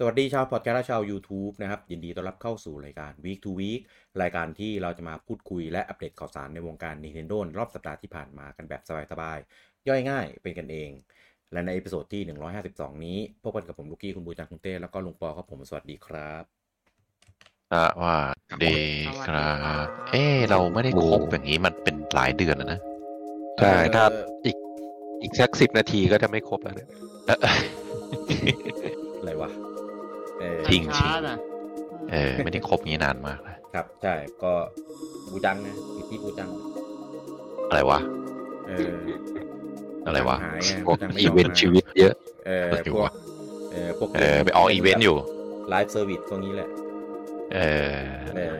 สวัสดีชาวพอดแคสต์และชาว YouTube นะครับ ยินดีต้อนรับเข้าสู่รายการ Week to Week รายการที่เราจะมาพูดคุยและอัปเดตข่าวสารในวงการ Nintendo รอบสัปดาห์ที่ผ่านมากันแบบสบายๆ ย่อยง่ายเป็นกันเอง และใน episode ที่ 152 นี้ พบกันกับผมลูกี้คุณบูจังคุณเต้ แล้วก็ลุงปอครับผมสวัสดีครับสวัสดีครับ เอ๊ะเราไม่ได้ครบอย่างนี้มันเป็นหลายเดือนแล้วนะใช่ถ้าเอออีกอีกสักสิบนาทีก็จะไม่ครบแล้วเนี่ยเอ่ออะไรวะ เออจริงช้าน่ะเออไม่ได้ครบอย่างนี้นานมากเลยครับ ใช่ก็บูจังนะผิดที่บูจัง อะไรวะเอออะไรวะหายไงพวกบูจังไม่อียอมเวนต์มาชีวิตเยอะ เอออะไรพวกวะเออพวกเออไปออกอีเวนต์อยู่ไลฟ์เซอร์วิสพวกนี้แหละเออเออ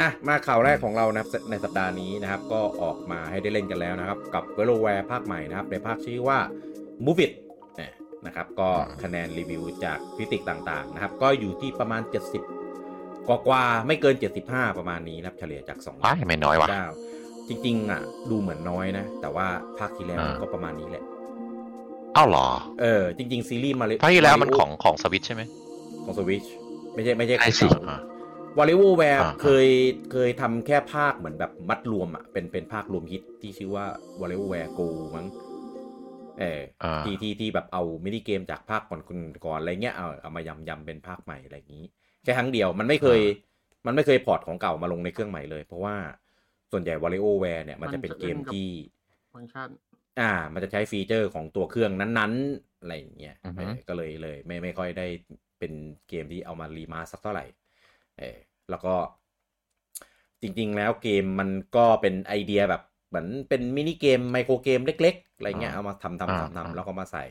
อะ มาข่าวแรกของเรานะครับ ในสัปดาห์นี้นะครับ ก็ออกมาให้ได้เล่นกันแล้วนะครับ กับ v e l o w a r e ภาคใหม่นะครับ ในภาคชื่อว่า Move It เนี่ยนะครับ ก็คะแนนรีวิวจากพิติกต่างๆนะครับ ก็อยู่ที่ประมาณ 70 กว่ากว่าๆไม่เกิน 75 ประมาณนี้นะครับ เฉลี่ยจาก2ว้ายไม่น้อยวะเจ้าจริง ๆ อะ ดูเหมือนน้อยนะ แต่ว่าภาคที่แล้วอ่าก็ประมาณนี้แหละเอ้าเหรอ เออ จริง ๆ ซีรีส์มาภาคที่แล้วมันของของสวิตใช่ไหมของสวิชไม่ใช่ไม่ใช่ขใช่องสิเก่าอ่าวาริโอแวร์อ่าเคยเคยทำแค่ภาคเหมือนแบบมัดรวมอะเป็นเป็นภาครวมฮิตที่ชื่อว่าWarioWare Gold มั้ง เอออ่าที่ที่ที่แบบเอามินิเกมจากภาคก่อนก่อนอะไรเงี้ยเอาเอามายำยำเป็นภาคใหม่อะไรอย่างนี้แค่ครั้งเดียวมันไม่เคยมันไม่เคย port ของเก่ามาลงในเครื่องใหม่เลย เพราะว่าส่วนใหญ่ WarioWare เนี่ยมันจะเป็นเกมที่ฟังก์ชันอ่า มันจะใช้ feature ของตัวเครื่องนั้นๆอะไรอย่างเงี้ยอือฮึเออก็เลยเลยไม่ไม่ค่อยได้เป็นเกมที่เอามา remaster สักเท่าไหร่เออแล้วก็จริงๆแล้วเกมมันก็เป็นไอเดียแบบ เหมือนเป็นมินิเกมไมโครเกมเล็ก ๆ อะไรเงี้ยเอามาทำทำอ่าทำอ่าทำแล้วก็มาใส่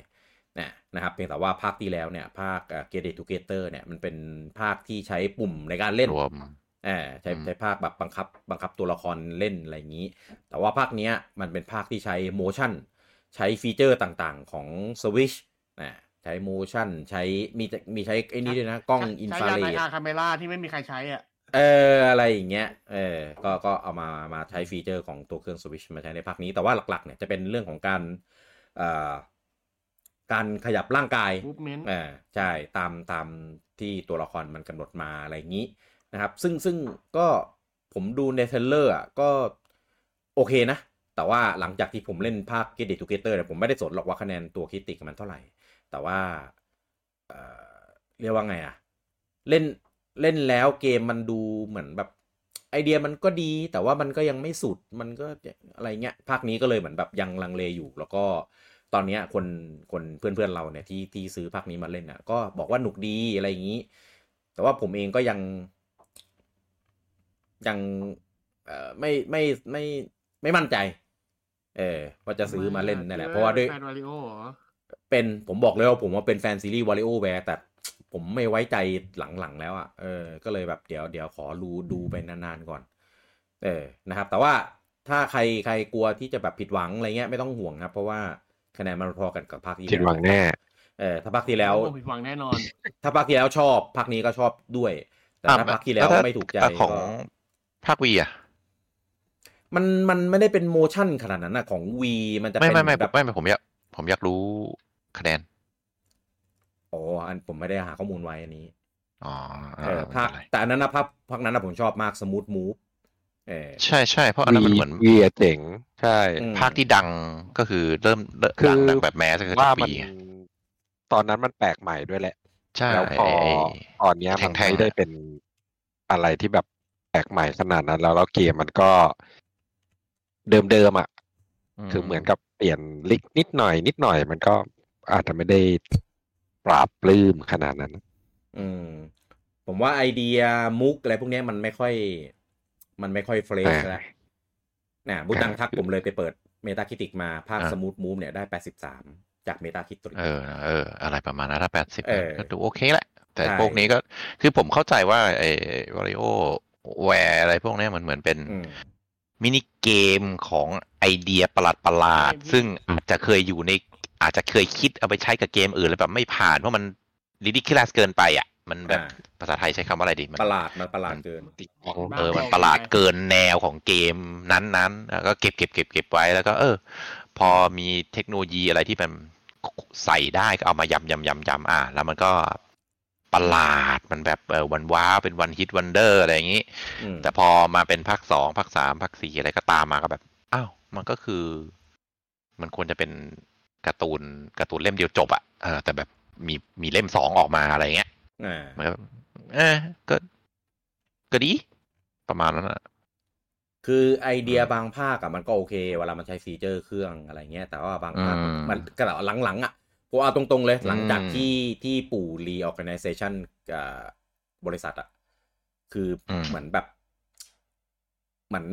นะนะครับเพียงแต่ว่าภาคที่แล้วเนี่ยภาค Get It Together เนี่ยมันเป็นภาคที่ใช้ปุ่มในการเล่นรวมอ่าใช้อืมใช้ภาคแบบบังคับบังคับตัวละครเล่นอะไรอย่างนี้ แต่ว่าภาคเนี้ยมันเป็นภาคที่ใช้ motion ใช้ feature ต่างๆของ Switch นะใช้ motion ใช้มีมีใช้ไอ้นี่ด้วยนะ กล้องอินฟราเรดใช้ดยาคาเมล่าที่ไม่มีใครใช้อะ เอออะไรอย่างเงี้ยเออก็ก็เอามามาใช้ฟีเจอร์ของตัวเครื่อง Switch มาใช้ในภาคนี้แต่ว่าหลักๆเนี่ยจะเป็นเรื่องของการเอ่อการขยับร่างกาย movement อ่าใช่ตามตามที่ตัวละครมันกำหนดมาอะไรอย่างนี้นะครับ ซึ่งซึ่งก็ผมดูใน trailer อะก็โอเคนะ แต่ว่าหลังจากที่ผมเล่นภาค Get It Together เนี่ยผมไม่ได้สนหรอกว่าคะแนนตัว critic มันเท่าไหร่ แต่ว่าเอ่อเรียกว่าไงอะ เล่น เล่นแล้วเกมมันดูเหมือนแบบไอเดียมันก็ดี แต่ว่ามันก็ยังไม่สุดมันก็อะไรเงี้ยภาคนี้ก็เลยเหมือนแบบยังลังเลอยู่ แล้วก็ตอนเนี้ยคนคนเพื่อนเพื่อนๆเราเนี่ยที่ที่ซื้อภาคนี้มาเล่นอะ ก็บอกว่าหนุกดีอะไรอย่างนี้ แต่ว่าผมเองก็ยัง ยังเอ่อไม่ไม่ไม่ไม่มั่นใจ เออว่าจะซื้อมาเล่นนั่นแหละเพราะว่าด้วยแฟนวาริโอเหรอเป็นผมบอกเลยว่าผมว่าเป็นแฟนซีรีส์วาริโอแวร์แต่ ผมไม่ไว้ใจหลังๆแล้วอะ่ะ เออ ก็เลยแบบเดี๋ยวเดี๋ยวขอรูดูไปนานๆก่อน เออ นะครับ แต่ว่าถ้าใครใครกลัวที่จะแบบผิดหวังอะไรเงี้ยไม่ต้องห่วงครับ เพราะว่าคะแนนมันพอกันกับภาคที่ผิดหวังแน่ เออ ถ้าภาคที่แล้วโอ้ผิดหวังแน่นอน ถ้าภาคที่แล้วชอบภาคนี้ก็ชอบด้วย แต่ถ้าอะภาคที่แล้วถ้าไม่ถูกใจอะของก็ภาค Wii อะมันมันไม่ได้เป็น motion ขนาดนั้นนะของ Wii มันจะไม่เป็นไม่ไม่แบบไม่ไม่ผมอยากผมอยากรู้คะแนน อ๋ออันผมไม่ได้หาข้อมูลไว้อันนี้อ๋อเออไม่ภาคเป็นไรแต่อันนั้นนะภาคภาคนั้นนะผมชอบมาก Smooth Moves เออใช่ใช่เพราะอันนั้นมันเหมือน Wii อะเจ๋งใช่อืมภาคที่ดังก็คือเริ่มเริ่มคือดังดังแบบ mass ก็คือว่าจากมัน Wii ไงตอนนั้นมันแปลกใหม่ด้วยแหละ ใช่แล้วพอไอ้ตอนเนี้ยมันแท่งๆไม่ได้เป็นอะไรที่แบบแปลกใหม่ขนาดนั้น แล้วแล้วเกมมันก็เดิมๆอะคือเหมือนกับเปลี่ยนลิกนิดหน่อย นิดหน่อย มันก็อาจจะไม่ได้ ปราบปลื้มขนาดนั้น อืม ผมว่าไอเดียมุกอะไรพวกเนี้ยมันไม่ค่อย มันไม่ค่อย fresh อ่าแล้วน่ะบุตังทักผมเลยไปเปิด Metacritic มาภาคอ่า Smooth Moves เนี่ยได้แปดสิบสามจาก Metacritic เออเออ อะไรประมาณนั้นถ้าแปดสิบเออก็ดูโอเคแหละ แต่ใช่พวกนี้ก็คือผมเข้าใจว่าไอ้ WarioWare อะไรพวกเนี้ยมันเหมือนเป็นอืมมินิเกมของไอเดียประหลาดประหลาดเกมที่ซึ่งอาจจะเคยอยู่ใน อาจจะเคยคิดเอาไปใช้กับเกมอื่นแล้วแบบไม่ผ่านเพราะมัน ridiculous เกินไปอะ มันแบบอ่าภาษาไทยใช้คำว่าอะไรดีมันประหลาดมันประหลาดเกินเออมันประหลาดเกินแนวของเกมนั้นๆแล้วก็เก็บเก็บเก็บเก็บไว้แล้วก็ เออ พอมีเทคโนโลยีอะไรที่มันใส่ได้ก็เอามายำยำยำยำอะแล้วมันก็ประหลาดมันแบบเออวันว้าวเป็นวันฮิตวันเดอร์อะไรอย่างนี้อืมแต่พอมาเป็นภาคสองภาคสามภาคสี่อะไรก็ตามมาก็แบบอ้าวมันก็คือ มันควรจะเป็น การ์ตูนการ์ตูนเล่มเดียวจบอะเออแต่แบบมีมีเล่มสองออกมาอะไรเงี้ยอ่ามันก็เออก็ก็ดี ประมาณนั้นอะคือไอเดียบางภาคอะมันก็โอเค เวลามันใช้ฟีเจอร์เครื่องอะไรเงี้ยแต่ว่าบางภาคมันมันก็หลังๆอะผมเอาตรงๆเลย หลังจากที่ที่ปู่รีออ g a n i z a t i o n กับบริษัทอะคืออเหมือนแบบเห มือน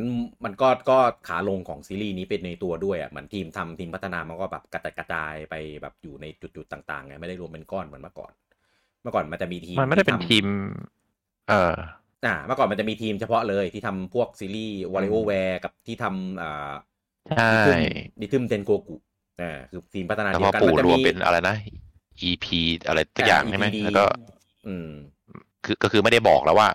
มันก็ก็ขาลงของซีรีส์นี้เป็นในตัวด้วยอะเหมือนทีมทำทีมพัฒนามันก็แบบกระจายกระจายไปแบบอยู่ในจุดๆต่างๆไงไม่ได้รวมเป็นก้อนเหมือนเมื่อก่อน เมื่อก่อนมันจะมีทีมมันไม่ได้เป็นที่ทำทีมเอออ่าเมื่อก่อนมันจะมีทีมเฉพาะเลยที่ทำพวกซีรีส์วอลเล o แวร์กับที่ทำอ่าใช่ดิทึมเทนโกกุอ่าคือทีมพัฒนาแล้วเดีพยอวกันปู่มันจะรวมีมเป็นอะไรนะ EP อะไรสักอย่างใช่ไหม EPD แล้วก็ อืม คือก็คือไม่ได้บอกแล้วว่า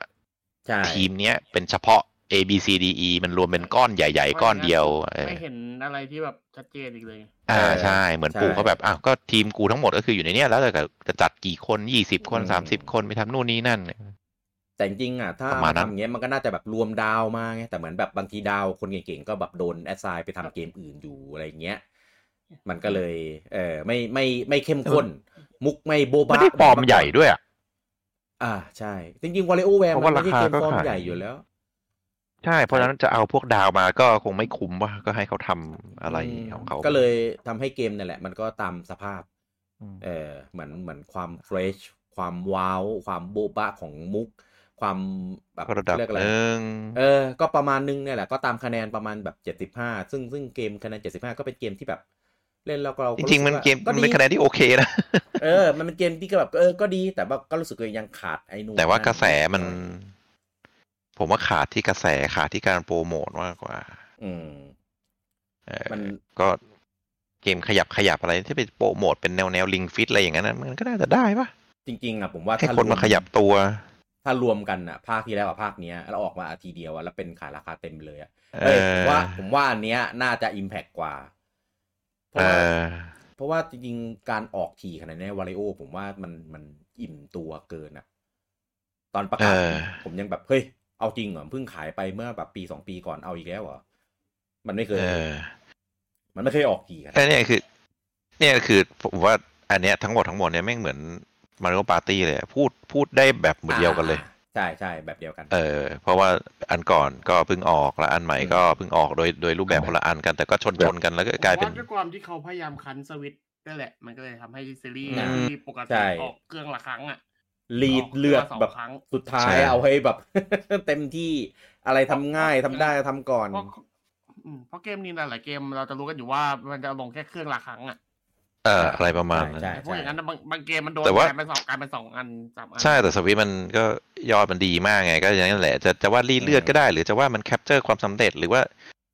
ใช่ทีมเนี้ยเป็นเฉพาะ A B C D E มันรวมเป็นก้อนใหญ่ ๆ ก้อนเดียวเออไม่เห็นอะไรที่แบบชัดเจนอีกเลย อ่าใช่ เหมือนปู่เขาแบบอ้าวก็ทีมกูทั้งหมดก็คืออยู่ในเนี้ยแล้วแต่จะจัดกี่คนยี่สิบคนสามสิบคนไปทำนู่นนี่นั่น แต่จริงๆอะ ถ้าประมาณนั้นทำอย่างเงี้ยมันก็น่าจะแบบรวมดาวมาไงแต่เหมือนแบบบางทีดาวคนเก่งๆก็แบบโดน assign ไปทำเกมอื่นอยู่อะไรเงี้ยมันก็เลย เออไม่ไม่ไม่เข้มข้น มุกไม่โบบะไม่ได้ฟอร์มใหญ่ด้วยอะอ่าใช่ จริงๆ WarioWare เพราะมันว่าไม่ใช่เกมราคาก็ฟอร์มขายใหญ่อยู่แล้ว ใช่ เพราะฉะนั้นจะเอาพวกดาวมาก็คงไม่คุ้มว่าก็ให้เขาทำอะไรของเขาก็เลยทำให้เกมนั่นแหละ มันก็ตามสภาพอืมเออเหมือนเหมือนความเฟรชความว้าว ความโบ๊ะบะของมุก ความแบบก็ระดับเรียกอะไรหนึ่งเออ ก็ประมาณนึงเนี่ยแหละก็ตามคะแนนประมาณแบบเจ็ดสิบห้าซึ่งซึ่งเกมคะแนนเจ็ดสิบห้าก็เป็นเกมที่แบบเล่นแล้วก็เราจริงๆมันเกมก็มันดีเป็นคะแนนที่โอเคนะเออ มันเป็นเกมที่ก็แบบเออก็ดีแต่ว่าก็รู้สึกว่ายังขาดไอ้นู่นแต่ว่ากระแสนั่มัน ผมว่าขาดที่กระแสขาดที่การโปรโมทมากกว่า อืมเออมันก็เกมขยับขยับอะไรที่ไปโปรโมทเป็นแนวแนวลิงฟิตอะไรอย่างนั้นนะมันก็น่าจะได้ปะจริง ๆอะผมว่าให้ถ้คนรวมาขยับตัว ถ้ารวมกันอะ ภาคที่แล้วกับภาคเนี้ยแล้วออกมาทีเดียวอะแล้วเป็นขายราคาเต็มเลยอะเอเอ้ยอผมว่าผมว่าอันเนี้ยน่าจะอิมแพกกว่าเพเอราะว่าอเพราะว่าจริงๆการออกทีขนาดนี้วาริโอผมว่ามันมันอิ่มตัวเกินอะตอนประกาศเออผมยังแบบเฮ้ย เอาจริงเหรอเพิ่งขายไปเมื่อแบบปีสองปีก่อนเอาอีกแล้วเหรอมันไม่เคยเออมันไม่เคยออกทีขนาดแต่นั้นเนี่ยคือ เนี่ยคือผมว่าอันเนี้ยทั้งหมดทั้งหมดเนี่ยแม่งเหมือน Mario Party เลยอะพูดพูดได้แบบเหมือนเดียวกันเลยอ่าใช่ใช่แบบเดียวกัน เออ เพราะว่าอันก่อนก็เพิ่งออกแล้วอันใหม่ก็เพิ่งออกโดยโดยรูปแบบคนละอันกันแต่ก็ชนชนกันแล้วก็กลายเป็นผมว่ด้วยความที่เขาพยายามคั้นสวิตช์นั่นแหละ มันก็เลยทำให้ซีรีส์อืมที่ปกติใช่ออกเครื่องละครั้งอะ รีดเลือดออกมาสองแบบครั้งสุดท้ายใช่เอาให้แบบ เต็มที่อะไรทำง่ายทำได้ทำก่อนเพราะอืมเพราะเกมนี้หลายๆเกมเราจะรู้กันอยู่ว่ามันจะลงแค่เครื่องละครั้งอะเอออะไรประมาณนั้นใช่พวกอย่างนั้นนะบางบางเกมมันโดนแต่ว่ากลายเป็นสองกลายเป็นสองอันสามอัน ใช่แต่สวิตมันก็ยอดมันดีมากไง ก็อย่างนั้นแหละ จะจะว่ารีดเลือดก็ได้ หรือจะว่ามัน capture ความสำเร็จหรือว่า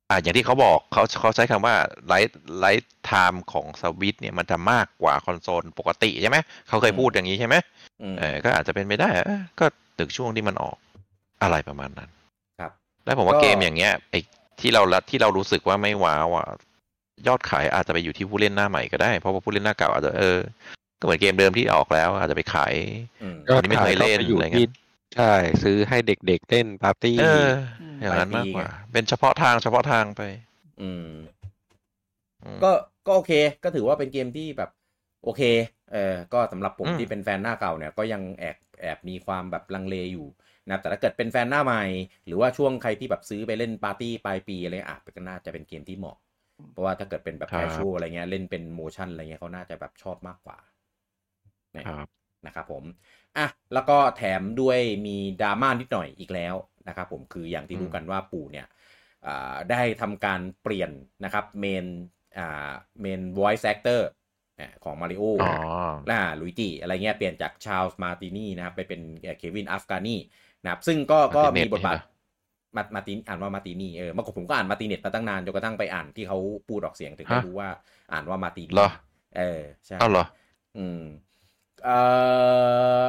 อ่าอย่างที่เขาบอกเขาเขาใช้คำว่า life lifetime ของสวิตเนี่ยมันจะมากกว่าคอนโซลปกติใช่ไหมเขาเคยพูดอย่างนี้ใช่ไหมอืม เออก็อาจจะเป็นไปได้เออก็ถึงช่วงที่มันออกอะไรประมาณนั้น ครับ แล้วผมว่าก็เกมอย่างเงี้ยไอ้ที่เราละที่เรารู้สึกว่าไม่ว้าวอะยอดขายอาจจะไปอยู่ที่ผู้เล่นหน้าใหม่ก็ได้ เพราะว่าผู้เล่นหน้าเก่าอาจจะเออ ก็เหมือนเกมเดิมที่ออกแล้ว อาจจะไปขายอืมก็อันนี้ไม่เคยเล่นขายก็ไปอยู่อะไรที่เงี้ยใช่ ซื้อให้เด็กๆเล่นปาร์ตี้เออมอย่างนั้นปลายมากปีกว่าไงเป็นเฉพาะทางเฉพาะทางไปอืมอืม ก็ก็โอเค ก็ถือว่าเป็นเกมที่แบบ โอเค เออก็สำหรับผมอืมที่เป็นแฟนหน้าเก่าเนี่ยก็ยังแอบแอบมีความแบบลังเลอยู่นะแต่ถ้าเกิดเป็นแฟนหน้าใหม่ หรือว่าช่วงใครที่แบบซื้อไปเล่นปาร์ตี้ปลายปีอะไรอะก็น่าจะเป็นเกมที่เหมาะ เพราะว่าถ้าเกิดเป็นแบบครัแคบชชวลอะไรเงี้ยเล่นเป็นโมชั่นอะไรเงี้ยเขาน่าจะแบบชอบมากกว่าเนี่ยครับนะครับผม อะ แล้วก็แถมด้วยมีดราม่านิดหน่อยอีกแล้วนะครับผมคืออย่างที่รู้กันว่าปู่เนี่ยอ่าได้ทำการเปลี่ยนนะครับ main อ่า main voice actor อะ ของมาริโออ๋อล่าลุยจิอะไรเงี้ยเปลี่ยนจาก Charles Martinet นะครับไปเป็น Kevin Afghani นะครับ ซึ่งก็ก็มี Martinet บทบาทใช่ปะมามาตินอ่านว่ามาตินีเออเมื่อก่อนผมก็อ่านมาติเน็ตมาตั้งนานจนกระทั่งไปอ่านที่เขาพูดออกเสียงถึงได้ฮะรู้ว่าอ่านว่ามาตินีเหรอเออใช่เอ้าเหรออืมเอ่อ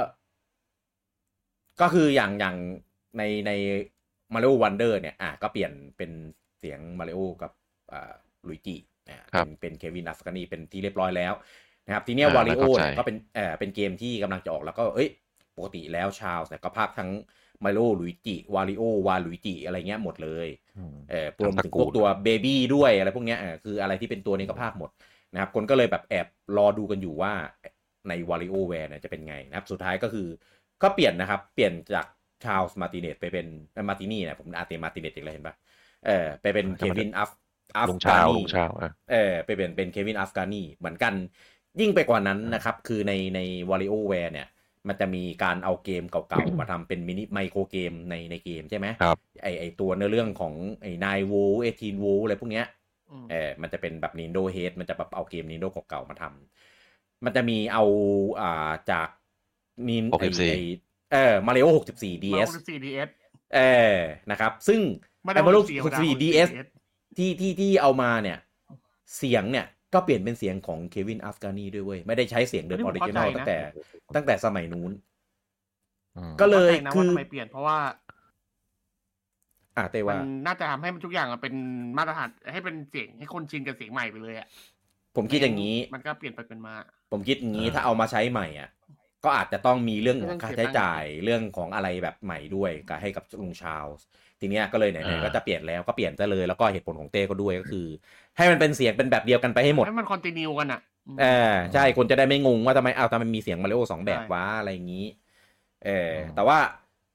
ก็คืออย่างอย่างในใน Mario Wonder เนี่ย อะก็เปลี่ยนเป็นเสียงมาริโอกับอ่าลุยจิ อะครับเป็นเป็น Kevin Afghani เป็นที่เรียบร้อยแล้วนะครับทีเนี้ยอ่าวาริโอเข้าใจเนี่ยก็เป็นเออเป็นเกมที่กำลังจะออกแล้วก็เอ้ยปกติแล้วชาลส์เนี่ยก็พากย์ทั้งมาริโอลุยจิวาริโอวาลุยจิอะไรเงี้ยหมดเลยเออรวมถึงพวกตัว baby ด้วยอะไรพวกเนี้ยเออคืออะไรที่เป็นตัวนี้ก็พากย์หมดนะครับคนก็เลยแบบแอบรอดูกันอยู่ว่าใน WarioWare เนี่ยจะเป็นไงนะครับ สุดท้ายก็คือก็เปลี่ยนนะครับ เปลี่ยนจาก Charles Martinet ไปเป็นมาตินี่นะผมอาร์เตมาติเนตอีกแล้วเห็นปะเออไปเป็นเควินอัฟ อัฟลุงเช้าลุงเช้าอะเออไปเป็นเป็น Kevin Afghani เหมือนกันยิ่งไปกว่านั้นนะครับ คือในใน WarioWare เนี่ย มันจะมีการเอาเกมเก่าๆ มาทำเป็น mini microgame ในในเกมใช่ไหมครับไอไอตัวเนื้อเรื่องของไอ้นายโวเอทีนโวอะไรพวกเนี้ยอืมเออมันจะเป็นแบบ Nintendo Head มันจะแบบเอาเกม Nintendo เก่าๆมาทำมันจะมีเอาอ่าจาก Nin 64ไอ้ไอ้เออมาริโอ64 DS มา64 DS เออนะครับ ซึ่งไม่ได้ไอ้มาริโอ64ธรรมดา64 DS ที่ที่ที่เอามาเนี่ย เสียงเนี่ยก็เปลี่ยนเป็นเสียงของ Kevin Afghani ด้วยเว้ย ไม่ได้ใช้เสียงเดิม original ตั้งแต่ ตั้งแต่สมัยนู้นอืมก็เลยข้าใจนะคืว่าอทำไมเปลี่ยนเพราะว่า อะเต้มัว่านน่าจะทำให้มันทุกอย่างอะเป็นมาตรฐานให้เป็นเสียงให้คนชินกับเสียงใหม่ไปเลยอะผมคิดอย่างนี้ มันก็เปลี่ยนไปเป็นมา ผมคิดอย่างนี้อ่าถ้าเอามาใช้ใหม่อะ ก็อาจจะต้องมีเรื่องของค่าใช้จ่ายเรื่องเก็บตังค์เรื่องของอะไรแบบใหม่ด้วยกับให้กับลุงชาลส์ ทีเนี้ยก็เลยไหนๆก็จะเปลี่ยนแล้วก็เปลี่ยนซะเลยแล้วก็เหตุผลของเต้ก็ด้วยก็คือ ให้มันเป็นเสียงเป็นแบบเดียวกันไปให้หมดให้มันคอนติเนียกันอะมเออใช่คนจะได้ไม่งงว่าทำไมเอาทำไมมีเสียงมาริโอสองแบบใช่วะอะไรอย่างนี้เอออมแต่ว่า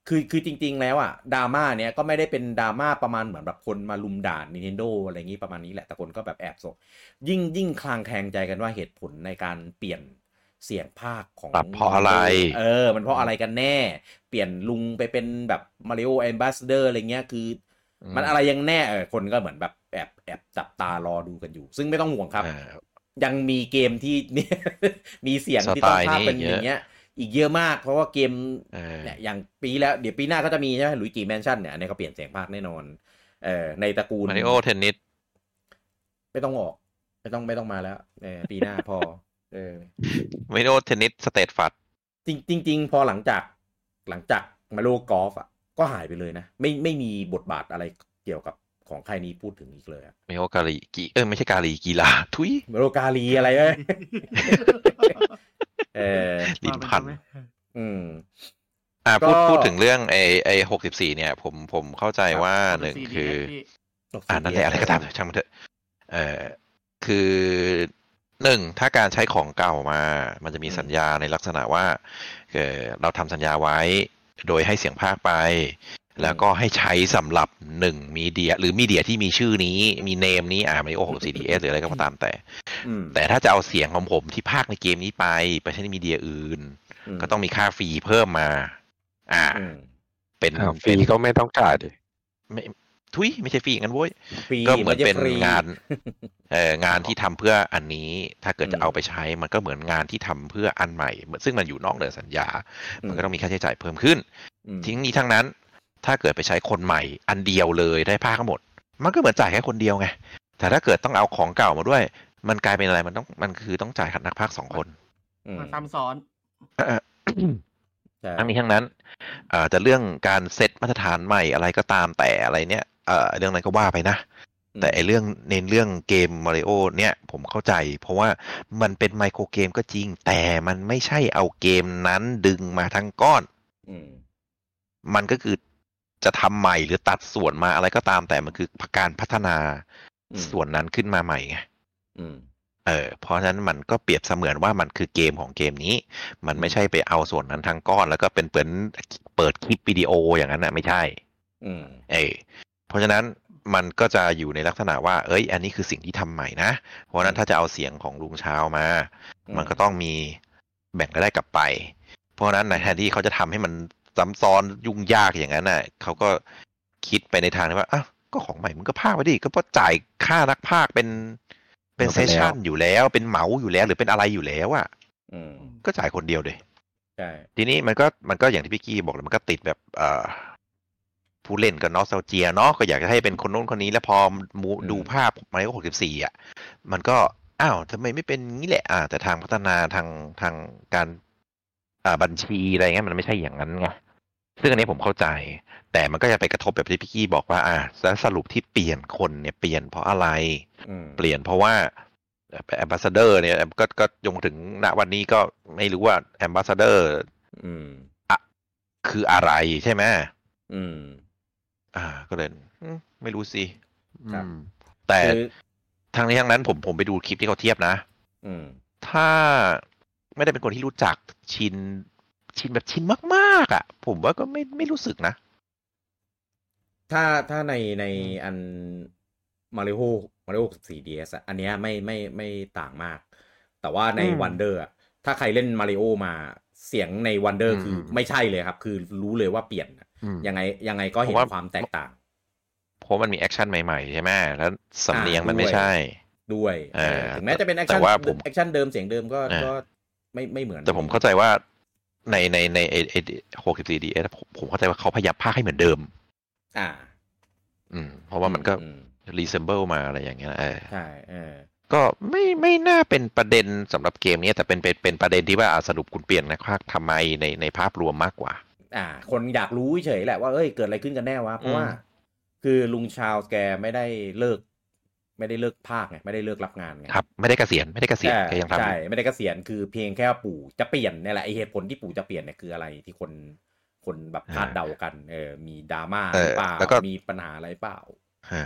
คือคือจริง ๆ แล้วอะดราม่าเนี้ยก็ไม่ได้เป็นดราม่าประมาณเหมือนแบบคนมารุมด่า Nintendo อะไรอย่างนี้ประมาณนี้แหละแต่คนก็แบบแอบสงยิ่งยิ่งคลางแคลงใจกันว่าเหตุผลในการเปลี่ยน เสียงพากย์ของปรับเพราะอะไร เออ มันเพราะอะไรกันแน่ เปลี่ยนลุงไปเป็นแบบ Mario Ambassador อะไรเงี้ยคืออมันอะไรยังแน่เออคนก็เหมือนแบบแอบแอบจับตารอดูกันอยู่ ซึ่งไม่ต้องห่วงครับอ่ายังมีเกมที่เนี่ยมีเสียงที่สต้องไตล์ภาคนี้เป็นอีกอเยอะย่างเงี้ย อีกเยอะมาก เพราะว่าเกมเออเนี่ยอย่างปีแล้วเดี๋ยวปีหน้าก็จะมีใช่ไหม Luigi's Mansion เนี่ยอันนี้เขาเปลี่ยนเสียงพากย์แน่นอนเอ่อในตระกูล Mario Tennis ไม่ต้องออก ไม่ต้องไม่ต้องมาแล้วเออปีหน้าพอ เออ Mario Tennis สเตทฟัดจริงจริงๆพอหลังจากหลังจาก Mario Golf อะ ก็หายไปเลยนะ ไม่ไม่มีบทบาทอะไรเกี่ยวกับของค่ายนี้พูดถึงอีกเลยอะมาริโอกาลีกีเออไม่ใช่กาลีกีฬาทุยมาโลกาลีอะไรเอ้ยเออลิ้นพันอืมอ่าพูดก็พูดถึงเรื่องไอไอหกสิบสี่เนี่ย ผมผมเข้าใจว่าหนึ่ง64คือพี่อ่านั่นแหละอะไรก็ตามช่างมันเถอะเออคือ หนึ่งถ้าการใช้ของเก่ามา มันจะมีอืมสัญญาในลักษณะว่าเออเราทำสัญญาไว้ โดยให้เสียงภาคไป แล้วก็ให้ใช้สำหรับหนึ่งมีเดีย หรือมีเดียที่มีชื่อนี้มีเนมนี้อ่าไม่โอหก CDS หรืออะไรก็ตามแต่อืมแต่ถ้าจะเอาเสียงของผมที่ภาคในเกมนี้ไป ไปใช้ในมีเดียอื่น ก็ต้องมีค่าฟรีเพิ่มมา อ่าอืมเป็นอ่าฟรีก็ไม่ต้องจ่ายดิไม่ ทุยไม่ใช่ฟรีงั้นโว้ยฟรีก็เหมือนไใช่เป็นฟรีงานเอ่องานที่ทำเพื่ออันนี้ ถ้าเกิดอืจะมเอาไปใช้มันก็เหมือนงานที่ทำเพื่ออันใหม่ซึ่งมันอยู่นอกเหนือสัญญา มันก็ต้องมีค่าใช้จ่ายเพิ่มขึ้นอืมทิ้งนี้ทั้งนั้น ถ้าเกิดไปใช้คนใหม่ อันเดียวเลยได้ภาคทั้งหมด มันก็เหมือนจ่ายแค่คนเดียวไงแต่ถ้าเกิดต้องเอาของเก่ามาด้วย มันกลายเป็นอะไรมันต้องมันคือต้องจ่ายนักภาคสองคนอืมมันซ้ำซ้อนใช่ทั้งนี้ทั้งนั้นเอ่อจะเรื่องการเซตมาตรฐานใหม่อะไรก็ตามแต่อะไรเนี่ย เอ่อเรื่องนั้นก็ว่าไปนะ แต่ไอเรื่องเน้นเรื่องเกมมาริโอเนี่ยผมเข้าใจ เพราะว่ามันเป็นไมโครเกมก็จริง แต่มันไม่ใช่เอาเกมนั้นดึงมาทั้งก้อนอืมมันก็คือจะทำใหม่หรือตัดส่วนมาอะไรก็ตาม แต่มันคือการพัฒนาอืมส่วนนั้นขึ้นมาใหม่ไงอืมเออเพราะฉะนั้นมันก็เปรียบเสมือนว่ามันคือเกมของเกมนี้ มันไม่ใช่ไปเอาส่วนนั้นทั้งก้อน แล้วก็เป็นเปิดเปิดคลิปวิดีโออย่างนั้นน่ะไม่ใช่ อืม เออ เพราะฉะนั้นมันก็จะอยู่ในลักษณะว่า เอ้ย อันนี้คือสิ่งที่ทำใหม่นะ เพราะฉะนั้นถ้าจะเอาเสียงของลุงเช้ามาอืมมันก็ต้องมีแบ่งรายได้กลับไป เพราะฉะนั้นในแทนที่เขาจะทำให้มันซ้ำซ้อนยุ่งยากอย่างนั้นน่ะเขาก็คิดไปในทางที่ว่าอะก็ของใหม่มึงก็พากไปดิ ก็เพราะจ่ายค่านักพากย์เป็นเป็นเอาเซไปสแล้วชั่นอยู่แล้ว เป็นเหมาอยู่แล้ว หรือเป็นอะไรอยู่แล้วอะอืมก็จ่ายคนเดียวเลยใช่ทีนี้มันก็มันก็อย่างที่พี่กี้บอกเลยมันก็ติดแบบเอ่อ ผู้เล่นกับนอสเซลเจียเนาะก็อยากจะให้เป็นคนโน้นคนนี้แล้วพอมูดูภาพมาริโอหกสิบสี่อะมันก็อ้าวทำไมไม่เป็นงี้แหละอ่าแต่ทางพัฒนาทางทางการอ่าบัญชีอะไรเงี้ยมันไม่ใช่อย่างนั้นไงซึ่งอันนี้ผมเข้าใจ แต่มันก็จะไปกระทบแบบที่พี่กี้บอกว่า อ่าแล้วสรุปที่เปลี่ยนคนเนี่ยเปลี่ยนเพราะอะไรอืมเปลี่ยนเพราะว่าแอมบาสเดอร์เนี่ยก็ก็ยงถึงณวันนี้ก็ไม่รู้ว่าแอมบาสเดอร์ อืมคืออะไรใช่ไหมอืม อ่า ก็เลยอืมไม่รู้สิครับอืมแต่คือทั้งนี้ทั้งนั้นผมผมไปดูคลิปที่เขาเทียบนะอืมถ้าไม่ได้เป็นคนที่รู้จักชิน ชินแบบชินมากๆอะ ผมว่าก็ไม่ไม่รู้สึกนะ ถ้าถ้าในในอันมาริโอมาริโอ14 DS อะอันเนี้ยไม่ไม่ไม่ต่างมาก แต่ว่าในอืม Wonder อะถ้าใครเล่นมาริโอมาเสียงในวันเดอร์อืมคือไม่ใช่เลยครับ คือรู้เลยว่าเปลี่ยนอะอืม ยังไงยังไงก็เห็นผมว่าความแตกต่างเพราะมันมี action ใหม่ๆใช่ไหมแล้วสำเนียงมันไม่ด้วยใช่ด้วยเออถึงแม้จะเป็น action แต่ว่าผม action เดิมเสียงเดิมก็เออก็ไม่ไม่เหมือน แต่ผมเข้าใจว่าในในในเอเอหกสิบสี่ DS ผมผมเข้าใจว่าเขาพยายามพากย์ให้เหมือนเดิม อ่า อืม เพราะว่ามันก็อืม resemble มาอะไรอย่างเงี้ยเออใช่เออก็ไม่ไม่น่าเป็นประเด็นสำหรับเกมนี้แต่เป็นเป็นเป็นประเด็นที่ว่าอะสรุปคุณเปลี่ยนนะครับทำไมในในภาพรวมมากกว่า อ่า คนอยากรู้เฉยๆแหละว่าเอ้ยเกิดอะไรขึ้นกันแน่วะเพราะว่าอืมคือลุงชาวแกไม่ได้เลิก ไม่ได้เลิกพากย์ไงไม่ได้เลิกรับงานไงครับ ไม่ได้เกษียณไม่ได้เกษียณใช่แกยังทำอใช่ยู่ไม่ได้เกษียณคือเพียงแค่ปู่จะเปลี่ยนเนี่ยแหละไอเหตุผลที่ปู่จะเปลี่ยนเนี่ยคืออะไรที่คนคนแบบคาดเดากัน เออ มีดราม่าเอหรืออเปล่าแล้วก็มีปัญหาอะไรเปล่าฮะ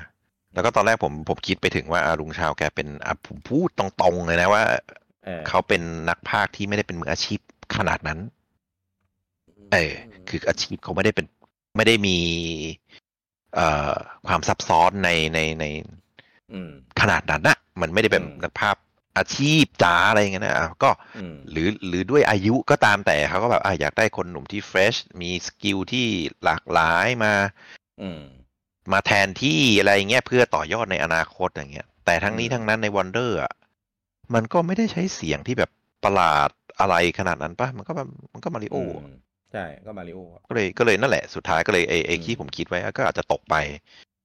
แล้วก็ตอนแรกผมผมคิดไปถึงว่าอะลุงชาวแกเป็นอะผมพูดตรงๆเลยนะว่าเออเขาเป็นนักพากย์ที่ไม่ได้เป็นมืออาชีพขนาดนั้น เออคืออาชีพเขาไม่ได้เป็นไม่ได้มีเอ่อความซับซ้อนในในในอืมขนาดนั้นนะมันไม่ได้เป็นอืมนักภาพอาชีพจ๋าอะไรอย่างเงี้ยนะอะก็อืมหรือหรือด้วยอายุก็ตามแต่เขาก็แบบอะอยากได้คนหนุ่มที่ fresh มี skill ที่หลากหลายมาอืมมาแทนที่อะไรเงี้ยเพื่อต่อยอดในอนาคตอย่างเงี้ย แต่ทั้งนี้อืมทั้งนั้นใน Wonder อะมันก็ไม่ได้ใช้เสียงที่แบบประหลาดอะไรขนาดนั้นปะมันก็แบบมันก็มาริโออือะม ใช่ก็มาริโอก็เลยก็เลยนั่นแหละ สุดท้ายก็เลยไอไออืมที่ผมคิดไว้ก็อาจจะตกไป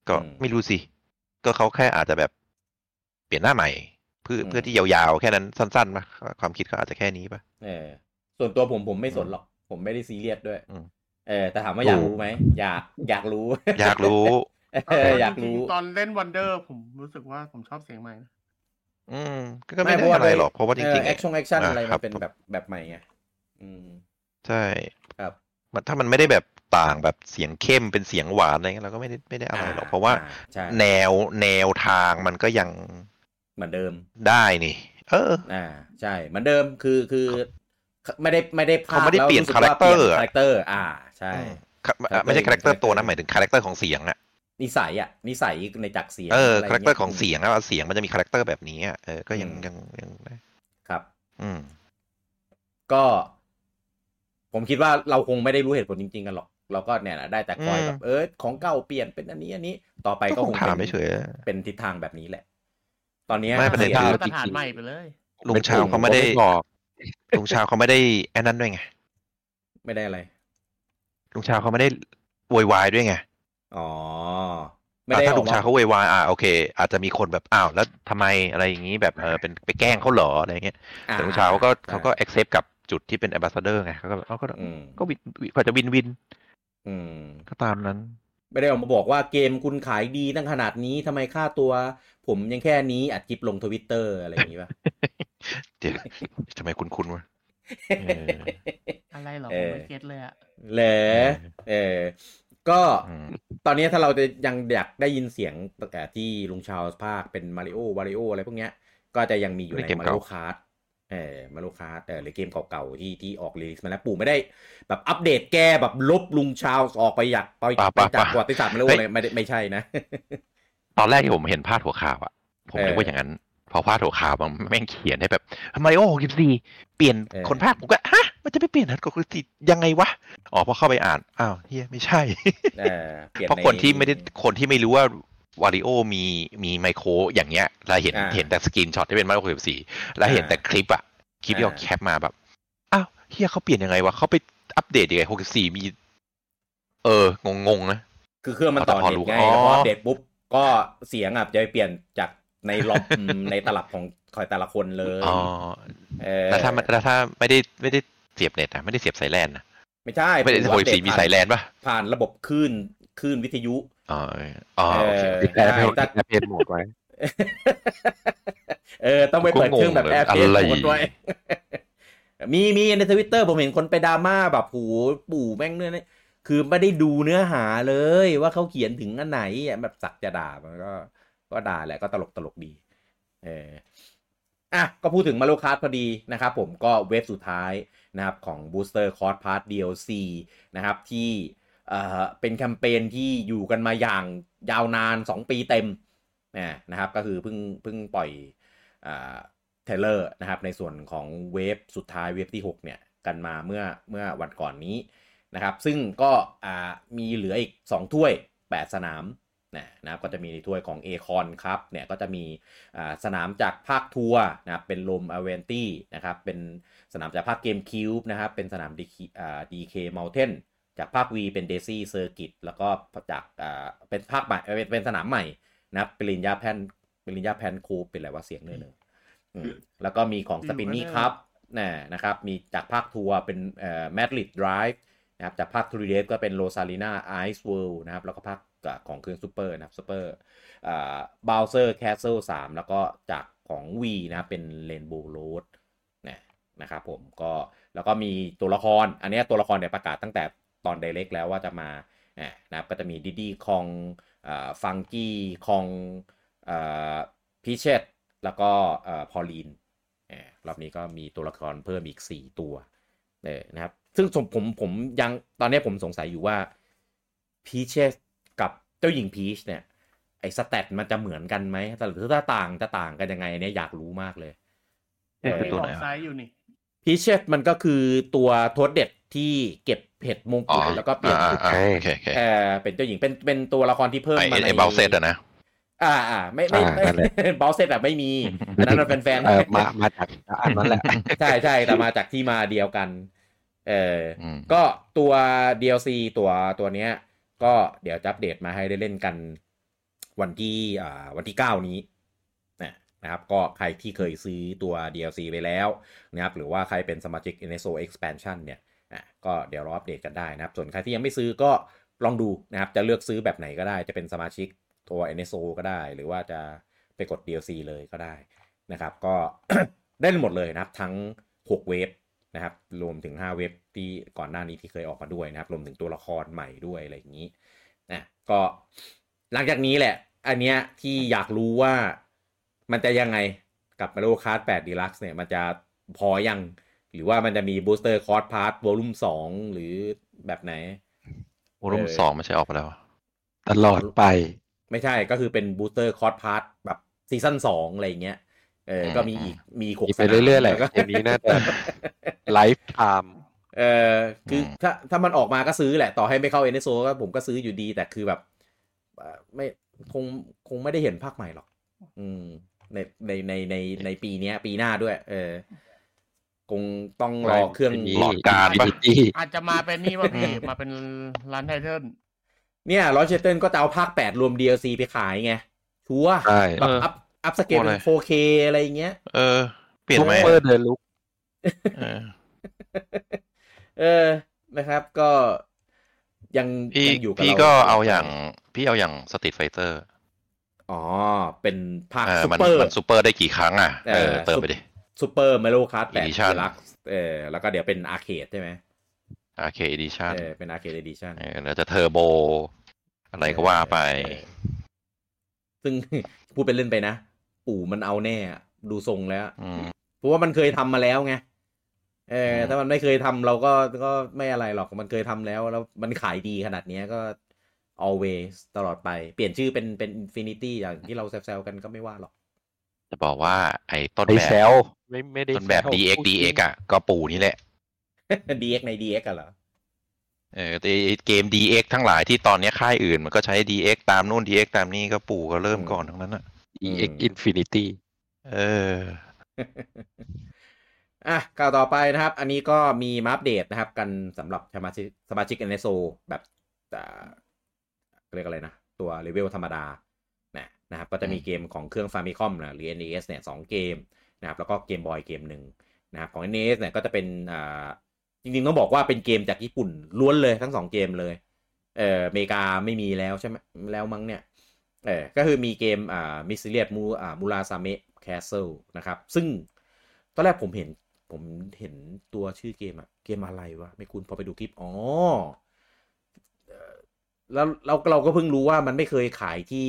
ก็อืมไม่รู้สิ ก็เขาแค่อาจจะแบบเปลี่ยนหน้าใหม่ เพื่ออืมเพื่อที่ยาวๆ แค่นั้นสั้นๆปะความคิดเขาอาจจะแค่นี้ปะเออส่วนตัวผมผมไม่สนหรอก ผมไม่ได้ซีเรียสด้วยอืมเออแต่ถามว่าอยากรู้ไหมอยากอยากรู้ อยากรู้เอออยากรู้จงๆตอนเล่นวันเดอร์ผมรู้สึกว่าผมชอบเสียงใหม่นะอืมก็ไม่ได้อะไรหรอกเพราะว่าจริงๆแอคชั่นแอคชั่นอ่าอะไรครัมับนเป็นแบบแบบใหม่ไงอืม ใช่ครับมันถ้ามันไม่ได้แบบต่างแบบเสียงเข้มเป็นเสียงหวานอะไรเงี้ยเราก็ไม่ได้ไม่ได้อะไรหรอกเพราะว่าอ่ใช่แนวแนวทางมันก็ยังเหมือนเดิมได้นี่ เออ อ่า ใช่เหมือนเดิมคือคือไม่ได้ไม่ได้พลเขาไม่ได้เปลี่ยนแวรู้สึกว่ character เปลี่ยนอะ character อ่าใช่ครับอะไม่ใช่ character ตัวนะหมายถึง character ของเสียงอะนิสัยอะนิสัยในจากเสียงเออะไ character ของเสียงอะเสียงมันจะมี character แบบนี้อะเออก็ยังอืมยังยังได้ครับ อืมก็ ผมคิดว่าเราคงไม่ได้รู้เหตุผลจริง ๆ กันหรอกเราก็เนี่ยแหละได้แต่คอยอืมแบบเออของเก่าเปลี่ยนเป็นอันนี้อันนี้ต่อไปก็ก็คคงงถามเป็นเฉยเป็นทิศทางแบบนี้แหละ ตอนเนี้ยไม่ประเด็นสียคือมาตรฐานใหม่ไปเลยลุงชาวเขาไม่ได้บอกๆลุงชาวเขาไม่ได้แอนนั้นด้วยไงไม่ได้อะไรลุงชาวเขาไม่ได้โวยวายด้วยไงอ๋อไม่อะได้ถ้าออลุกงมาชาวเขาโวยวายอะโอเค อาจจะมีคนแบบอ้าวแล้วทำไมอะไรอย่างนี้แบบเออเป็นไปแกล้งเขาเหรออะไรเงี้ยอ่แต่ลุงชาวเขาก็ใช่เขาก็ accept กับ จุดที่เป็น ambassador ไงเขาก็เขาก็อืมก็วินวินพอจะวินวิน อืมก็ตามนั้น ไม่ได้ออกมาบอกว่าเกมคุณขายดีตั้งขนาดนี้ทำไมค่าตัว ผมยังแค่นี้อัดคลิปลงทวิตเตอร์อะไรอย่างนี้ป่ะเดี๋ยวทำไมคุณคุณวะเอออะไรเหรอเอผมอไม่ get เลยอะเหรอเออก็อืมตอนนี้ถ้าเราจะยังอยากได้ยินเสียงตั้งแต่ที่ลุงชากย์เป็นมาริโอวาริโออะไรพวกเนี้ย ก็จะยังมีอยู่ในในเกมเก่า Mario Kart เออ Mario Kart เออหรือเกมเก่าๆที่ที่ออก release มาแล้วปู่ไม่ได้ แบบอัปเดตแก้แบบลบลุงชาวออกไปอยากไปป่ะไปป่ะจากป่ะประวัติศาสตร์มาริโอเฮ้ยเลยไม่ได้ไม่ใช่นะ ตอนแรกที่ผมเห็นพาดหัวข่าวอะ ผมนึกว่าอย่างนั้น พอพาดหัวข่าวมันแม่งเขียนให้แบบมาริโอ64เปลี่ยนเออคนภาคผมก็ฮะมันจะไปเปลี่ยนนัดกับคุณสิยังไงวะอ๋อพอเข้าไปอ่านอ้าวเฮียไม่ใช่เออปลี่ยเพราะใคนที่ไม่ได้คนที่ไม่รู้ว่า วาริโอมีมีไมโครอย่างเงี้ยเราเห็นอ่าเห็นแต่สกรีนช็อตที่เป็นมาริโอ64แล้วเห็นอ่าแต่คลิปอะคลิปที่เขาอ่าแคปมาแบบอ้าวเฮียเขาเปลี่ยนยังไงวะเขาไปอัปเดตยังไง64มี เอองงงๆนะคือเครื่องมันต่อแต่พอเน็ตรู้ไงอ๋อแล้วพออัปเดตปุ๊บก็เสียงอะจะไปเปลี่ยนจากในล็อบอืมในตลับของคอยแต่ละคนเลยอ๋อเออแล้วถ้ามันแล้วถ้าไม่ได้ไม่ได้เสียบเน็ตอะไม่ได้เสียบสายแลนนะไม่ใช่ไม่ได้ปู่โหอัยปเดตสีมีผ่สายแลนปะผ่านระบบคลื่นคลื่นวิทยุ อ๋ออ๋อโอเคเออติดแอร์เพลใช่ติดแอร์เพลโหมดไว้ เออ ต้องไปเปิดเครื่องแบบ airplane อะไรคนด้วยมีมีในทวิตเตอร์ผมเห็นคนไปดราม่าแบบหูปู่แม่งเนี่ยคือไม่ได้ดูเนื้อหาเลยว่าเขาเขียนถึงอันไหนอะแบบสักจะด่ามันก็ ก็ด่าแหละก็ตลกตลกดี เอออะก็พูดถึงมา r ลคาร์ดพอดีนะครับผมก็ wave สุดท้ายนะครับของ Booster c o r d Pass DLC นะครับที่ เอ่อเป็นแคมเปญที่อยู่กันมาอย่างยาวนาน 2 ปีเต็มนะครับก็คือเพิ่งเพิ่งปล่อยอ่า trailer นะครับในส่วนของ wave สุดท้าย wave ที่ 6 เนี่ยกันมาเมื่อเมื่อวันก่อนนี้นะครับ ซึ่งก็อ่ามีเหลืออีก 2 ถ้วย 8 สนามนะครับก็จะมีในถ้วยของ a c o n ครับเนี่ยก็จะมีสนามจากภาคทัวร์นะครับเป็น Rome Avanti นะครับเป็นสนามจากภาค GameCube นะครับเป็นสนามDK Mountain จากภาค V เป็น Daisy Circuit แล้วก็จากเป็นภาคใหม่เป็นเป็นสนามใหม่นะครับ Piranha Plant Piranha Plant Cove เป็นอะไรวะเสียงเนื้อเนื้อแล้วก็มีของ Spiny ครับนะครับ มีจากภาคทัวร์เป็น Madrid Drive นะครับจากภาค 3DS ก็เป็น Rosalina's Ice World นะครับ แล้วก็ภาคของเครื่องซูเปอร์นะครับ Super Bowser Castle สามแล้วก็จากของ V นะเป็น Rainbow Roadนะนะครับผมก็แล้วก็มีตัวละคร อันนี้ตัวละครเนี่ยประกาศตั้งแต่ ตอน Direct แล้วว่าจะมานะครับก็จะมี Diddy Kong Funky Kong Peachette แล้วก็ Pauline รอบนี้ก็มีตัวละครเพิ่มอีก 4 ตัวนะครับ ซึ่งผมผมยังตอนนี้ผมสงสัยอยู่ว่า Peachette กับเจ้าหญิงพีชเนี่ย ไอ้ stat มันจะเหมือนกันไหมแต่หรือถ้าต่างจะต่างกันยังไงเนี่ยอยากรู้มากเลยเออตัวไหนอยู่นี่พีเชสมันก็คือตัวโทษเด็ดที่เก็บ เห็ดมงกุฎแล้วก็เปลี่ยนเออเป็นเจ้าหญิงเป็นเป็นตัวละครที่เพิ่มมาในไอ้เบลเซตอะนะอ่าอ่าไม่ไม่เบลเซตอะไม่มีอันนั้นเป็นแฟนมามาจากอันนั้นแหละใช่ใช่แต่มาจากที่มาเดียวกันเออก็ตัว DLC ตัวตัวเนี้ย ก็เดี๋ยวจะอัปเดตมาให้ได้เล่นกันวันที่อ่าวันที่เก้านี้นะครับก็ใครที่เคยซื้อตัว DLC ไปแล้วนะครับหรือว่าใครเป็นสมาชิก NSO Expansion เนี่ย อะก็เดี๋ยวรออัปเดตกันได้นะครับ ส่วนใครที่ยังไม่ซื้อก็ลองดูนะครับ จะเลือกซื้อแบบไหนก็ได้ จะเป็นสมาชิกตัว NSO ก็ได้ หรือว่าจะไปกด DLC เลยก็ได้นะครับ ก็ได้หมดเลยนะครับ ทั้ง 6 เวฟนะครับ รวมถึง 5 เว็บที่ก่อนหน้านี้ที่เคยออกมาด้วยนะครับ รวมถึงตัวละครใหม่ด้วยอะไรอย่างนี้นะก็หลังจากนี้แหละ อันเนี้ยที่อยากรู้ว่ามันจะยังไงกับมาโลคาร์ด8 Deluxe เนี่ย มันจะพอยัง หรือว่ามันจะมี Booster Course Pass volume สองหรือแบบไหน volume สองไม่ใช่ออกไปแล้ว ตลอดไป ไม่ใช่ก็คือเป็น Booster Course Pass แบบ season สองอะไรเงี้ยเออ ก็มีอีกมีหกไปเรื่อยๆแหละเกมนี้น่าจะ lifetimeเออคือถ้าถ้ามันออกมาก็ซื้อแหละ ต่อให้ไม่เข้า NSO ก็ผมก็ซื้ออยู่ดี แต่คือแบบไม่คงคงไม่ได้เห็นภาคใหม่หรอก อืม ในในในในในปีนี้ปีหน้าด้วย เออ คงต้องรอเครื่องหลอดการปะอาจจะมาเป็นนี่ว่าพี่ มาเป็น launch titleเนี่ย launch title ก็จะเอาภาคแปดรวม DLC ไปขายไง ชัวร์แบบ up upscale เป็น 4K อะไรเงี้ย เออ เปลี่ยนไหมเปิดเลยลุกเออนะครับก็ยังพี่อยู่พี่ก็เอาอย่าง พี่เอาอย่างสตรีทไฟเตอร์อ๋อ เป็นภาคซูเปอร์มันซูเปอร์ได้กี่ครั้งอะเออเติมไปดิ ซูเปอร์เมโลคัสแปดลักเออแล้วก็เดี๋ยวเป็นอาร์เคดใช่ไหมอาร์เคดดิชั่นเออเป็นอาร์เคดดิชั่นเออแล้วจะเทอร์โบ อะไรก็ว่าไป ซึ่งพูดเป็นเล่นไปนะ ปู่มันเอาแน่ ดูทรงแล้วเพราะว่ามันเคยทำมาแล้วไงเออถ้ามันไม่เคยทำเราก็ก็ไม่อะไรหรอกมันเคยทำแล้ว แล้วมันขายดีขนาดนี้ก็ always ตลอดไป เปลี่ยนชื่อเป็นเป็น infinity อย่างที่เราแซวๆกันก็ไม่ว่าหรอก จะบอกว่าไอ้ต้นแบบไม่ไม่ได้ต้นแบบ dx dx อะก็ปู่นี่แหละ dx ใน dx กันเหรอ เออเกม dx ทั้งหลายที่ตอนนี้ค่ายอื่น มันก็ใช้ dx ตามนู่น dx ตามนี่ก็ปู่ก็เริ่มก่อนทั้งนั้นอะ dx infinity เออ อะก่าวต่อไปนะครับ อันนี้ก็มีมาอัปเดตนะครับ กันสำหรับสมาชิกสมาชิก NSO แบบเรียกอะไรนะ ตัวเลเวลธรรมดา นะนะครับก็จะมีเกมของเครื่อง Famicom นะหรือ NES เนี่ยสองเกมนะครับแล้วก็เกมบอยเกมหนึ่งนะครับของ NES เนี่ยก็จะเป็นอ่าจริงๆต้องบอกว่าเป็นเกมจากญี่ปุ่นล้วนเลยทั้งสองเกมเลยเอออเมริกาไม่มีแล้วใช่ไหมแล้วมั้งเนี่ยเออก็คือมีเกมอ่า Mysterious Mu อ่า Murasame Castle นะครับซึ่งตอนแรกผมเห็นผมเห็นตัวชื่อเกมอะเกมอะไรวะไม่คุณพอไปดูคลิปอ๋อเอ่อแล้วเราเราก็เพิ่งรู้ว่ามันไม่เคยขายที่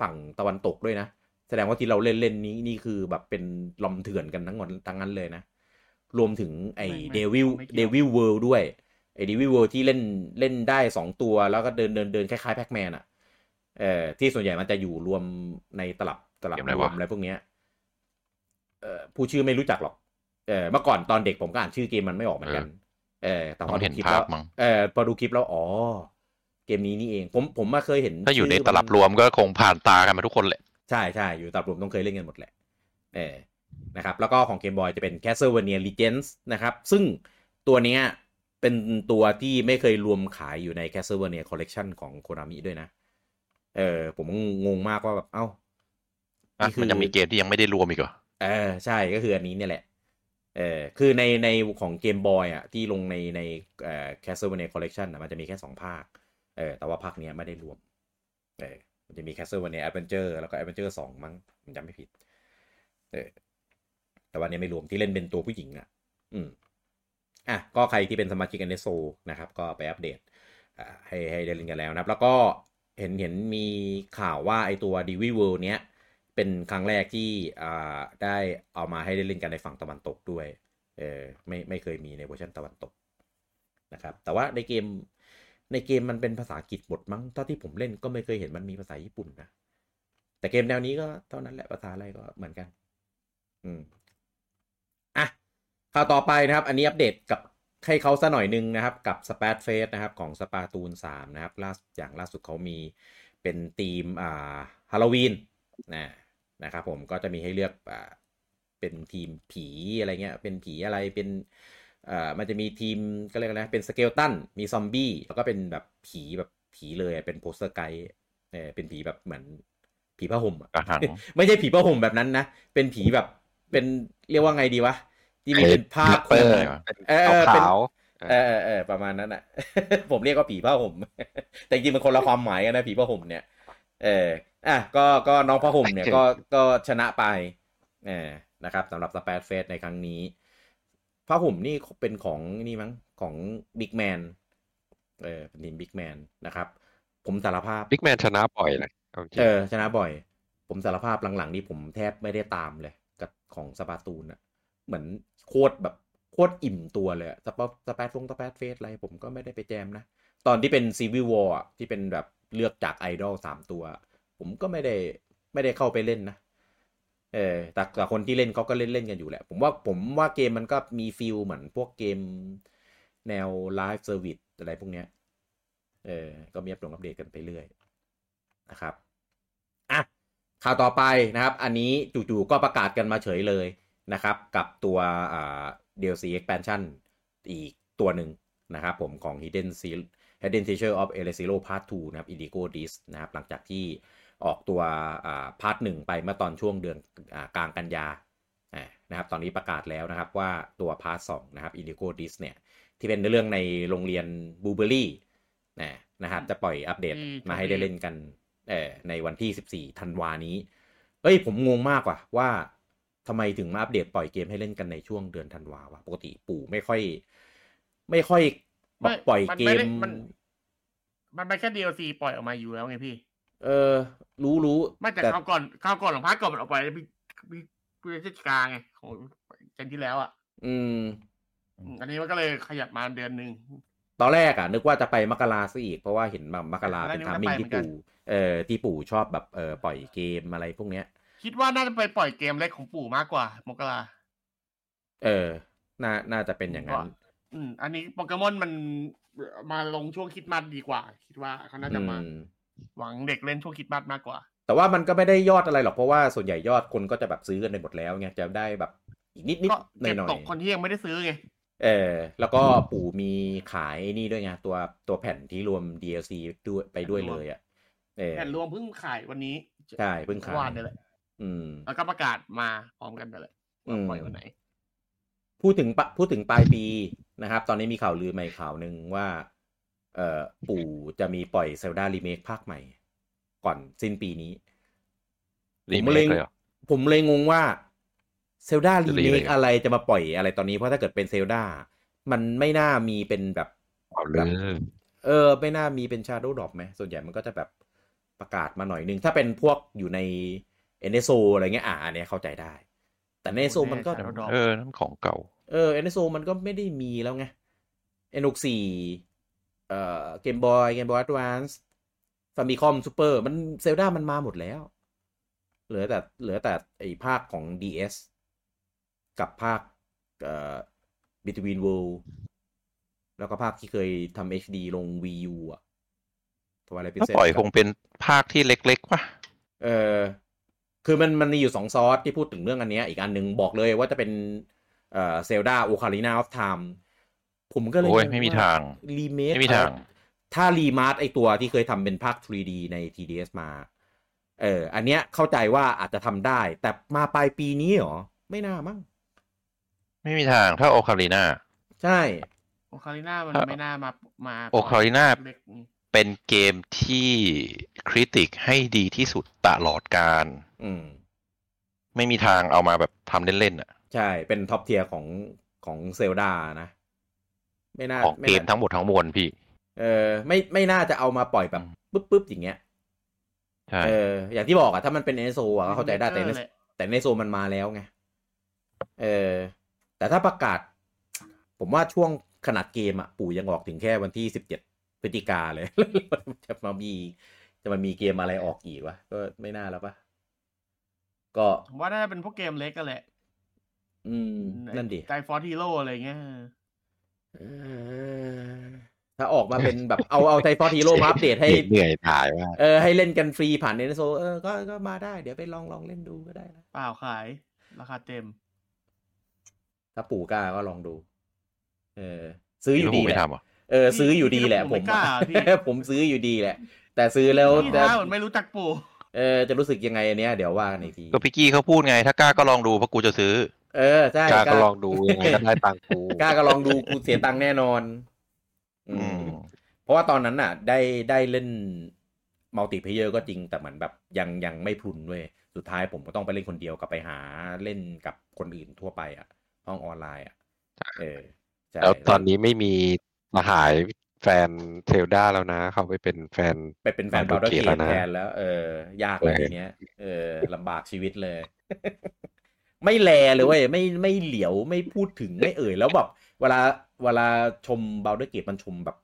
ฝั่งตะวันตกด้วยนะ แสดงว่าที่เราเล่นเล่นนี้นี่คือแบบเป็นลอมเถื่อนกันทั้งหมดทั้งนั้นเลยนะ รวมถึงไอ้ไม่ไม่เดวิลไม่เกี่ยวเดวิลเวิลด์ด้วยไอ้เดวิลเวิลด์ที่เล่นเล่นได้สองตัวแล้วก็เดินเดินเดินคล้ายๆแพ็กแมนอะเอ่อที่ส่วนใหญ่มันจะอยู่รวมในตลับตลับเกมอะไรรววะมอะไรพวกเนี้ยเอ่อผู้ชื่อไม่รู้จักหรอกเออเมื่อก่อนตอนเด็กผมก็อ่านชื่อเกมมันไม่ออกเหมือนกัน เออแต่พต้อองดูเห็นคลิปภาแล้พวมั้งเออพอดูคลิปแล้วอ๋อ เกมนี้นี่เอง ผมผมมาเคยเห็น ถ้าอยู่ในชื่ตลับรวมก็คงผ่านตากันมาทุกคนแหละ ใช่ใช่อยู่ตลับรวมต้องเคยเล่นกันหมดแหละเออนะครับแล้วก็ของเกมบอยจะเป็น Castlevania Legends นะครับ ซึ่งตัวเนี้ยเป็นตัวที่ไม่เคยรวมขายอยู่ใน Castlevania Collection ของ Konami ด้วยนะ เออผมงงมากว่าแบบ เอ้าอะนี่คือมันจะมีเกมที่ยังไม่ได้รวมอีกเหรอเออใช่ก็คืออันนี้เนี่ยแหละเออคือในในของเกมบอยอะที่ลงในในเอ่อ Castlevania Collection อะมันจะมีแค่สองภาค เออแต่ว่าภาคเนี้ยไม่ได้รวมเออมันจะมี Castlevania Adventure แล้วก็ Adventure สองมั้งมันจำไม่ผิดเออแต่วันนี้ไม่รวมที่เล่นเป็นตัวผู้หญิงอะ อืมอะก็ใครที่เป็นสมาชิกกันในโซนะครับ ก็ไปอัปเดตอ่าให้ให้ได้เล่นกันแล้วนะครับ แล้วก็เห็นเห็นมีข่าวว่าไอตัว d v w o r l d เนี้ยเป็นครั้งแรกที่อ่าได้เอามาให้ได้เล่นกันในฝั่งตะวันตกด้วย เออไม่ไม่เคยมีในเวอร์ชันตะวันตกนะครับ แต่ว่าในเกม ในเกมมันเป็นภาษาอังกฤษหมดมั้งเท่าที่ผมเล่นก็ไม่เคยเห็นมันมีภาษาญี่ปุ่นนะแต่เกมแนวนี้ก็เท่านั้นแหละภาษาอะไรก็เหมือนกัน อืมอะข่าวต่อไปนะครับ อันนี้อัปเดตกับให้เขาซะหน่อยนึงนะครับ กับสเปาร์ตเฟสนะครับ ของสปาตูนสามนะครับล่าสุดอย่างล่าสุดเขามีเป็นธีมอ่าฮาโลวีนนะนะครับผมก็จะมีให้เลือกอ่าเป็นทีมผีอะไรเงี้ย เป็นผีอะไรเป็น อ่ามันจะมีทีมก็เรียกอะไรนะเป็น skeleton มีซอมบี้แล้วก็เป็นแบบผีแบบผีเลยอะเป็น poltergeist เออเป็นผีแบบเหมือนผีผ้าห่มอะกระหังไม่ใช่ผีผ้าห่มแบบนั้นนะ เป็นผีแบบเป็นเรียกว่าไงดีวะ ที่มีเป็นผ้าคเปลุอมร์เหรอเป็นเออเออเป็นขาวเออเออเออประมาณนั้นอะ ผมเรียกว่าผีผ้าห่ม แต่จริงๆมันคนละความหมายกันนะผีผ้าห่มเนี่ย เอออะก็ก็น้องผ้าห่มเนี่ยก็ก็ชนะไปเออนะครับสำหรับ Splatfest ในครั้งนี้ ผ้าห่มนี่เป็นของนี่มั้งของ Big Man เออเป็นทีม Big Man นะครับ ผมสารภาพ Big Man ชนะบ่อยเลยเอาจริงเออชนะบ่อย ผมสารภาพหลังๆ นี้ผมแทบไม่ได้ตามเลย กับของ Splatoon อะเหมือนโคตรแบบโคตรอิ่มตัวเลยอะ Splat Splat ฟง Splatfest อะไรผมก็ไม่ได้ไปแจมนะ ตอนที่เป็น civil war ที่เป็นแบบเลือกจากไอดอลสามตัว ผมก็ไม่ได้ไม่ได้เข้าไปเล่นนะ เออแต่แต่คนที่เล่นเขาก็เล่นเล่นกันอยู่แหละ ผมว่าผมว่าเกมมันก็มี feel เหมือนพวกเกมแนว live service อะไรพวกเนี้ย เออ ก็มีอัปดงอัปเดตกันไปเรื่อยนะครับอะข่าวต่อไปนะครับ อันนี้จู่ๆก็ประกาศกันมาเฉยเลยนะครับ กับตัวอ่า DLC expansion อีกตัวหนึ่งนะครับผมของ Hidden Seal Hidden Treasure of e l e s i r o Part 2 นะครับ Indigo Disc นะครับ หลังจากที่ ออกตัวอ่า part หนึ่งไปเมื่อตอนช่วงเดือนอ่ากลางกันยาอ่านะครับตอนนี้ประกาศแล้วนะครับว่าตัว part สองนะครับ Indigo Disc เนี่ยที่เป็นเรื่องในโรงเรียนบูเบอรี่นะนะครับจะปล่อยอัปเดตที่มาให้ได้เล่นกันเออในวันที่ 14ธันวานี้ เอ้ยผมงงมากว่ะว่าทำไมถึงมาอัปเดตปล่อยเกมให้เล่นกันในช่วงเดือนธันวาวะปกติปู่ไม่ค่อย ไม่ค่อยแบบปล่อยเกนไได้มมันมันเป็นแค่ DLC ปล่อยออกมาอยู่แล้วไงพี่ เออ รู้รู้ไม่แต่คราวก่อนคราวก่อนของภาคก่อนมันออกไปแล้วพี่พี่พฤศจิกาไงของเจนที่แล้วอะอืมอืม อันนี้มันก็เลยขยับมาเดือนหนึ่งตอนแรกอะนึกว่าจะไปมกราซะอีก เพราะว่าเห็นแบบมกราตอนแรกเป็นนึกทาว่ามิ่งจะไปที่เหมือนกันปู่เอ่อที่ปู่ชอบแบบเออปล่อยเกมอะไรพวกเนี้ย คิดว่าน่าจะไปปล่อยเกมเล็กของปู่มากกว่า มกราเออ น่าน่าจะเป็นอย่างนั้นอืม อันนี้โปเกมอนมันมาลงช่วงคริดมาสดีกว่า คิดว่าเขาน่าจะมาอืม หวังเด็กเล่นช่วงคริดมาสมากกว่า แต่ว่ามันก็ไม่ได้ยอดอะไรหรอกเพราะว่าส่วนใหญ่ยอดคนก็จะแบบซื้อกันไปหมดแล้วไงจะได้แบบอีกนิดนิดก็หน่อเก็ยบหน่อตยกคนที่ยังไม่ได้ซื้อไงเออแล้วก็ปู่มีขายนี่ด้วยไงตัวตัวแผ่นที่รวม DLC ด้วยไปด้วยเลยอะเออแผ่นรวมเพิ่งขายวันนี้ใช่เพิ่งขายวานนี่แหละอืม แล้วก็ประกาศมาพร้อมกันไปเลยว่าปล่อยวันไหน พูดถึงปะพูดถึงปลายปีนะครับ ตอนนี้มีข่าวลือใหม่ข่าวหนึ่งว่า เอ่อปู่จะมีปล่อย Zelda remake ภาคใหม่ ก่อนสิ้นปีนี้รีผมเมเลคยเลยเหรอผมเลยงงว่า Zelda จะรีรีเมเมคคอะไรจะมาปล่อยอะไรตอนนี้เพราะถ้าเกิดเป็น Zeldaมันไม่น่ามีเป็นแบบเอาเลยเออ ไม่น่ามีเป็น Shadow Drop ไหมส่วนใหญ่มันก็จะแบบประกาศมาหน่อยนึง ถ้าเป็นพวกอยู่ใน NSO อะไรเงี้ยอ่าอันเนี้ยเข้าใจได้ แต่ใน NSO มันก็ Shadow Drop เออนั่นของเก่า เออ NSO มันก็ไม่ได้มีแล้วไง N64 เอ่อ Game Boy Game Boy Advance Famicom Super มันเซลดามันมาหมดแล้ว เหลือแต่เหลือแต่ไอ้ภาคของ DS กับภาคเอ่อ Between World แล้วก็ภาคที่เคยทำ HD ลง Wii U อะตัวอะไรเป็นถ้าปล่อยคงเป็นภาคที่เล็กๆป่ะเออคือมันมันมีอยู่สองซอสที่พูดถึงเรื่องอันเนี้ย อีกอันหนึ่งบอกเลยว่าจะเป็นเอ่อเซลดาโอคา i ินาออฟไทม์ ผมก็เลยโอ้ยงงไม่มีทางรีเมคไม่มีทาง ถ้า remaster ไอ้ตัวที่เคยทำเป็นภาค 3D ใน 3DS มา เออ อันเนี้ยเข้าใจว่าอาจจะทำได้ แต่มาปลายปีนี้เหรอ ไม่น่ามั้งไม่มีทางถ้าโอคา i ิน่าใช่โอคาริน่ามันครับไม่น่ามามาโอคา i ิน่าเล็กนี่เป็นเกมที่ critic ให้ดีที่สุดตลอดกาล อืม ไม่มีทางเอามาแบบทำเล่นๆอะ ใช่ เป็น top tier ของของ Zelda นะ ไม่น่าของไม่เกมน่าทั้งหมดทั้งมวลพี่ เออ ไม่ไม่น่าจะเอามาปล่อยแบบอืมปึ๊บปึ๊บอย่างเงี้ยใช่เออ อย่างที่บอกอะถ้ามันเป็นเอโซอะก็เข้าใจได้แต่เอในอแหละแต่ในโซมันมาแล้วไงเออ แต่ถ้าประกาศ ผมว่าช่วงขนาดเกมอะปู่ยังออกถึงแค่วันที่สิบเจ็ดพฤศจิกาเลยจะมามีจะมามีเกมอะไรออกอีกวะก็ไม่น่าแล้วปะก็ผมว่าน่าจะเป็นพวกเกมเล็กกันแหละ อืม นั่นดิใจฟอร์ทีโร่อะไรเงี้ยเออ ถ้าออกมาเป็นแบบเอาเอาไทฟอร์ทีโร่มาอัปเดตให้เหนื่อยตายว่ากเออให้เล่นกันฟรีผ่านเนโซเออก็ก็มาได้เดี๋ยวไปลองลองเล่นดูก็ได้นะเปล่าขาย ราคาเต็ม ถ้าปู่กล้าก็ลองดู เออ ซื้ออยู่แล้วผดีมแหไม่ละทำเหรอเออ ซื้ออยู่ดีแหละพี่ผมไม่กล้าพี่ผมซื้ออยู่ดีแหละ แต่ซื้อแล้วพี่จะท้าเหมือนไม่รู้จักปู่เออจะรู้สึกยังไงอันเนี้ยเดี๋ยวว่ากันอีกทีก็พี่กี้เขาพูดไง ถ้ากล้าก็ลองดูเพราะกูจะซื้อ เออใช่กล้าก็ลองดูยังไงก็ได้ตังค์กูกล้าก็ลองดูกูเสียตังค์แน่นอน อือืมมเพราะว่าตอนนั้นน่ะ ได้ได้เล่น multiplayer ก็จริงแต่เหมือนแบบยังยังไม่พรุนเว้ยสุดท้ายผมก็ต้องไปเล่นคนเดียวกับไปหาเล่นกับคนอื่นทั่วไปอะ ห้องออนไลน์อะเออใช่แล้วตอนนี้ไม่มีมาหายแฟน Zelda แล้วนะ เขาไปเป็นแฟนไปเป็นแฟนบา Baldur's ร์เดอร์เก Gate แล้วมนะแทนแล้ว เออยากเลยเลยทีเนี้ย เออลำบากชีวิตเลย ไม่แลเลยเว้ยไม่ไม่เหลียวไม่พูดถึงไม่เอ่ยแล้วแบบเวลาเวลาชม Baldur's Gate มันชมแบบ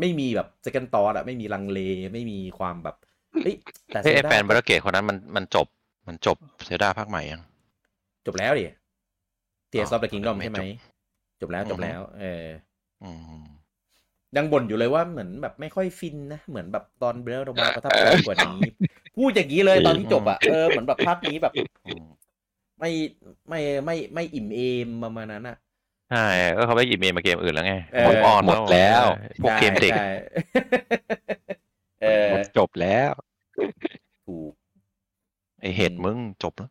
ไม่มีแบบ second thought อะไม่มีลังเลไม่มีความแบบเฮ้ยแต่เฮ้ยไอ Zelda แฟนบาร์เกตคนนั้นมันมันจบมันจบ Zelda ภาคใหม่ยัง จบแล้วดิ Tears of Kingdom ไม่ใช่ไหมจบจบแล้วอือฮึจบแล้ว เอออืมยังบ่นอยู่เลยว่าเหมือนแบบไม่ค่อยฟินนะ เหมือนแบบตอน Breath มาประทับใจกว่านี้ พูดอย่างนี้เลยตอนที่จบอะเออเหมือนแบบภาคนี้แบบอืม ไม่ไม่ไม่ไม่อิ่มเอมประมาณนั้นอะใช่ก็เขาไปหยิบเมย์มาเกมอื่นแล้วไงเออผมอ่อนหมดแล้วพวกเกมเด็กใช่เออมันจบแล้วถูกไอเห็ดมึงจบแล้ว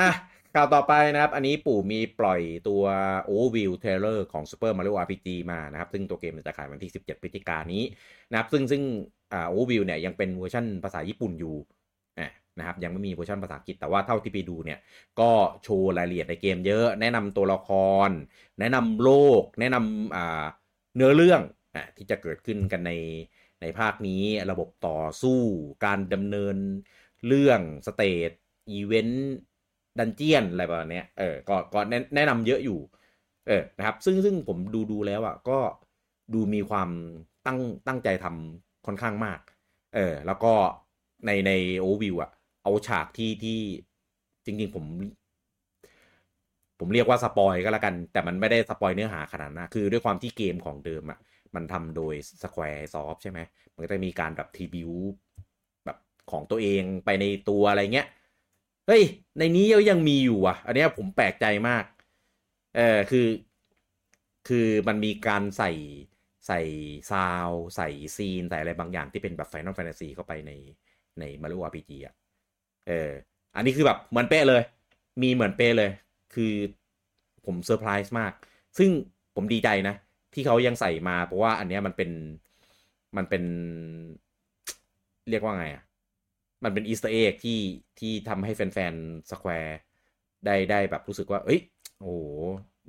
อะข่าวต่อไปนะครับ อันนี้ปู่มีปล่อยตัว Overview Trailer ของ Super Mario RPG มานะครับ ซึ่งตัวเกมจะขายวันที่ 17พฤศจิกายนนี้นะครับ ซึ่งซึ่งอ่า Overview เนี่ยยังเป็นเวอร์ชันภาษาญี่ปุ่นอยู่อะ นะครับยังไม่มีเวอร์ชันภาษาอังกฤษแต่ว่าเท่าที่ไปดูเนี่ยก็โชว์รายละเอียดในเกมเยอะ แนะนำตัวละคร แนะนำโลก แนะนำเนื้อเรื่องอะที่จะเกิดขึ้นกันในในภาคนี้ระบบต่อสู้การดำเนินเรื่อง stage event dungeon อะไรประมาณนี้เออก็ก็แนะแนะนำเยอะอยู่เออนะครับซึ่งซึ่งผมดูดูแล้วอะก็ดูมีความตั้งตั้งใจทำค่อนข้างมากเออแล้วก็ในในโอวิวอะ เอาฉากที่ที่จริง ๆ ผม ผมเรียกว่า spoil ก็แล้วกัน แต่มันไม่ได้ spoil เนื้อหาขนาดนั้นคือด้วยความที่เกมของเดิมอะ มันทำโดย Square Soft ใช่ไหมมันก็จะมีการแบบ tribute แบบของตัวเองไปในตัวอะไรเงี้ยเฮ้ย ในนี้ยังมีอยู่อะ อันนี้ผมแปลกใจมาก เออคือ คือมันมีการใส่ใส่ซาว ใส่ซีน ใส่อะไรบางอย่างที่เป็นแบบ Final Fantasy เข้าไปในใน Mario RPG อะ เออ อันนี้คือแบบเหมือนเป๊ะเลย มีเหมือนเป๊ะเลย คือผมเซอร์ไพรส์มาก ซึ่งผมดีใจนะ ที่เขายังใส่มา เพราะว่าอันเนี้ยมันเป็นมันเป็น เรียกว่าไงอะ มันเป็น easter egg ที่ที่ทำให้แฟนๆ Square ได้ได้แบบรู้สึกว่า เอ้ย โอ้โห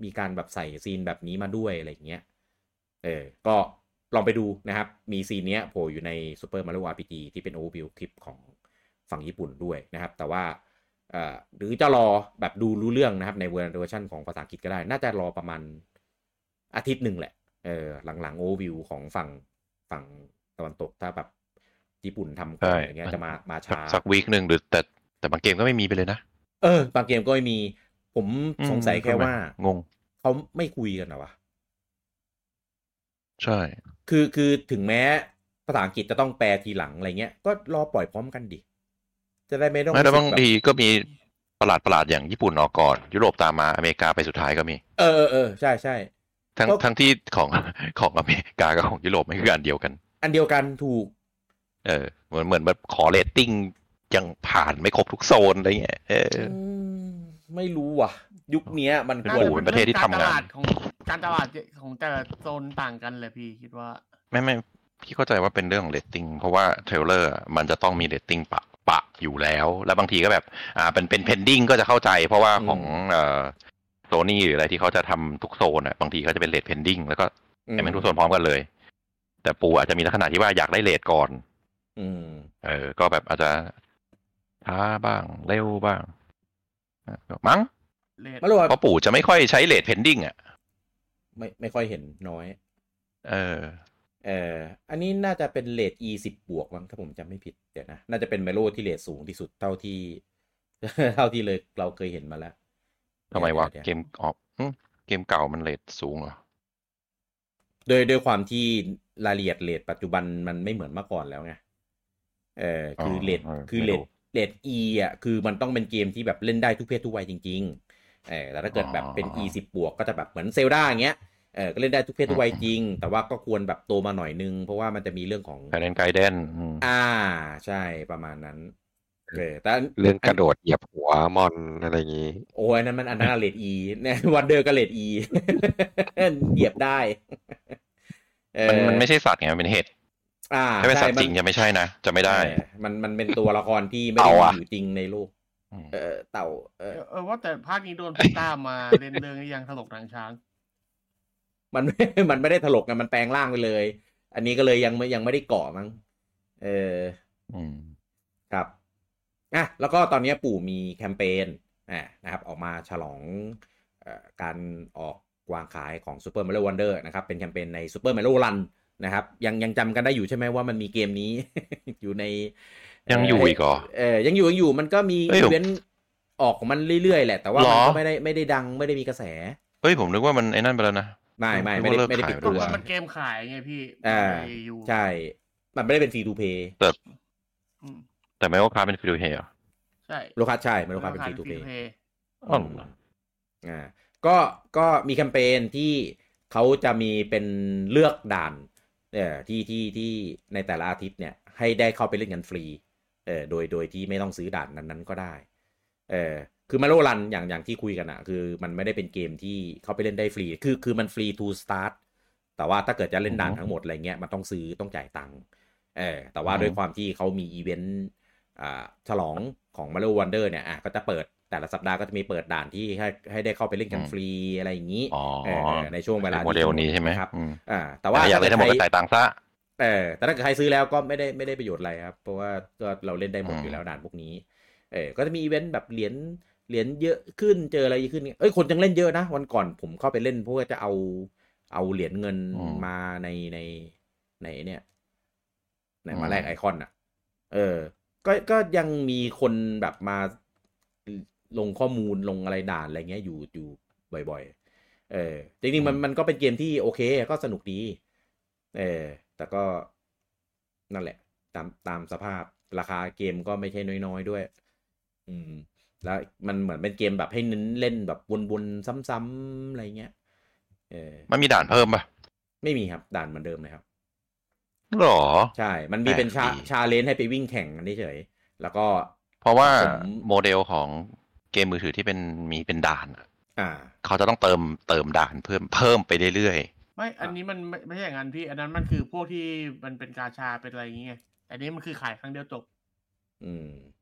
มีการแบบใส่ scene แบบนี้มาด้วยอะไรอย่างเงี้ย เออ ก็ลองไปดูนะครับ มี scene เนี้ยโผล่อยู่ใน Super Mario RPG ที่เป็นโอเวอร์วิวคลิปของ ฝั่งญี่ปุ่นด้วยนะครับ แต่ว่าเอ่อหรือจะรอแบบดูรู้เรื่องนะครับในเวอร์ชันของภาษาอังกฤษก็ได้ น่าจะรอประมาณอาทิตย์หนึ่งแหละเออหลังๆโอเวอร์วิวของฝั่งฝั่งตะวันตกถ้าแบบญี่ปุ่นทำก่อนใช่อย่างเงี้ยจะมามาสักช้าสัก week หนึ่งหรือแต่แต่บางเกมก็ไม่มีไปเลยนะ เออบางเกมก็ไม่มี ผมสงสัยแค่ว่างงเขาไม่คุยกันเหรอวะใช่ คือคือถึงแม้ภาษาอังกฤษจะต้องแปลทีหลังอะไรเงี้ย ก็รอปล่อยพร้อมกันดิ จะได้ไม่ต้องไม่แล้วบางรู้สึกทีก็มีประหลาดประหลาดๆอย่างญี่ปุ่นออกก่อน ยุโรปตามมาอเมริกาไปสุดท้ายก็มี เออเออเออใช่ใช่ทั้งก็ทั้งที่ของของอเมริกากับของยุโรปมันคืออันเดียวกัน อันเดียวกันถูก เออ เหมือนเหมือนแบบขอเรตติ้งยังผ่านไม่ครบทุกโซนอะไรเงี้ยเออมไม่รู้ว่ะ ยุคเนี้ยมันเป็คนวรปู่เป็นประเทศที่ทำงานกรตลาดของการตลาดของแต่ละโซนต่างกันเลยพี่คิดว่า ไม่ไม่พี่เข้าใจว่าเป็นเรื่องของเรตติ้งเพราะว่า trailer มันจะต้องมีเรตติ้งปะ ปะอยู่แล้ว แล้วบางทีก็แบบ อ่าเป็นเป็น pending ก็จะเข้าใจ เพราะว่าของเอ่อโซนี่หรืออะไรที่เขาจะทำทุกโซนอะบางทีเขาจะเป็น rate pending แล้วก็อืมแต่เป็นทุกโซนพร้อมกันเลย แต่ปู่อาจจะมีลักษณะที่ว่าอยากได้ rate ก่อน อืม เออ ก็แบบอาจจะช้าบ้าง เร็วบ้างอะมั้งเลทไม่รู้ว่าเพราะปู่จะไม่ค่อยใช้ rate pending อะ ไม่ไม่ค่อยเห็นน้อย เออ เอออันนี้น่าจะเป็นเลท e สิบบวกมั้งถ้าผมจำไม่ผิดเดี๋ยวนะ น่าจะเป็นเมโลที่ rate สูงที่สุดเท่าที่ เท่าที่เลยเราเคยเห็นมาแล้วทำไมวะดี๋ยเกมออกหึเกมเก่ามันเรทสูงเหรอโดยด้วยความที่รายละเอียดเลทปัจจุบันมันไม่เหมือนเมื่อก่อนแล้วไงเออคือเลทเออคือไม่เลรู้ทเลท e อะคือมันต้องเป็นเกมที่แบบเล่นได้ทุกเพศทุกวัยจริง ๆเออแต่ถ้าเกิดแบบเป็น e สิบบวกก็จะแบบเหมือนเซลดาอย่างเงี้ย เออก็เล่นได้ทุกเพศทุกวัยจริง แต่ว่าก็ควรแบบโตมาหน่อยนึง เพราะว่ามันจะมีเรื่องของไกด์เดนไกด์เดนอ่า ใช่ประมาณนั้นเออแต่เรื่องกระโดดเหยียบหัวมอนอะไรอย่างนี้ โอ้ยอันนั้นมันอันนั้นเลดอีเนี่ยวันเดอร์ก็เลดอีเหยียบได้เออมันมันไม่ใช่สัตว์ไงมันเป็นเห็ดอ่าถ้าเป็นสัตว์มัจริงจะไม่ใช่นะจะไม่ได้เออมันมันเป็นตัวละครที่ไม่ได้เต่ามีอะอยู่จริงในโลกมเออเต่าเออเออว่าแต่ภาคนี้โดนพี่ต้ามาเล่นเรื่องนี้ยังถลกหนังช้าง มันมันไม่ได้ถลกไงมันแปลงร่างไปเลย อันนี้ก็เลยยังไม่ยังไม่ได้เกาะมั้งเอออืมครับอะแล้วก็ตอนนี้ปู่มีแคมเปญอะนะครับ ออกมาฉลองเอ่อการออกวางขายของ Super Mario Wonder นะครับ เป็นแคมเปญใน Super Mario Run นะครับ ยังยังจำกันได้อยู่ใช่ไหมว่ามันมีเกมนี้ อยู่ใน ยังอยู่อีกเหรอเออยังอยู่ยังอยู่มันก็มีเอ้ยอีเวนต์ออกของมันเรื่อยๆ แหละ แต่ว่าหรมันอก็ไม่ได้ไม่ได้ดังไม่ได้มีกระแส เฮ้ยผมนึกว่ามันไอ้นั่นไปแล้วนะ ไม่ไม่นึกไม่ได้ว่าเลิกไม่ได้ปิดขายตัวมันมันเกมขายไงพี่อ่าใน EU ใช่ มันไม่ได้เป็นฟรีทูเพย์อืมแต่ไม่ว่าคาเป็นฟิลเฮียใช่โลคัสใช่ไม่โลคัสเป็นฟรีทูเพย์ย์อ๋ออ่าก็ก็มีแคมเปญที่เขาจะมีเป็นเลือกด่านเอ่อที่ที่ที่ในแต่ละอาทิตย์เนี่ย ให้ได้เข้าไปเล่นกันฟรีเออโดยโดยที่ไม่ต้องซื้อด่านนั้นๆก็ได้ เออ คือ Mario Run อย่างอย่างที่คุยกันอะคือมันไม่ได้เป็นเกมที่เข้าไปเล่นได้ฟรี คือคือมันฟรี to start แต่ว่าถ้าเกิดจะเล่นด่านทั้งหมดอะไรเงี้ยมันต้องซื้อต้องจ่ายตังค์เออแต่ว่าด้วยความที่เขามีอีเวนต์อ่าฉลองของ Mario Wonder เนี่ยอะก็จะเปิดแต่ละสัปดาห์ก็จะมีเปิดด่านที่ให้ให้ได้เข้าไปเล่นกันฟรีอะไรอย่างนี้อ๋อเออเออในช่วงเวลาโมเดลนี้ใช่ไหมครับอืมอ่าแต่ว่าแต่อยากเล่นทั้งหมดก็ก็จ่ายตังค์ซะเออแต่ถ้าเกิดใครซื้อแล้วก็ไม่ได้ไม่ได้ประโยชน์อะไรครับ เพราะว่าก็เราเล่นได้หมดอืมอยู่แล้วด่านพวกนี้เออก็จะมีอีเวนต์แบบเหรียญ เหรียญเยอะขึ้นเจออะไรเยอะขึ้นเอ้ยคนยังเล่นเยอะนะวันก่อนผมเข้าไปเล่นเพราะว่าจะเอาเอาเหรียญเงินมาในในในเนี่ยในมาแลกไอคอนอะ เออ ก็ก็ยังมีคนแบบมาลงข้อมูลลงอะไรด่านอะไรเงี้ยอยู่อยู่บ่อย ๆ เออ จริงๆมันมันก็เป็นเกมที่โอเค ก็สนุกดี เออ แต่ก็นั่นแหละ ตามตามสภาพราคาเกมก็ไม่ใช่น้อยๆด้วย อืม แล้วมันเหมือนเป็นเกมแบบให้เน้นเล่นแบบวนๆซ้ำๆอะไรเงี้ยเออมันมีด่านเพิ่มป่ะไม่มีครับ ด่านเหมือนเดิมเลยครับหรอ ใช่ มันมีเป็นชาแปลกดีชาเลนให้ไปวิ่งแข่งกันเฉยๆแล้วก็ เพราะว่าผมโมเดลของเกมมือถือที่เป็นมีเป็นด่านอะอ่า เขาจะต้องเติมเติมด่านเพิ่มเพิ่มไปเรื่อยไม่ อันนี้มันไม่ไม่ใช่อย่างนั้นพี่ อันนั้นมันคือพวกที่มันเป็นกาชาเป็นอะไรอย่างเงี้ยแต่นี้มันคือขายครั้งเดียวจบ อืมอืม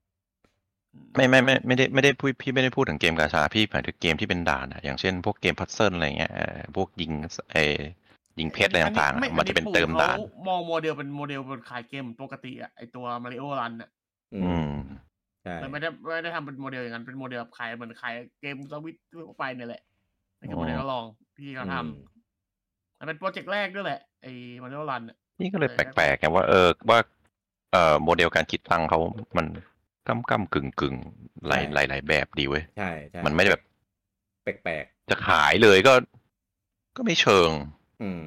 ไม่ไม่ไม่ไม่ได้ไม่ได้พูดพี่ไม่ได้พูดถึงเกมกาชาพี่หมายถึงเกมที่เป็นด่านอะอย่างเช่นพวกเกม puzzle อะไรเงี้ยเอ่อพวกยิงเออยิงเพชรอะไรต่างๆไม่อะมันจะเป็นอัเติมด่านขมองโมเดลเป็นโมเดลเป็นขายเกมปกติอะไอตัว Mario Run อะอือืมมใช่มันไม่ได้ไม่ได้ทำเป็นโมเดลอย่างนั้นเป็นโมเดลแบบขายเหมือนขายเกมสวิตทั่วไปเนี่ยแหละนี่คือโมเดลอ๋อก็ลองพี่เขาทอืมำมันเป็นโปรเจกต์แรกด้วยแหละไอ Mario Run อะนี่ก็เลยเออแปลกๆไงว่าเออว่าเอ่อโมเดลการคิดตังค์เขามัน ก้ำก้ำกึ่งกึ่งหลายหลายหลายแบบดีเว้ยใช่ใช่มันไม่ได้แบบ แปลกจะขายเลยก็ ก็ไม่เชิงๆอืม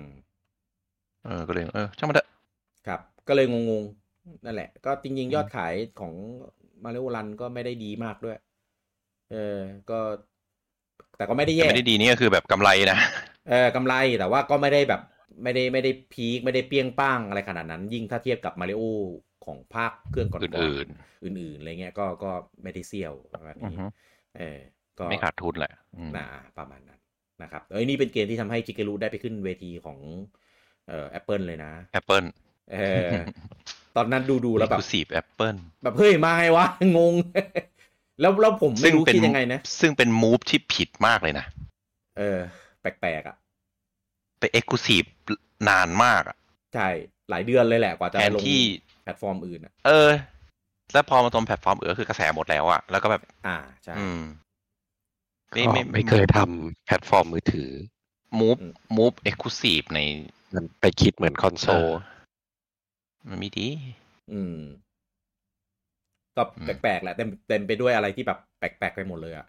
เออก็เลย เออช่างมันเถอะครับ ก็เลยงงๆ นั่นแหละ ก็จริง ๆ ยอดขายของมาริโอรันก็ไม่ได้ดีมากด้วย เออ ก็ แต่ก็ไม่ได้แต่แย่ไม่ได้ดีนี่ก็คือแบบกำไรนะเออกำไรแต่ว่าก็ไม่ได้แบบ ไม่ได้ไม่ได้พีคไม่ได้เปรี้ยงป้างอะไรขนาดนั้น ยิ่งถ้าเทียบกับมาริโอ ของภาคเครื่องก่อนๆอื่นอื่นๆอะไรเงี้ยก็ก็ไม่ได้เซี่ยวประมาณอือนี้ฮึเออก็ไม่ขาดทุนแหละอืมนะประมาณนั้นนะครับเอ้ยนี่เป็นเกมที่ทำให้จิเกรุได้ไปขึ้นเวทีของเอ่อแอปเปิลเลยนะแอปเปิลเออตอนนั้นดูดูๆแล้วแบบสีแอปเปิลแบบเฮ้ยมาไงวะ งง แล้วแล้วผมไม่รู้คิดยังไงนะ ซึ่งเป็น move ที่ผิดมากเลยนะ เออ แปลกๆอะ ไป exclusive นานมากอะใช่ หลายเดือนเลยแหละกว่าจะแทนลงที่แพ ลตฟอร์มอื่นอะ เออ แล้วพอมาตรงแพลตฟอร์มอื่นก็คือกระแสหมดแล้วอะแล้วก็แบบ อ่าใช่อืมก็ไม่เคยทำแพลตฟอร์มมือถือ move อืม move exclusive ในมันไปคิดเหมือนคอนโซลมันไม่ดี อืม ก็อืมแปลกๆแหละเต็มเต็มไปด้วยอะไรที่แบบแปลกๆไปหมดเลยอะ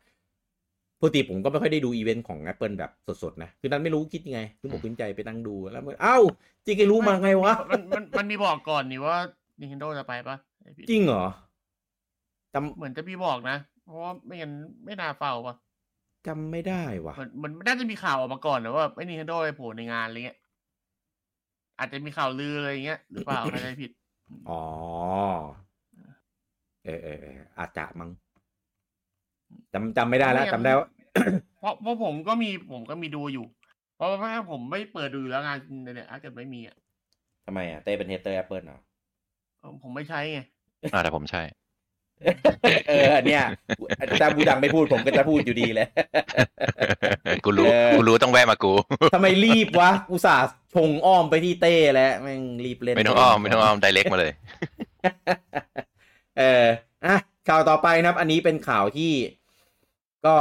ปกติผมก็ไม่ค่อยได้ดูอีเวนต์ของ Apple แบบสดๆ นะ คือนั้นไม่รู้คิดยังไงคือผมครึ้มใจไปนั่งดูแล้วมันเอ้าชิเกรุมาไงวะ มันมันมันมีบอกก่อนนี่ว่า Nintendo จะไปปะไอ้พี่จริงเหรอเหมือนจะมีบอกนะ เพราะว่าไม่งั้นไม่น่าเฝ้าปะ จำไม่ได้ว่ะเหมือนมันน่าจะมีข่าวออกมาก่อนนะว่าไอ้ Nintendo ไปโผล่ในงานอะไรเงี้ย อาจจะมีข่าวลืออะไรเงี้ยหรือเปล่าไม่ได้ผิด อ๋อ เออเออเอออาจจะมั้งจำจำไม่ได้แล้วจำได้ว่าเพราะเพราะผมก็มีผมก็มีดูอยู่ เพราะว่าผมไม่เปิดดูอยู่แล้วงานเนี่ยถ้าเกิดไม่มีอะทำไมอะเต้เป็น hater Apple เหรอเออ ผมไม่ใช้ไงอ่าแต่ผมใช่เออเนี่ยถ้าบูดังไม่พูดผมก็จะพูดอยู่ดีเลยกูรู้เออกูรู้ต้องแวะมากูทำไมรีบวะอุตส่าห์ชงอ้อมไปที่เต้แล้วแม่งรีบเล่นไม่ต้องอ้อมไม่ต้องอ้อมไดเรกมาเลย เอออะข่าวต่อไปนะครับ อันนี้เป็นข่าวที่ ก็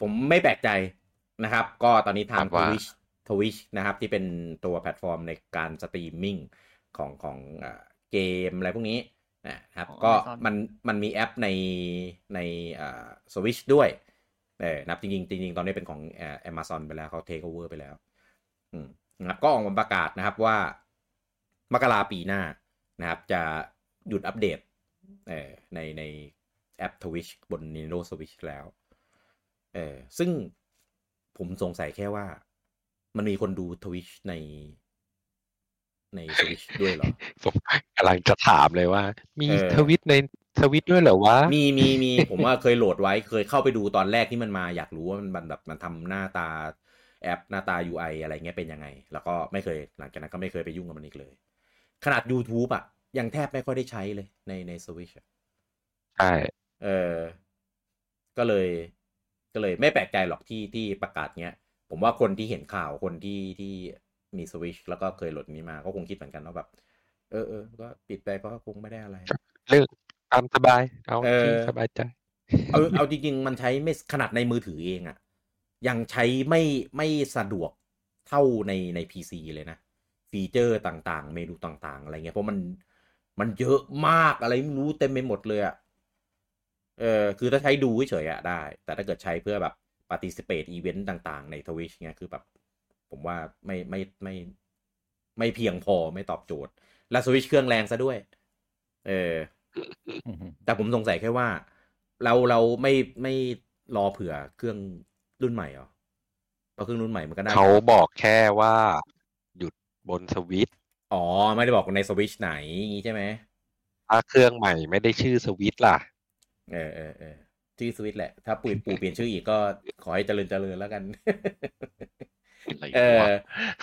ผมไม่แปลกใจนะครับ ก็ตอนนี้ทางคาดทว่าวิชทวิชนะครับ ที่เป็นตัวแพลตฟอร์มในการสตรีมมิ่งของของ เอ่อเกมอะไรพวกนี้นะครับของก็ Amazon มันมันมีแอปในในสวิชด้วยเออนะครับจริงๆจริงๆตอนนี้เป็นของเอ่อ Amazon ไปแล้วเขา take over ไปแล้วอืมนะครับก็ออกมาประกาศนะครับว่ามกราปีหน้านะครับ จะหยุดอัปเดตเอ่อในในแอป Twitch บน Nintendo Switch แล้วเออซึ่งผมสงสัยแค่ว่า มันมีคนดู Twitch ใน ใน Switch ด้วยเหรอผมกำลังจะถามเลยว่า มีเออทวิตในทวิตด้วยเหรอวะ มีมีมีผมว่าเคยโหลดไว้เคยเข้าไปดูตอนแรกที่มันมาอยากรู้ว่ามันแบบมันทำหน้าตาแอปหน้าตา UI อะไรเงี้ยเป็นยังไง แล้วก็ไม่เคยหลังจากนั้นก็ไม่เคยไปยุ่งกับมันอีกเลย ขนาด YouTube อะยังแทบไม่ค่อยได้ใช้เลยในในสวิชใช่เออ ก็เลย ก็เลยไม่แปลกใจหรอกที่ที่ประกาศเนี้ย ผมว่าคนที่เห็นข่าวคนที่ที่ มีสวิชแล้วก็เคยโหลดนี้มา ก็คงคิดเหมือนกันว่าแบบ เออเออก็ปิดไปก็คงไม่ได้อะไรเลือกตามสบาย เอาเออที่สบายใจ เอาเอาจริงๆ มันใช้ไม่ขนาดในมือถือเองอะยังใช้ไม่ไม่สะดวกเท่าในใน PC เลยนะ ฟีเจอร์ต่างๆ เมนูต่างๆ อะไรเงี้ยเพราะมันมันเยอะมากอะไรไม่รู้เต็มไปหมดเลยอะเออคือถ้าใช้ดูเฉยๆอะได้ แต่ถ้าเกิดใช้เพื่อแบบ participate event ต่างๆ ในทวิชเงี้ยคือแบบ ผมว่าไม่ไม่ไม่ไม่เพียงพอไม่ตอบโจทย์ และสวิชเครื่องแรงซะด้วย เออ แต่ผมสงสัยแค่ว่า เราเราไม่ไม่รอเผื่อเครื่องรุ่นใหม่เหรอเพราะเครื่องรุ่นใหม่มันก็ได้เขาบอกแค่ว่าหยุดบนสวิตช์อ๋อ ไม่ได้บอกในสวิชไหนอย่างงี้ใช่ไหมถ้าเครื่องใหม่ไม่ได้ชื่อสวิตช์ล่ะ เออเออเออชื่อสวิชแหละ ถ้าปู่ปู่เปลี่ยนชื่ออีกก็ขอให้เจริญเจริญแล้วกันอะไร เออวะ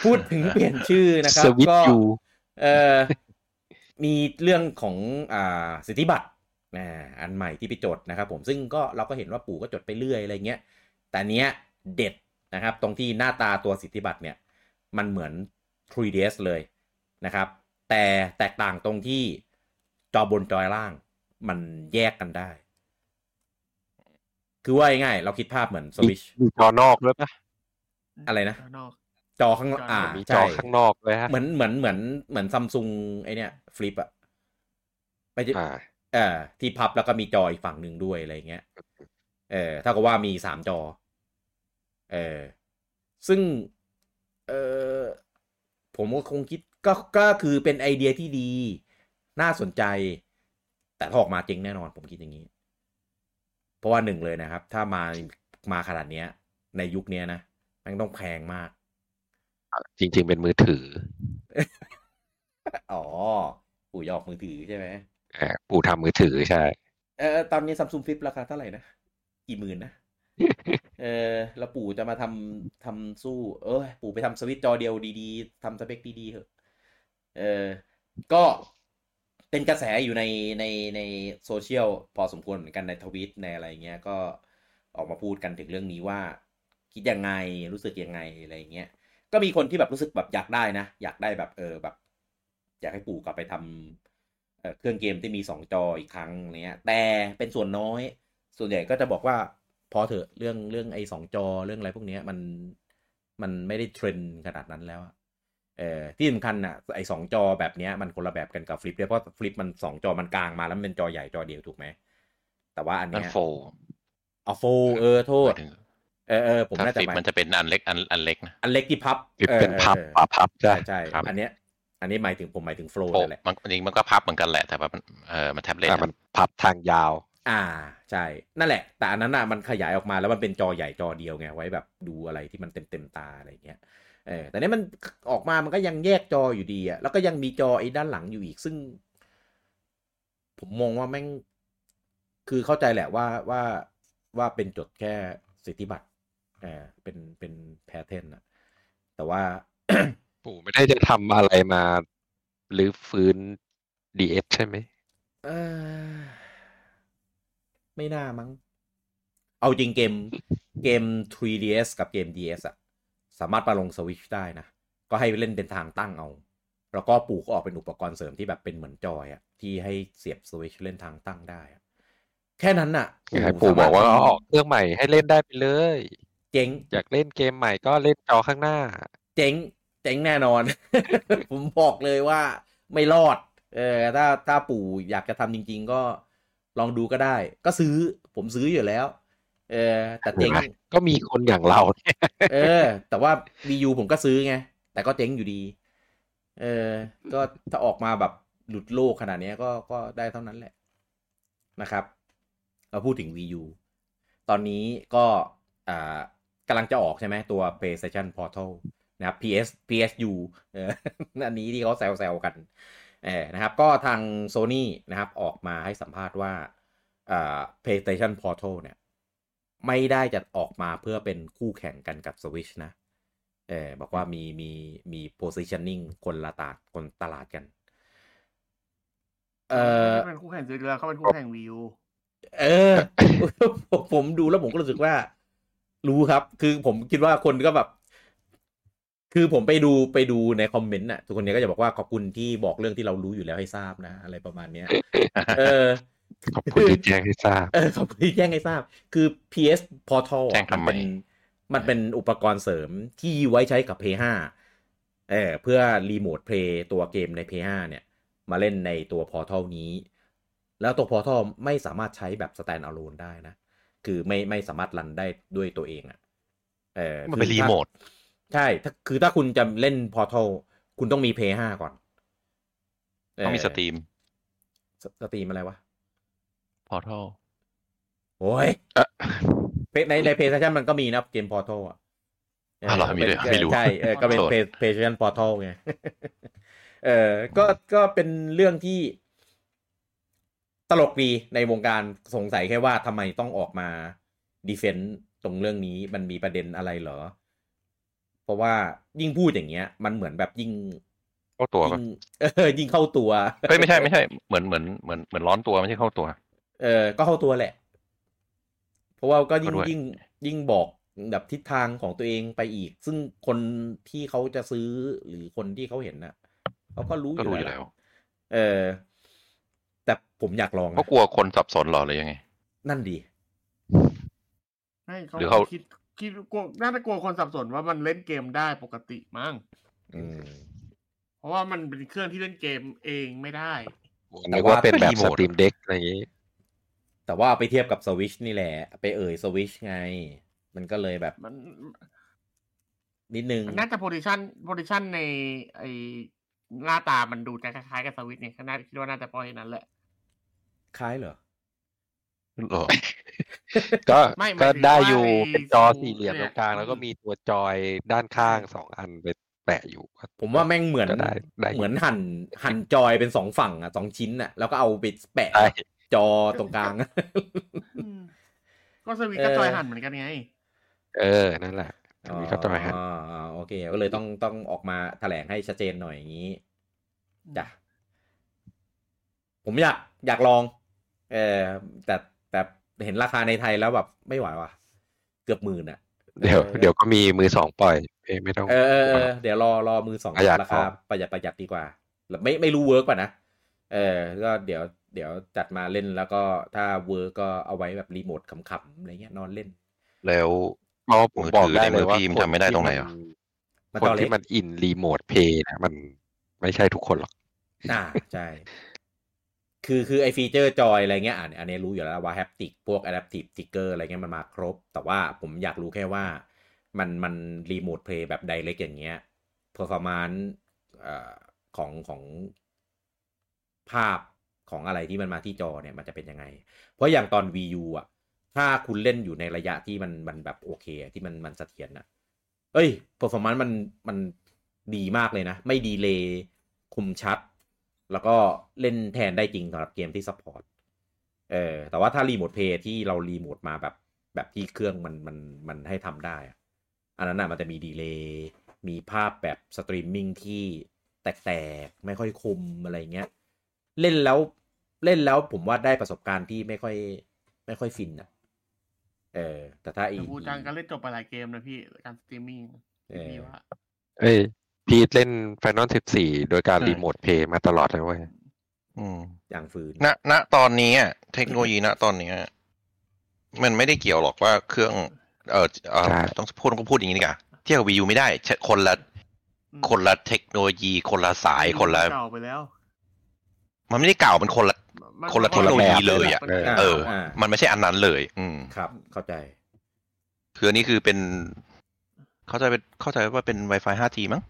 พูดถึงเปลี่ยนชื่อนะครับสวิตก็ช์อยู่เออมีเรื่องของอ่าสิทธิบัตรนะอันใหม่ที่ไปจดนะครับผมซึ่งก็เราก็เห็นว่าปู่ก็จดไปเรื่อยอะไรเงี้ยแต่เนี้ยเด็ดนะครับ ตรงที่หน้าตาตัวสิทธิบัตรเนี่ย มันเหมือน 3ds เลยนะครับ แต่แตกต่างตรงที่จอบนจอยล่าง มันแยกกันได้ คือว่าง่ายๆเราคิดภาพเหมือนสวิชมีจอนอกด้วยปะ อะไรนะข้างนอกจอข้างนอกจออ่ามีจใช่อข้างนอกเลยฮะเหมือนเหมือนเหมือนเหมือนซัมซุงไอเนี้ยฟลิปอะไปจะอ่าเออที่พับแล้วก็มีจออีกฝั่งหนึ่งด้วยอะไรเงี้ยเออถ้ากับว่ามีสามจอเออซึ่งเออผมก็คงคิดก็ก็คือเป็นไอเดียที่ดี น่าสนใจ แต่ถ้าออกมาจริงแน่นอน ผมคิดอย่างนี้ เพราะว่าหนึ่งเลยนะครับ ถ้ามามาขนาดเนี้ย ในยุคเนี้ยนะ มันต้องแพงมาก จริง ๆ เป็นมือถือ อ๋อ ปู่ยออกมือถือใช่ไหมเออปู่ทำมือถือใช่ เออตอนนี้ซัมซุงฟลิปราคาเท่าไหร่นะ กี่หมื่นนะ เออแล้วปู่จะมาทำทำสู้ เออปู่ไปทำสวิตช์จอเดียวดีๆทำสเปคดีๆเถอะ เออ ก็เป็นกระแสอยู่ในในในโซเชียลพอสมควรเหมือนกันในทวิตในอะไรเงี้ย ก็ออกมาพูดกันถึงเรื่องนี้ว่า คิดยังไงรู้สึกยังไงอะไรเงี้ยก็มีคนที่แบบรู้สึกแบบอยากได้นะ อยากได้แบบเออแบบ อยากให้ปู่กลับไปทำเอ่อเครื่องเกมที่มีสองจออีกครั้งเนี้ย แต่เป็นส่วนน้อย ส่วนใหญ่ก็จะบอกว่าพอเถอะเรื่องเรื่องไอ้สองจอเรื่องอะไรพวกเนี้ยมันมันไม่ได้เทรนด์ขนาดนั้นแล้วอะเออที่สำคัญอะไอ้สองจอแบบเนี้ยมันคนละแบบกันกับฟลิปด้วยเพราะฟลิปมันสองจอมันกลางมาแล้วมันเป็นจอใหญ่จอเดียวถูกไหมแต่ว่าอันนั่เนี้นยโฟเอาโฟเออโทษหมายถึง เออเออผมถ้าน่าจะฟิปหายมันจะเป็นอันเล็กอันอันเล็กนะอันเล็กที่พับคือออเป็นพับออพับพับใช่ใช่ครับอันเนี้ย อันนี้หมายถึงผมหมายถึงโฟล์โฟนั่นแหละมันจริงมันก็พับเหมือนกันแหละแต่ว่ามันเออมันแท็บเล็ตอ่ามันพับทางยาว อ่าใช่นั่นแหละ แต่อันนั้นอะมันขยายออกมาแล้วมันเป็นจอใหญ่จอเดียวไงไว้แบบดูอะไรที่มันเต็มเต็มๆตาอะไรเงี้ยเออแต่เนี้ยมันออกมามันก็ยังแยกจออยู่ดีอะแล้วก็ยังมีจอไอ้ด้านหลังอยู่อีกซึ่ง ผมมองว่าแม่งคือเข้าใจแหละว่าว่าว่าเป็นจดแค่สิทธิบัตรเออเป็นเป็นแพทเทนอะแต่ว่าปู่ไม่ได้จะทำอะไรมาหรือฟื้น DS ใช่ไหมเออไม่น่ามั้ง เอาจริงเกมเกม 3DS กับเกม DS อะสามารถมาลงสวิชได้นะ ก็ให้เล่นเป็นทางตั้งเอา แล้วก็ปู่ก็ออกเป็นอุปกรณ์เสริมที่แบบเป็นเหมือนจอยอะที่ให้เสียบสวิชเล่นทางตั้งได้อะแค่นั้นน่ะให้ปู่บอกว่าเอาออกเครื่องใหม่ให้เล่นได้ไปเลย เจ๋งอยากเล่นเกมใหม่ก็เล่นจอข้างหน้า เจ๋งเจ๋งแน่นอน ผมบอกเลยว่าไม่รอด เออ ถ้าถ้าปู่อยากจะทำจริง ๆ ก็ลองดูก็ได้ ก็ซื้อผมซื้ออยู่แล้ว เออ แต่เจ๋งเห็นไหมก็มีคนอย่างเราเนี่ยเออ แต่ว่า VU ผมก็ซื้อไง แต่ก็เจ๊งอยู่ดี เออ ก็ถ้าออกมาแบบหลุดโลกขนาดเนี้ยก็ก็ได้เท่านั้นแหละนะครับ เราพูดถึง VU ตอนนี้ก็อ่า กำลังจะออกใช่ไหมตัว PlayStation Portal นะครับ PS PSU เอออันนี้ที่เขาแซวๆกันเออนะครับ ก็ทาง Sony นะครับออกมาให้สัมภาษณ์ว่าอ่า PlayStation Portal เนี่ย ไม่ได้จะออกมาเพื่อเป็นคู่แข่งกันกับ Switch นะเออบอกว่ามีมีมี positioning คนละตาดคนตลาดกัน เออเป็นคู่แข่งซื้อแล้วเขาเป็นคู่แข่งวิว เออ ผมผมดูแล้วผมก็รู้สึกว่า รู้ครับ คือผมคิดว่าคนก็แบบ คือผมไปดูไปดูในคอมเมนต์น่ะ ทุกคนเนี้ก็จะบอกว่าขอบคุณที่บอกเรื่องที่เรารู้อยู่แล้วให้ทราบนะ อะไรประมาณเนี้ย เออ ขอบคุณที่แจ้งให้ทราบ เออ ขอบคุณที่แจ้งให้ทราบ คือ PS Portal แจ้งอะมันทำไมเป็นมันเป็นอุปกรณ์เสริมที่ไว้ใช้กับ p 5เออเพื่อ remote play ตัวเกมใน p 5เนี่ย มาเล่นในตัว Portal นี้ แล้วตัว Portal ไม่สามารถใช้แบบ stand alone ได้นะ คือไม่ไม่สามารถรันได้ด้วยตัวเองอะ่ะเออมันเป็นคือรีถ้าโมทใช่ถ้าคือถ้าคุณจะเล่น Portal คุณต้องมี p 5ก่อนต้องมี stream stream อะไรวะพอทัลโอ้ยเอ๊ะในใน PlayStation มันก็มีนะเกม Portal อะอ้าวเหรอมีด้วยเหรอไม่รู้ใช่เออก็เป็นโทษ Play- PlayStation Portal ไงเออก็ก็เป็นเรื่องที่ต ลกดีในวงการสงสัยแค่ว่าทำไมต้องออกมาดีเฟนต์ตรงเรื่องนี้มันมีประเด็นอะไรเหรอ เพราะว่ายิ่งพูดอย่างเงี้ย มันเหมือนแบบยิ่งเข้าตัวยิปะงเออยิงเข้าตัวเฮ้ยไม่ใช่ไม่ใช่เหมือนเหมือนเหมือนเหมือนร้อนตัวไม่ใช่เข้าตัว เออ ก็เข้าตัวแหละ เพราะว่าก็ยิ่งก็ด้วยยิ่งยิ่งบอกแบบทิศทางของตัวเองไปอีก ซึ่งคนที่เขาจะซื้อหรือคนที่เขาเห็นน่ะเขาก็รู้อก็ยู่รู้อยู่แล้แล้ววเออแต่ ผมอยากลองนะเขากลัวคนสับสนเหรอหรือยังไง นั่นดีให้เขาหรือเขา คิดคิดกลัวน่าจะกลัวคนสับสนว่ามันเล่นเกมได้ปกติมั้งอืม เพราะว่ามันเป็นเครื่องที่เล่นเกมเองไม่ได้ นึกว่าเป็นแบบรีโมสทตรีมเด็กอะไรอย่างนี้ แต่ว่าเอาไปเทียบกับสวิชนี่แหละ ไปเอ่ยสวิชไง มันก็เลยแบบมันนิดนึง มันน่าจะโพซิชันโพซิชันในไอหน้าตามันดูจะคล้ายๆกับสวิตช์เนี่ยก็น่าคิดว่าน่าจะปล่อยนั้นแหละ คล้ายเหรอเหรอก็ไม่หมายก็ถึงได้ว่าอยู่ไอ้เป็นจอซูสี่เหลี่ยมเนี่ตรยงกลาง แล้วก็มีตัวจอยด้านข้างสองอันไปแปะอยู่ก็ผมว่าแม่งเหมือนก็ได้ได้เหมือนหั่นหั่นจอยเป็นสองฝั่งอะสองชิ้นอะ แล้วก็เอาไปแปะได้จอตรงกลางอืมก็สวิตช์ก็เออจอยหันเหมือนกันไง เออ นั่นแหละมีก็จอยหันอ๋ออ๋อโอเค ก็เลยต้องต้องออกมาแถลงให้ชัดเจนหน่อยอย่างนี้จ้ะผมอยากอยากลอง เออแต่แต่เห็นราคาในไทยแล้วแบบไม่ไหวว่ะ เกือบหมื่นอะเดี๋ยวเดี๋ยวก็มีมือสองปล่อยเอ้ยไม่ต้องเออเออเออเดี๋ยวรอรอมือสองประหยัดราคาพอประหยัดประหยัดดีกว่าแล้วไม่ไม่รู้ work ป่ะนะเออก็เดี๋ยวเดี๋ยวจัดมาเล่นแล้วก็ถ้า work ก็เอาไว้แบบรีโมทขำๆอะไรเงี้ยนอนเล่น แล้วเพราะผมบอกได้มืเลอยถือในมือว่าพี่มันคนทำไม่ได้ตรงไหนอะมันคนจอเล็ที่มันอิน remote play นะมันไม่ใช่ทุกคนหรอกอ่าใช่ คือคือไอฟีเจอร์จอยอะไรเงี้ยอันอันนี้รู้อยู่แล้วว่า haptic พวก Adaptive Trigger อะไรเงี้ยมันมาครบ แต่ว่าผมอยากรู้แค่ว่ามันมันรีโมทเพลย์แบบไดเ c กอย่างเงี้ย performance เอ่อของของภาพของอะไรที่มันมาที่จอเนี่ยมันจะเป็นยังไง เพราะอย่างตอน VU อะ ถ้าคุณเล่นอยู่ในระยะที่มันมันแบบโอเค ที่มันมันเสถียรอะ เอ้ย performance มันมันดีมากเลยนะ ไม่ delay คมชัด แล้วก็เล่นแทนได้จริงสำหรับเกมที่ support เออแต่ว่าถ้า Remote Play ที่เรารีโมทมาแบบแบบที่เครื่องมันมันมันให้ทำได้อะอันนั้นน่ะมันจะมี delay มีภาพแบบสตรีมมิ่งที่แตกๆ ไม่ค่อยคมอะไรเงี้ย เล่นแล้วเล่นแล้วผมว่าได้ประสบการณ์ที่ไม่ค่อยไม่ค่อยฟินอะเออ แต่ถ้าอีแต่บูจังก็เล่นจบไปหลายเกมนะพี่การสตรีมมิ่งเออพี่ว่าเอ้ย พีทเล่น Final 14 โดยการอืม Remote Play มาตลอดเลยเว้ยอืมอย่างฟืนณณตอนนี้อะเทคโนโลยีณตอนนี้อะมันไม่ได้เกี่ยวหรอกว่าเครื่อง เออเออใช่ต้องพูดต้องพูดอย่างนี้ดีกว่าเทียบกับวีูไม่ได้ใช่คนละอืมคนละเทคโนโลยี คนละสายคนละเก่าไปแล้ว มันไม่ได้เก่ามันคนละมัคนละเทคโนโลยีเลยอะมันเออเอออ่ามันไม่ใช่อันนั้นเลย อืมครับ เข้าใจคืออันนี้คือเป็น เข้าใจเป็นเข้าใจว่าเป็น Wi-Fi 5G มั้ง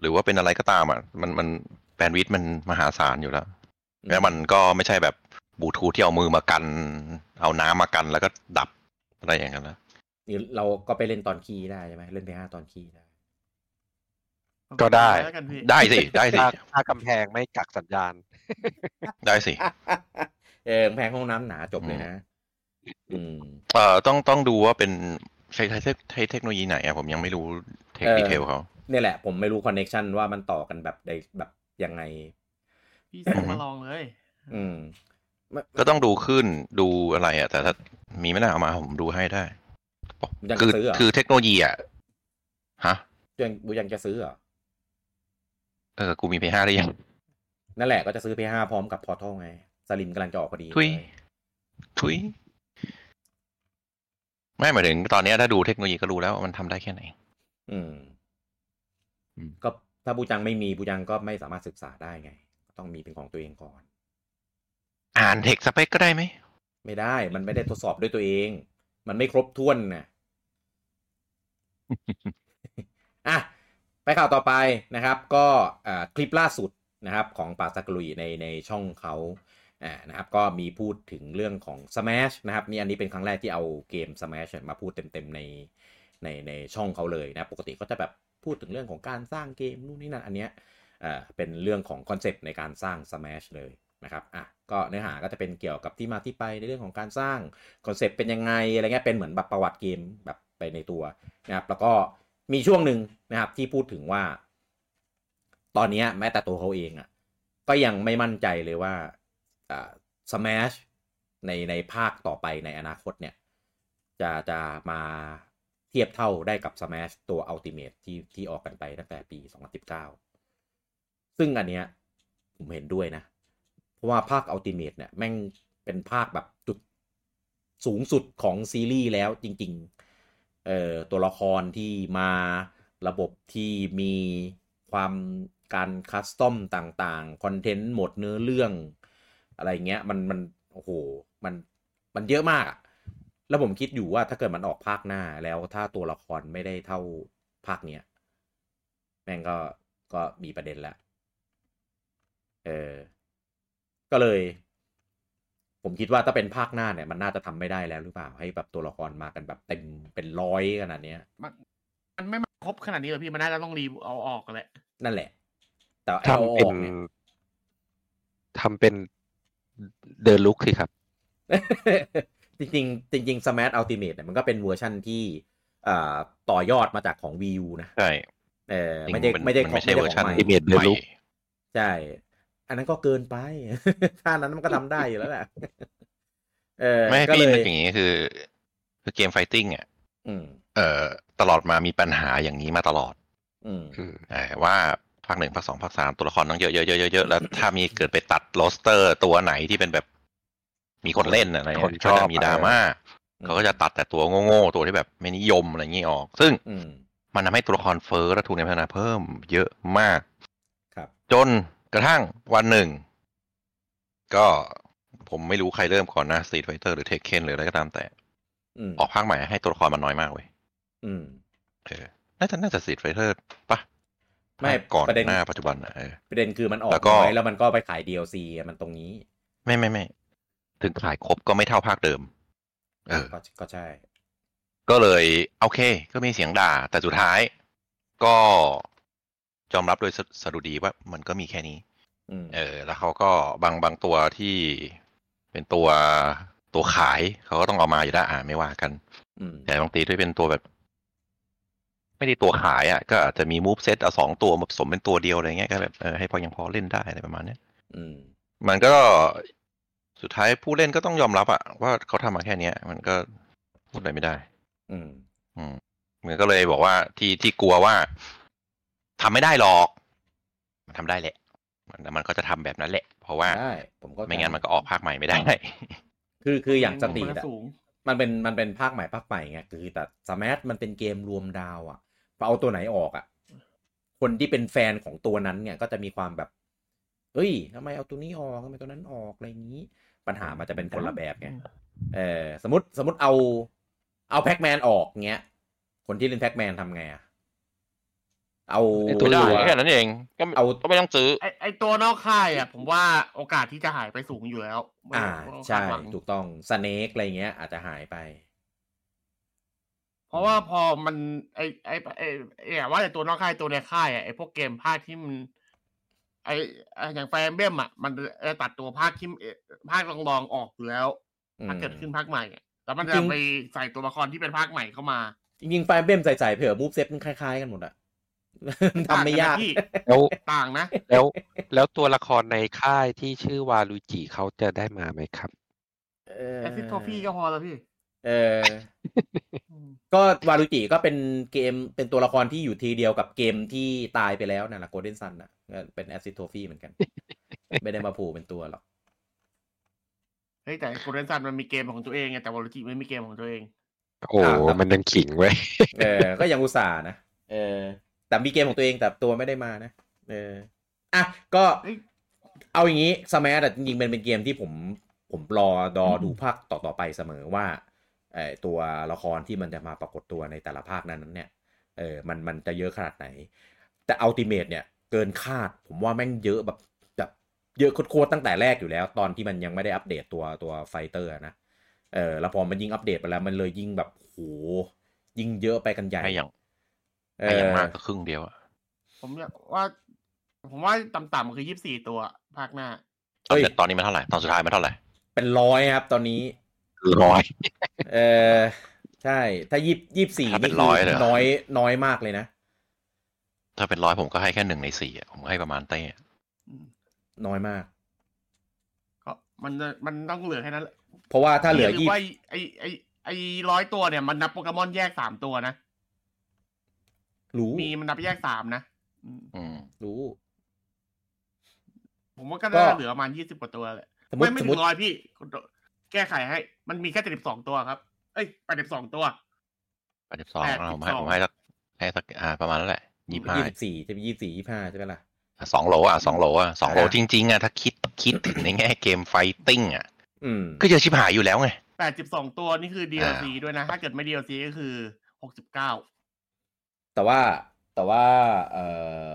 หรือว่าเป็นอะไรก็ตามอะมันมันแบนด์วิดต์มันมหาศาลอยู่แล้ว แล้วมันก็ไม่ใช่แบบบลูทูธที่เอามือมากัน เอาน้ำมากันแล้วก็ดับอะไรอย่างนั้นนะนี่เราก็ไปเล่นตอนคีย์ได้ใช่ไหมเล่นไปห้าตอนคีย์ได้ก็ได้แล้วกันพี่ได้สิได้สิถ้าถ้ากำแพงไม่กักสัญญาณ ได้สิเออแพงห้องน้ำหนาจบเลยนะ อืมเอ่อต้องต้องดูว่าเป็นใช้ใช้ใช้เทคโนโลยีไหนอะผมยังไม่รู้เทคเออดีเทลเขา เนี่ยแหละ ผมไม่รู้คอนเน็ชันว่ามันต่อกันแบบใดแบบยังไง พี่ซื้อมาลองเลย อืมก็ต้องดูขึ้นดูอะไรอะ แต่ถ้ามีไม่น่าเอามาผมดูให้ได้ยังคือจะซื้อเหรอคือเทคโนโลยีอะฮะยังบูยังจะซื้อเหรอเออ กูมี P5 ได้ยัง นั่นแหละก็จะซื้อ P5 พร้อมกับพอร์ทัลไง สลิมกำลังจะออกพอดี ทุยเลยทุย ไม่หมายถึงตอนเนี้ยถ้าดูเทคโนโลยีก็รู้แล้วว่ามันทำได้แค่ไหน อืมอืม ก็ถ้าบูจังไม่มีบูจังก็ไม่สามารถศึกษาได้ไง ต้องมีเป็นของตัวเองก่อน อ่านเทคสเปคก็ได้ไหม ไม่ได้ มันไม่ได้ทดสอบด้วยตัวเอง มันไม่ครบถ้วนนะอะไปข่าวต่อไปนะครับ ก็อ่าคลิปล่าสุดนะครับ ของป๋า Sakurai ในในช่องเขาอ่านะครับก็มีพูดถึงเรื่องของ Smash นะครับนี่อันนี้เป็นครั้งแรกที่เอาเกม Smash มาพูดเต็มๆในในในช่องเขาเลยนะ ปกติก็จะแบบ พูดถึงเรื่องของการสร้างเกมนู่นนี่นั่นอันเนี้ยเป็นเรื่องของคอนเซปต์ในการสร้าง Smash เลยนะครับอะก็เนื้อหาก็จะเป็นเกี่ยวกับที่มาที่ไปในเรื่องของการสร้างคอนเซปต์เป็นยังไงอะไรเงี้ยเป็นเหมือนแบบประวัติเกมแบบไปในตัวนะครับแล้วก็มีช่วงหนึ่งนะครับที่พูดถึงว่า ตอนนี้แม้แต่ตัวเขาเองอะ่ะก็ยังไม่มั่นใจเลยว่าอ่าสมัชในในภาคต่อไปในอนาคตเนี่ย จะจะมา เทียบเท่าได้กับ Smash ตัว Ultimate ที่ที่ออกกันไปตั้งแต่ปี 2019 ซึ่งอันเนี้ยผมเห็นด้วยนะ เพราะว่าภาค Ultimate เนี่ยแม่งเป็นภาคแบบจุดสูงสุดของซีรีส์แล้วจริงๆเอ่อตัวละครที่มาระบบที่มีความการคัสตอมต่างๆ คอนเทนต์หมดเนื้อเรื่อง อะไรเงี้ย มันมันโอ้โหมันมันเยอะมากอะ แล้วผมคิดอยู่ว่าถ้าเกิดมันออกภาคหน้าแล้วถ้าตัวละครไม่ได้เท่าภาคเนี้ยแม่งก็ก็มีประเด็นแล้วเออ ก็เลย ผมคิดว่าถ้าเป็นภาคหน้าเนี่ย มันน่าจะทำไม่ได้แล้วหรือเปล่า ให้แบบตัวละครมากันแบบเต็มเป็นร้อยขนาดเนี้ย มันมันไม่มาครบขนาดนี้เลยพี่มันน่าจะต้องรีบเอาออกกันแหละนั่นแหละ แต่ไอ้เอาทำอเป็นอกเนี่ยทำเป็น Deluxe สิครับ จริงๆจริงๆ Smash Ultimate เนี่ยมันก็เป็นเวอร์ชั่นที่อ่าต่อยอดมาจากของ Wii U นะใช่เออจริงไม่ได้นไม่ได้นของไม่ใช่ไม่ได้เวอร์ชันของใหม่ Ultimate Deluxeใช่ อันนั้นก็เกินไปท่านั้นมันก็ทำได้อยู่แล้วแหละเออไม่ก็พี่เลมันยอย่างนี้คือ คือเกม fighting อะอืมเอ่อตลอดมามีปัญหาอย่างนี้มาตลอด อืมอืมเอ่อว่าภาคหนึ่งภาคสองภาคสามตัวละครต้องเยอะเยอะเยอะเยอะแล้วถ้ามีเกิดไปตัด roster ตัวไหนที่เป็นแบบ มีคนเล่นอะไรคนเงี้ยชก็อบจะมีดราม่าอืมเขาก็จะตัดแต่ตัวโง่ๆตัวที่แบบไม่นิยมอะไรอย่างนี้ออก ซึ่งอืมมันทำให้ตัวละครเฟ้อและทุนในพัฒนาเพิ่มเยอะมาก ครับ จนกระทั่งวันหนึ่ง ก็ผมไม่รู้ใครเริ่มก่อนนะ Street Fighter หรือ Tekken หรืออะไรก็ตามแต่อืมออกภาคใหม่ให้ตัวละครมันน้อยมากเว้ยอืมเออน่าจะน่าจะ Street Fighter ปะไม่ภาคก่อนประเด็นหน้าปัจจุบันนะเออประเด็นคือมันออกแล้วก็น้อยแล้วมันก็ไปขาย DLC อะมันตรงนี้ ไม่ไม่ไม่ ถึงขายครบก็ไม่เท่าภาคเดิม เออก็ก็ใช่ ก็เลยโอเค ก็มีเสียงด่า แต่สุดท้าย ก็ยอมรับโดยสสดุดีว่ามันก็มีแค่นี้อืมเออ แล้วเขาก็บางบางตัวที่เป็นตัวตัวขายเขาก็ต้องเอามาอยู่ได้อ่าไม่ว่ากันอืมแต่บางทีที่เป็นตัวแบบ ไม่ได้ตัวขายอะ ก็อาจจะมีมูฟเซตเอาสองตัวมาผสมเป็นตัวเดียวอะไรเงี้ยก็แบบเออให้พอยังพอเล่นได้อะไรประมาณเนี้ยอืมมันก็ สุดท้ายผู้เล่นก็ต้องยอมรับอะว่าเขาทำมาแค่เนี้ย มันก็พูดอะไรไม่ได้ อืม อืมมันก็เลยบอกว่าที่ที่กลัวว่าทำไม่ได้หรอก มันทำได้แหละมันมันก็จะทำแบบนั้นแหละ เพราะว่าได้ผมก็ไม่งั้นมันก็ออกภาคใหม่ไม่ได้ คือคืออย่างสตรีมันทก็อะสูงมันเป็นมันเป็นภาคใหม่ภาคใหม่ไงคือแต่สมัมันเป็นเกมรวมดาวอะพอเอาตัวไหนออกอะคนที่เป็นแฟนของตัวนั้นเนี่ยก็จะมีความแบบเฮ้ยทำไมเอาตัวนี้ออกทำไมตัวนั้นออกอะไรอย่างนี้ ปัญหามันจะเป็นคนละแบบไงเออสมมติสมมติเอาเอาแพ็กแมนออกเงี้ย คนที่เล่นแพ็กแมนทำไงอะเอาไอ้ตัไม่ได้วแค่นั้นเองก็เอาก็ไม่ต้องซื้อ ไอไอตัวนอกค่ายอะ ผมว่าโอกาสที่จะหายไปสูงอยู่แล้วไม่อ่าต้องใช่คาดหวังถูกต้องสเนกอะไรเงี้ย อาจจะหายไป เพราะว่าพอมัน ไอไอไอไอว่าแต่ตัวนอกค่ายตัวในค่ายอะไอพวกเกมภาคที่มัน ไอไอ้อย่างไฟแอมเบมอะมันจะตัดตัวภาคที่เอ่อภาครองๆออกอยู่แล้วอืมถ้าเกิดขึ้นภาคใหม่อะแล้วมันจริจะงไปใส่ตัวละครที่เป็นภาคใหม่เข้ามา จริงๆไฟเบมใส่ๆเผื่อมูฟเซตมันคล้ายๆกันหมดอะมันทำไม่ยากต่งนนะพี่แล้วต่างนะ แล้วแล้วตัวละครในค่ายที่ชื่อวาลูจิเขาจะได้มาไหมครับ เออ Assist Trophy ก็พอแล้วพี่ เออ ก็ Waluigi ก็เป็นเกมเป็นตัวละครที่อยู่ทีเดียวกับเกมที่ตายไปแล้วนั่นแหละ Golden Sun อะก็เป็น Assist Trophy เหมือนกัน ไม่ได้มาผูเป็นตัวหรอก เฮ้ย แต่ Golden Sun มันมีเกมของตัวเองไงแต่ Waluigi ไม่มีเกมของตัวเอง โอ้โหอ่าครับมันยังขิงไว้ยเออ ก็ยังอุตส่าห์นะเออ แต่มีเกมของตัวเองแต่ตัวไม่ได้มานะเอออะก็เอ้ยเอาอย่างนี้สมัยแต่จริงๆมันเป็นเกมที่ผมผมรอดอดูภาคต่อๆไปเสมอว่าเออ ตัวละครที่มันจะมาปรากฏตัวในแต่ละภาคนั้นเนี่ยเออมันมันจะเยอะขนาดไหน แต่ Ultimate เนี่ยเกินคาดผมว่าแม่งเยอะแบบแบบเยอะโคตรๆตั้งแต่แรกอยู่แล้ว ตอนที่มันยังไม่ได้อัปเดตตัวตัว fighter นะเออแล้วพอมันยิ่งอัปเดตไปแล้วมันเลยยิ่งแบบโหยิ่งเยอะไปกันใหญ่ให้อย่างเอให้อย่างอมากก็ครึ่งเดียวอะผมอยากว่า ผมว่าต่ำๆคือยี่สิบสี่ตัวภาคหน้าเฮ้ยแต่ตอนนี้มันเท่าไหร่ตอนสุดท้ายมันเท่าไหร่ เป็นร้อยครับตอนนี้ ร้อยเออใช่ ถ้ายี่ยี่สี่ถ้าเป็นนี่ร้อยเลยเหรอน้อยน้อยมากเลยนะ ถ้าเป็นร้อยผมก็ให้แค่หนึ่งในสี่อะผมให้ประมาณเต้อืมน้อยมาก ก็มันจะมันต้องเหลือแค่นั้นแหละเพราะว่าถ้าเหลืออย่าลืยี่มว่าไอไอไอร้อยตัวเนี่ยมันนับโปเกมอนแยกสามตัวนะรู้มีมันนับแยกสามนะอืมอืมรู้ ผมว่าก็ก็น่าเหลือประมาณยี่สิบกว่าตัวแหละสมมไม่ติไม่สมถึมติงร้อยพี่คุณโด แก้ไขให้ มันมีแค่เจ็ดสิบสองตัวครับ เอ้ยแปดสิบสองตัวแปดสิบสอง82ผมให้ผมให้สักให้สักอ่าประมาณนั้นแหละยี่ห้ายี่สิบสี่จะเป็นยี่สี่ยี่ห้าใช่ไหมล่ะสองโหลอะสองโหลอะสองโหลอ่าจริงๆอะถ้าคิดคิดถึงในแง่เกมไฟติ้งอะอืมก็จะชิบหายอยู่แล้วไงแปดสิบสองตัวนี่คือ DLC ด้วยนะ ถ้าเกิดไม่ DLC ก็คือหกสิบเก้าแต่ว่าแต่ว่าเอ่อ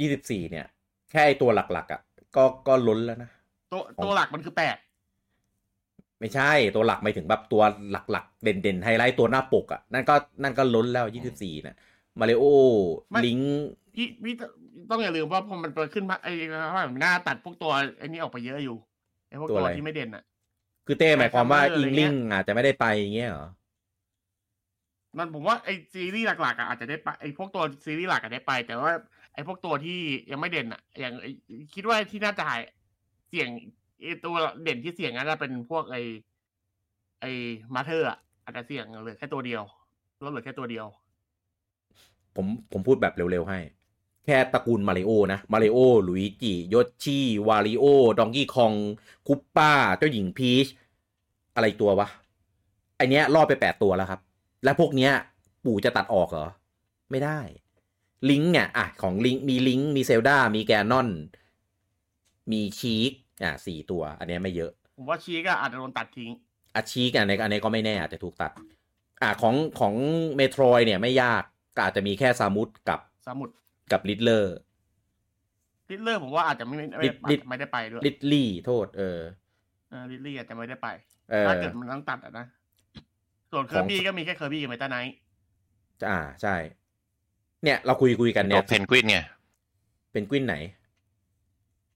ยี่สิบสี่เนี่ย แค่ไอ้ตัวหลักๆอะก็ก็ล้นแล้วนะ ตัวของตัวหลักมันคือแปด ไม่ใช่ตัวหลักไม่ถึงแบบตัวหลักๆ เด่นๆไฮไลท์ตัวหน้าปกอะนั่นก็นั่นก็ล้นแล้วยี่สิบสี่นะมาริโอลิงพี่พี่ต้องอย่าลืมว่าพอมันเปิดขึ้นมาไอ้ว่าหน้าตัดพวกตัวไอ้นี่ออกไปเยอะอยู่ไอ้พวกตัวตัวอะไรที่ไม่เด่นอะ คือเต้หมายความว่าไอ้อิง Summer อะไรเงี้ลิยงอาจจะไม่ได้ไปอย่างเงี้ยเหรอมันผมว่าไอ้ซีรีส์หลักๆอะอาจจะได้ไปไอ้พวกตัวซีรีส์หลักอะได้ไป แต่ว่าไอ้พวกตัวที่ยังไม่เด่นอะอย่างไอ้คิดว่าที่น่าจะหายเสี่ยง ไอตัวเด่นที่เสี่ยงน่าจะเป็นพวกไอ้ไอ้มาเธอร์อะอาจจะเสี่ยงเหลือแค่ตัวเดียวลดเหลือแค่ตัวเดียว ผมผมพูดแบบเร็วๆให้ แค่ตระกูลมาริโอนะมาริโอลุยจิโยชิวาริโอดองกี้คองคุปป้า เจ้าหญิงพีช อะไรตัววะไอเนี้ยรอดไปแปดตัวแล้วครับ แล้วพวกเนี้ย ปู่จะตัดออกเหรอ ไม่ได้ ลิงเนี่ยอะของลิงมีลิงมีเซลดามีแกนนอน มีชีก อะสี่ตัว อันเนี้ยไม่เยอะ ผมว่าชีก็อาจจะโดนตัดทิ้งอาชีกอันนี้อันนี้ก็ไม่แน่อาจจะถูกตัด อะของของเมโทรเนี่ยไม่ยากก็อาจจะมีแค่ซามุตกับสมุดกับลิดเลอร์ลิทเลอร์ผมว่าอาจจะไม่ไม่ลิไม่ทลิทไม่ได้ไปด้วยลิดลี่โทษเออเออลิทลี่อาจจะไม่ได้ไปเออถ้าเกิดมันต้องตัดอะนะส่วนเคอร์บี้ก็มีแค่เคอร์บี้กับเมตาไนท์อ่าใช่ เนี่ยเราคุยคุยกันเนี่ตัวยเพนกวินไงเป็นกวินไหน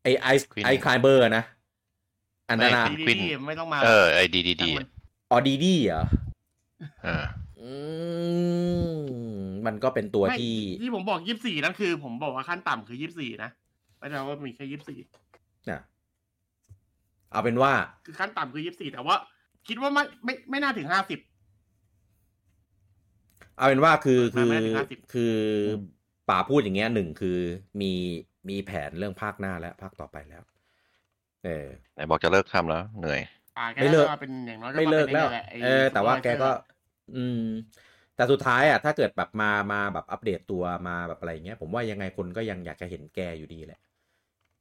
ไอไอซ์ Queen ไอคลายเบอร์นะ อันนั้นนะไม่ดี Queen ดีไม่ต้องมาเออไอดีดีดีช่างมันออดีดี้เหรอเอออืมมันก็เป็นตัวไม่ที่ที่ผมบอกยี่สิบสี่นั่นคือ ผมบอกว่าขั้นต่ำคือยี่สิบสี่นะไม่ใช่ว่ามีแค่ยี่สิบสี่น่ะเอาเป็นว่า คือขั้นต่ำคือยี่สิบสี่แต่ว่า คิดว่าไม่ไม่ไม่น่าถึงห้าสิบเอาเป็นว่าคือเปิคือดมาไม่ถึง50คือป่าพูดอย่างเงี้ยหนึ่งคือมี มีแผนเรื่องภาคหน้าและภาคต่อไปแล้ว เออไหนบอกจะเลิกทำแล้ว เหนื่อยอ่าแกไม่เลิกน่าจะมาเป็นอย่างน้อยไม่เลิกแล้วมาป็นนี่หะไเออ แต่ว่าแกก็ supervisor อืม แต่สุดท้ายอะถ้าเกิดแบบมามาแบบอัปเดตตัวมาแบบอะไรอย่างเงี้ย ผมว่ายังไงคนก็ยังอยากจะเห็นแกอยู่ดีแหละ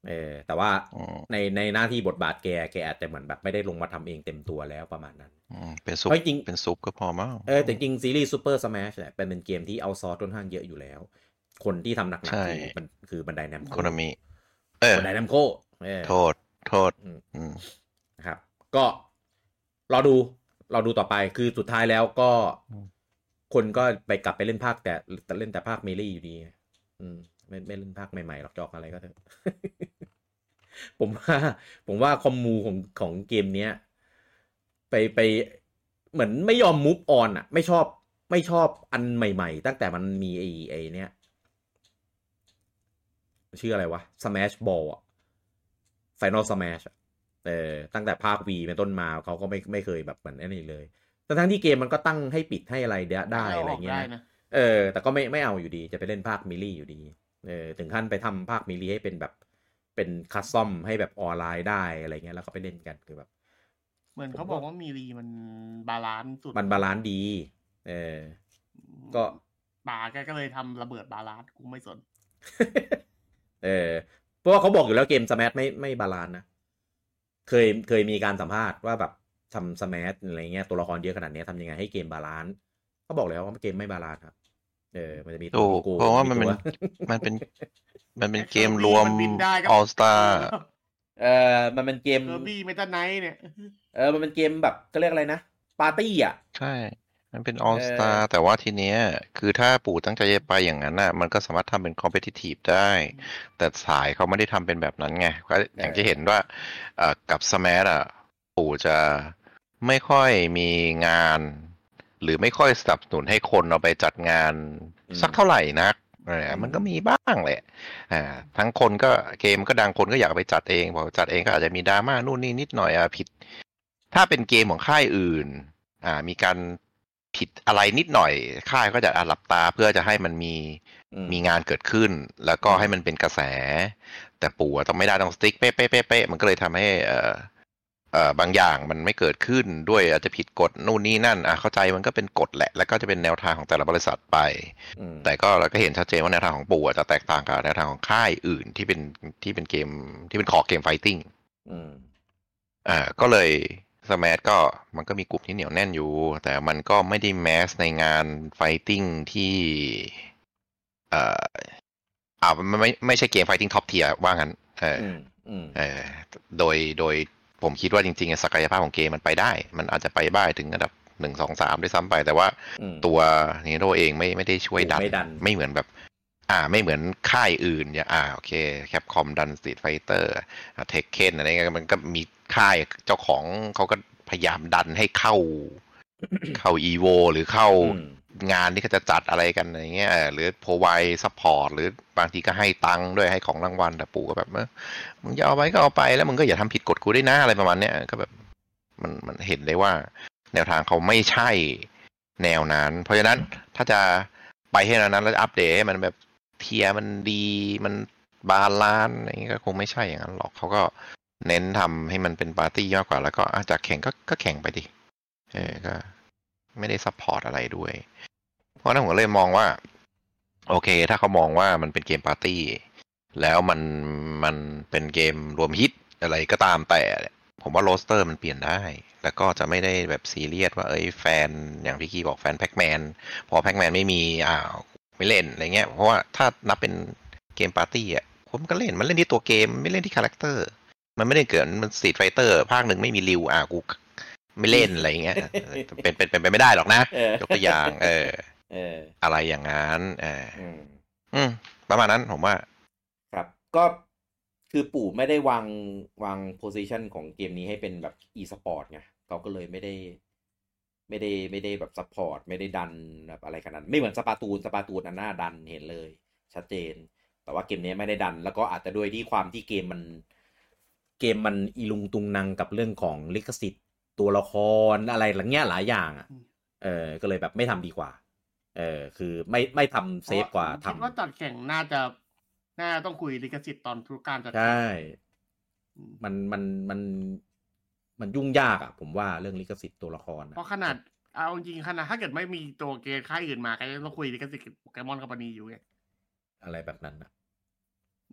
เออแต่ว่าอืมในในหน้าที่บทบาทแกแกอาจจะเหมือนแบบไม่ได้ลงมาทำเองเต็มตัวแล้วประมาณนั้นอืมเป็นซุปเฮ้ยจริงเป็นซุปก็พอมั้งเออแต่จริงซีรีส์ซูเปอร์ส h ชเนี่ยเป็นเป็นเกมที่เอาซอร์ค่อนข้างเยอะอยู่แล้ว คนที่ทำหนักๆคือมันคือบันไดแนมโคโคนามิเออบันไดแนมโคเออโทษ โทษอืมอืมนะครับ ก็รอดูรอดูต่อไปคือสุดท้ายแล้วก็อืมคนก็ไปกลับไปเล่นภาคแต่แต่เล่นแต่ภาคเมลี่อยู่ดี อืม ไม่ไม่เล่นภาคใหม่ๆหรอกจอกอะไรก็เถอะผมว่า ผมว่าคอมมูของของเกมเนี้ย ไปไปเหมือนไม่ยอมมูฟออนอะ ไม่ชอบไม่ชอบอันใหม่ ๆ ตั้งแต่มันมีไอ้ไอ้เนี้ย ชื่ออะไรวะ Smash Ball อะ Final Smash อะเออตั้งแต่ภาค Wii เป็นต้นมาเขาก็ไม่ไม่เคยแบบเหมือนอันนี้เลย แต่ทั้งที่เกมมันก็ตั้งให้ปิดให้อะไรได้ได้อะไรเงี้ยด้นะนะเออ แต่ก็ไม่ไม่เอาอยู่ดีจะไปเล่นภาค Melee อยู่ดีเออถึงขั้นไปทำภาค Melee ให้เป็นแบบเป็น custom ให้แบบออนไลน์ได้อะไรเงี้ยแล้วก็ไปเล่นกันคือแบบ เหมือนเขาบอกว่ามีรีมันบาลานซ์สุดมันบาลานซ์ดี เออก็ป่าแกก็เลยทำระเบิดบาลานซ์กูไม่สน เออเพราะว่าเขาบอกอยู่แล้วเกมสมัไม่ไม่บาลานซ์นะ เคยเคยมีการสัมภาษณ์ว่าแบบทำสมัอะไรเงี้ยตัวละครเยอะขนาดเนี้ยทำยังไงให้เกมบาลานซ์เขาบอกแล้วว่าเกมไม่บาลานซ์ครับเออมันจะมีถูกโกงเพราะว่ามันเป็นตัวมันเป็นมันเป็นเกมรวมนบินได้ก็ All Star เออมันเป็นเกม Kirby Meta Knight เนี่ย เออ มันเป็นเกมแบบก็เรียกอะไรนะ ปาร์ตี้อะ ใช่ มันเป็น All เออ Star แต่ว่าทีเนี้ย คือถ้าปู่ตั้งใจจะไปอย่างนั้นน่ะ มันก็สามารถทำเป็น competitive ได้ แต่สายเขาไม่ได้ทำเป็นแบบนั้นไงก็อย่างที่เห็นว่าเอ่อกับ Smash อะ ปู่จะไม่ค่อยมีงาน หรือไม่ค่อยสนับสนุนให้คนเอาไปจัดงานอืมสักเท่าไหร่นักเออมันก็มีบ้างแหละอ่าทั้งคนก็เกมก็ดังคนก็อยากไปจัดเองพอจัดเองก็อาจจะมีดราม่านู่นนี่นิดหน่อยอะผิด ถ้าเป็นเกมของค่ายอื่น อ่า มีการ ผิดอะไรนิดหน่อย ค่ายก็จะอะหลับตาเพื่อจะให้มันมีอืมมีงานเกิดขึ้น แล้วก็ให้มันเป็นกระแส แต่ปู่อะต้องไม่ได้ต้องสติ๊กเป๊ะเป๊ะเป๊ะเป๊ะมันก็เลยทำให้เอ่อเอ่อบางอย่างมันไม่เกิดขึ้นด้วยอาจจะผิดกฎนู่นนี่นั่นอะเข้าใจมันก็เป็นกฎแหละ แล้วก็จะเป็นแนวทางของแต่ละบริษัทไปอืมแต่ก็เราก็เห็นชัดเจนว่าแนวทางของปู่อะจะแตกต่างกับแนวทางของค่ายอื่นที่เป็นที่เป็นเกมที่เป็นคอเกม fighting อืมอ่าก็เลย Smash ก็มันก็มีกลุ่มที่เหนียวแน่นอยู่ แต่มันก็ไม่ได้ mass ในงาน fighting ที่ เอ่ออ่าไม่ไม่ไม่ใช่เกม fighting top tier ว่างั้นเอออืมอืมเออโดยโดยผมคิดว่าจริงๆอะศักยภาพของเกมมันไปได้ มันอาจจะไปได้ถึงระดับหนึ่งสองสามด้วยซ้ำไป แต่ว่าอืมตัวนินเทนโดเองไม่ไม่ได้ช่วยดันไม่ดัน ไม่เหมือนแบบ อ่า ไม่เหมือนค่ายอื่น อย่างอ่าโอเค Capcom ดัน Street Fighter Tekken อะไรเงี้ยมันก็มี ค่ายเจ้าของเขาก็พยายามดันให้เข้า เข้า EVO หรือเข้าอืมงานที่เขาจะจัดอะไรกันอะไรเงี้ยเออหรือ provide support หรือบางทีก็ให้ตังค์ด้วยให้ของรางวัลแต่ปู่ก็แบบเออมึงจะเอาไปก็เอาไปแล้วมึงก็อย่าทำผิดกฎกูด้วยนะอะไรประมาณเนี้ยก็แบบมันมันเห็นได้ว่า แนวทางเขาไม่ใช่แนวนั้น เพราะฉะนั้นถ้าจะไปให้แนวนั้นแล้วอัปเดตให้มันแบบ tier มันดีมัน balance อะไรเงี้ยก็คงไม่ใช่อย่างนั้นหรอกเขาก็ เน้นทำให้มันเป็นปาร์ตี้มากกว่าแล้วก็จากแข่งก็ก็แข่งไปดิเออก็ ไม่ได้ support อะไรด้วย เพราะนั้นผมเลยมองว่า โอเค ถ้าเขามองว่ามันเป็นเกมปาร์ตี้ แล้วมันมันเป็นเกมรวมฮิตอะไรก็ตามแต่ ผมว่า roster มันเปลี่ยนได้ แล้วก็จะไม่ได้แบบซีเรียสว่าเอ้ยแฟนอย่างพี่กี้บอกแฟน Pac-Man พอ Pac-Man ไม่มีอ้าวไม่เล่นอะไรเงี้ยเพราะว่าถ้านับเป็นเกมปาร์ตี้อะผมก็เล่นมันเล่นที่ตัวเกมไม่เล่นที่ character มันไม่ได้เกิดมัน Street Fighter ภาคหนึ่งไม่มีริวอะกูไม่เล่นอะไรเงี้ยเป็นเป็นเป็นไปไม่ได้หรอกนะเออยกตัวอย่างเออเอออะไรอย่างนั้นเอออืมอืมประมาณนั้นผมว่า ครับ ก็คือปู่ไม่ได้วางวาง position ของเกมนี้ให้เป็นแบบ e สปอร์ตไงเขาก็เลยไม่ได้ ไม่ได้ไม่ได้แบบ support ไม่ได้ดันแบบอะไรขนาดนั้นไม่เหมือน Splatoon Splatoon อันหน้าดันเห็นเลย ชัดเจน แต่ว่าเกมนี้ไม่ได้ดัน แล้วก็อาจจะด้วยที่ความที่เกมมัน เกมมันอีลุงตุงนางกับเรื่องของลิขสิทธิ์ตัวละครอะไรหลังเงี้ยหลายอย่างอะอืมเออ ก็เลยแบบไม่ทำดีกว่า เออ คือไม่ไม่ทำเซฟกว่าคิดทำว่าจัดแข่งน่าจะน่าจะต้องคุยลิขสิทธิ์ตอนทุกการจัดใช่อืมมันมันมันมันยุ่งยากอะ ผมว่าเรื่องลิขสิทธิ์ตัวละครเพราะขนาดเอาจริงๆขนาดถ้าเกิดไม่มีตัวเกมค่ายอื่นมาก็ยังต้องคุยลิขสิทธิ์กับโปเกมอนคอมพานีอยู่ไงอะไรแบบนั้นนะ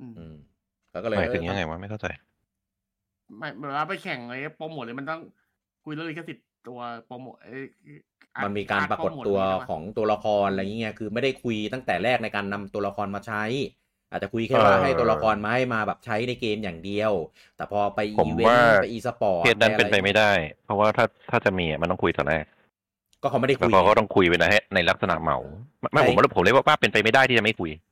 อืมอืมแล้วก็เลยหมายถึงเออยังไงวะไม่เข้าใจ ไม่เวลาไปแข่งอะไรโปรโมทเลยมันต้องคุยเรื่องลิขสิทธิ์ตัวโปรโมทเอ้ยอะมันมีการปรากฏตัวโมทนี้ของตัวละครอะไรอย่างเงี้ยคือไม่ได้คุยตั้งแต่แรกในการนำตัวละครมาใช้ อาจจะคุยแค่ว่าเออให้ตัวละครมาให้มาแบบใช้ในเกมอย่างเดียว แต่พอไปผอีมเวนว่าต์ไปอีสปอร์ตเคสนั้นเป็นไปไม่ได้ เพราะว่าถ้าถ้าจะมีอะมันต้องคุยตอนแรกก็เขาไม่ได้แล้วคุยเขาก็ต้องคุยไปนะฮะในลักษณะเหมา ไม่ใช่ผมว่าผมเลยว่าเป็นไปไม่ได้ที่จะไม่คุยไม่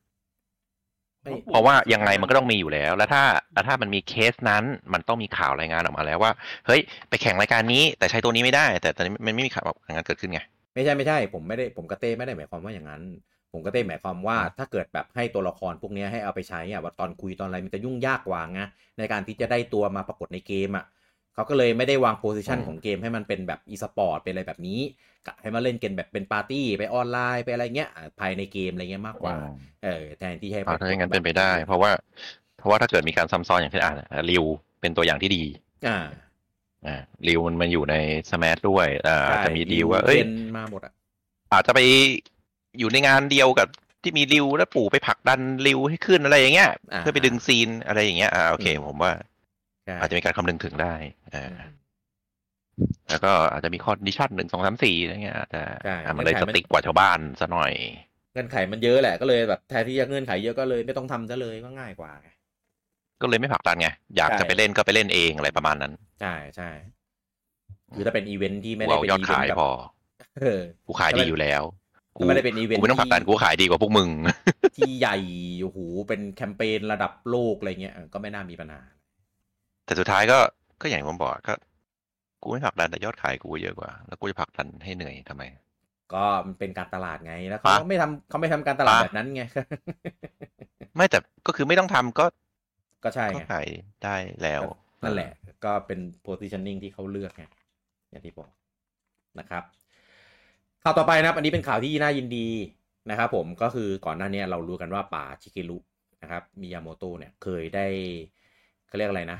เพราะว่ายังไงมันก็ต้องมีอยู่แล้ว แล้วถ้าแล้วถ้ามันมีเคสนั้น มันต้องมีข่าวรายงานออกมาแล้วว่า เฮ้ย ไปแข่งรายการนี้แต่ใช้ตัวนี้ไม่ได้ แต่ตอนนี้มันไม่มีข่าวอย่างนั้นเกิดขึ้นไง ไม่ใช่ไม่ใช่ ผมไม่ได้ผมกระเต้ไม่ได้หมายความว่าอย่างนั้น ผมกระเต้หมายความว่าถ้าเกิดแบบให้ตัวละครพวกเนี้ยให้เอาไปใช้อะว่าตอนคุยตอนอะไรมันจะยุ่งยากกว่าไงในการที่จะได้ตัวมาปรากฏในเกมอะ เขาก็เลยไม่ได้วาง position อืมของเกมให้มันเป็นแบบอีสปอร์ตเป็นอะไรแบบนี้กะให้มาเล่นกันแบบเป็นปาร์ตี้ไปออนไลน์ไปอะไรเงี้ยอะภายในเกมอะไรเงี้ยมากกว่าเออแทนที่ให้อ่าถ้าอย่างนั้นเป็นไปได้ เพราะว่าเพราะว่าถ้าเกิดมีการซ้ำซ้อนอย่างเช่นอ่าริวเป็นตัวอย่างที่ดี อ่าอ่าริวมันมันอยู่ใน Smash ด้วยอ่าใช่จะมีดีลว่าเอ้ยเป็นมาหมดอะอาจจะไปอยู่ในงานเดียวกับที่มีริวแล้วปู่ไปผลักดันริวให้ขึ้นอะไรอย่างเงี้ยอ่าเพื่อไปดึง scene อะไรอย่างเงี้ยอ่าโอเคอืมผมว่าใช่ อาจจะมีการคำนึงถึงได้อ่าอืมแล้วก็อาจจะมี condition หนึ่งสองสามสี่อะไรเงี้ยอาจจะใช่อะมันเลยเงื่สอนไขมัน strict กว่าชาวบ้านซะหน่อยเงื่อนไขมันเยอะแหละก็เลยแบบแทนที่จะเงื่อนไขเยอะก็เลยไม่ต้องทำซะเลยก็ง่ายกว่าไงก็เลยไม่ผลักดันไง อยากใช่จะไปเล่นก็ไปเล่นเองอะไรประมาณนั้น ใช่ใช่คือถ้าเป็นอีเวนท์ที่ไม่ได้เราเป็นยอดอีเวนขายแบบพอเออกูขายดีอยู่แล้วถ้าไม่ได้เป็นอีเวนต์กูไม่ต้องผลักดันที่กูขายดีกว่าพวกมึง ที่ใหญ่โอ้โหเป็นแคมเปญระดับโลกอะไรเงี้ยเออก็ไม่น่ามีปัญหา แต่สุดท้ายก็ก็อย่างที่ผมบอกก็กูไม่ผลักดันแต่ยอดขายกูเยอะกว่า แล้วกูจะผลักดันให้เหนื่อยทำไม ก็มันเป็นการตลาดไงแล้วเขาปะไม่ทำเขาไม่ทำการตลาดปะแบบนั้นไงไม่แต่ก็คือไม่ต้องทำก็ ก็ใช่ก็ไงขายได้แล้วนั่นแหละ ก็เป็น positioning ที่เขาเลือกไงอย่างที่บอกนะครับข่าวต่อไปนะครับ อันนี้เป็นข่าวที่น่ายินดีนะครับผมก็คือก่อนหน้านี้เรารู้กันว่าป่าชิเกรุนะครับมิยาโมโตะเนี่ยเคยได้เขาเรียกอะไรนะ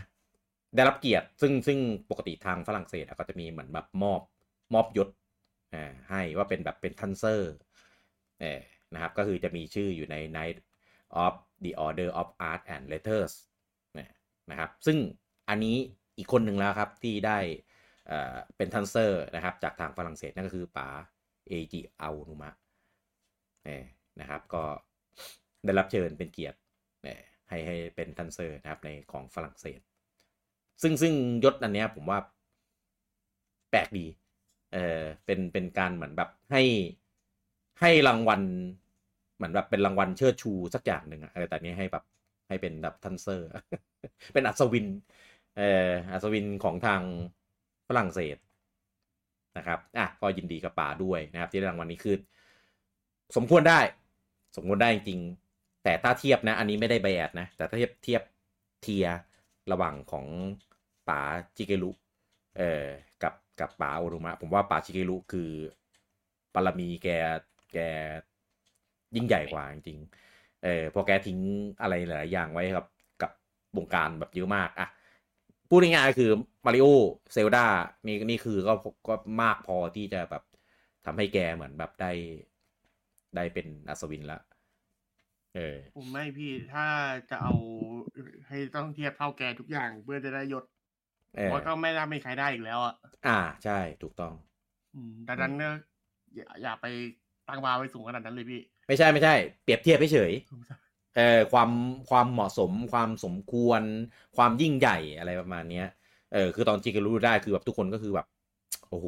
ได้รับเกียรติซึ่งซึ่งปกติทางฝรั่งเศสก็จะมีเหมือนแบบมอบมอบยศอ่าให้ว่าเป็นแบบเป็นทันเซอร์เออนะครับ ก็คือจะมีชื่ออยู่ใน Knight of the Order of Art and Letters เนี่ยนะครับ ซึ่งอันนี้อีกคนหนึ่งแล้วครับที่ได้เอ่อเป็นทันเซอร์นะครับ จากทางฝรั่งเศสนั่นก็คือป๋าเอจิอานุมะเออนะครับ ก็ได้รับเชิญเป็นเกียรติเอ่อให้ให้เป็นทันเซอร์นะครับในของฝรั่งเศส ซึ่งซึ่งยศอันเนี้ยผมว่าแปลกดีเออเป็นเป็นการเหมือนแบบให้ให้รางวัลเหมือนแบบเป็นรางวัลเชิดชูสักอย่างหนึ่งอะแต่เนี้ยให้แบบให้เป็นแบบทันเซอร์ เป็นอัศวินเอออัศวินของทางฝรั่งเศสนะครับอะก็ยินดีกับป๋าด้วยนะครับ ที่ได้รางวัลนี้คือสมควรได้ สมควรได้จริงแต่ถ้าเทียบนะ อันนี้ไม่ได้ bias นะ แต่ถ้าเทียบเทียบ tier ระหว่างของ ป๋าชิเกรุเอ่อกับกับป๋าอาโอนุมะ ผมว่าป๋าชิเกรุคือบารมีแกแกยิ่งใหญ่กว่าจริงเออพอแกทิ้งอะไรหลายอย่างไว้กับกับวงการแบบเยอะมากอะพูดง่ายๆคือ Mario Zelda นี่นี่คือก็ก็มากพอที่จะแบบทำให้แกเหมือนแบบได้ได้เป็นอัศวินละเออผมไม่พี่ถ้าจะเอาให้ต้องเทียบเท่าแกทุกอย่างเพื่อจะได้ยศ ว่าก็ไม่ได้มีใครได้อีกแล้วอะอ่าใช่ถูกต้องอืมดังนั้นก็อย่าอย่าไปตั้งบาร์ไว้สูงขนาดนั้นเลยพี่ ไม่ใช่ไม่ใช่ เปรียบเทียบเฉยๆเออความความเหมาะสมความสมควร ความยิ่งใหญ่อะไรประมาณเนี้ยเออคือตอนจิเกรู้ได้คือแบบทุกคนก็คือแบบโอ้โห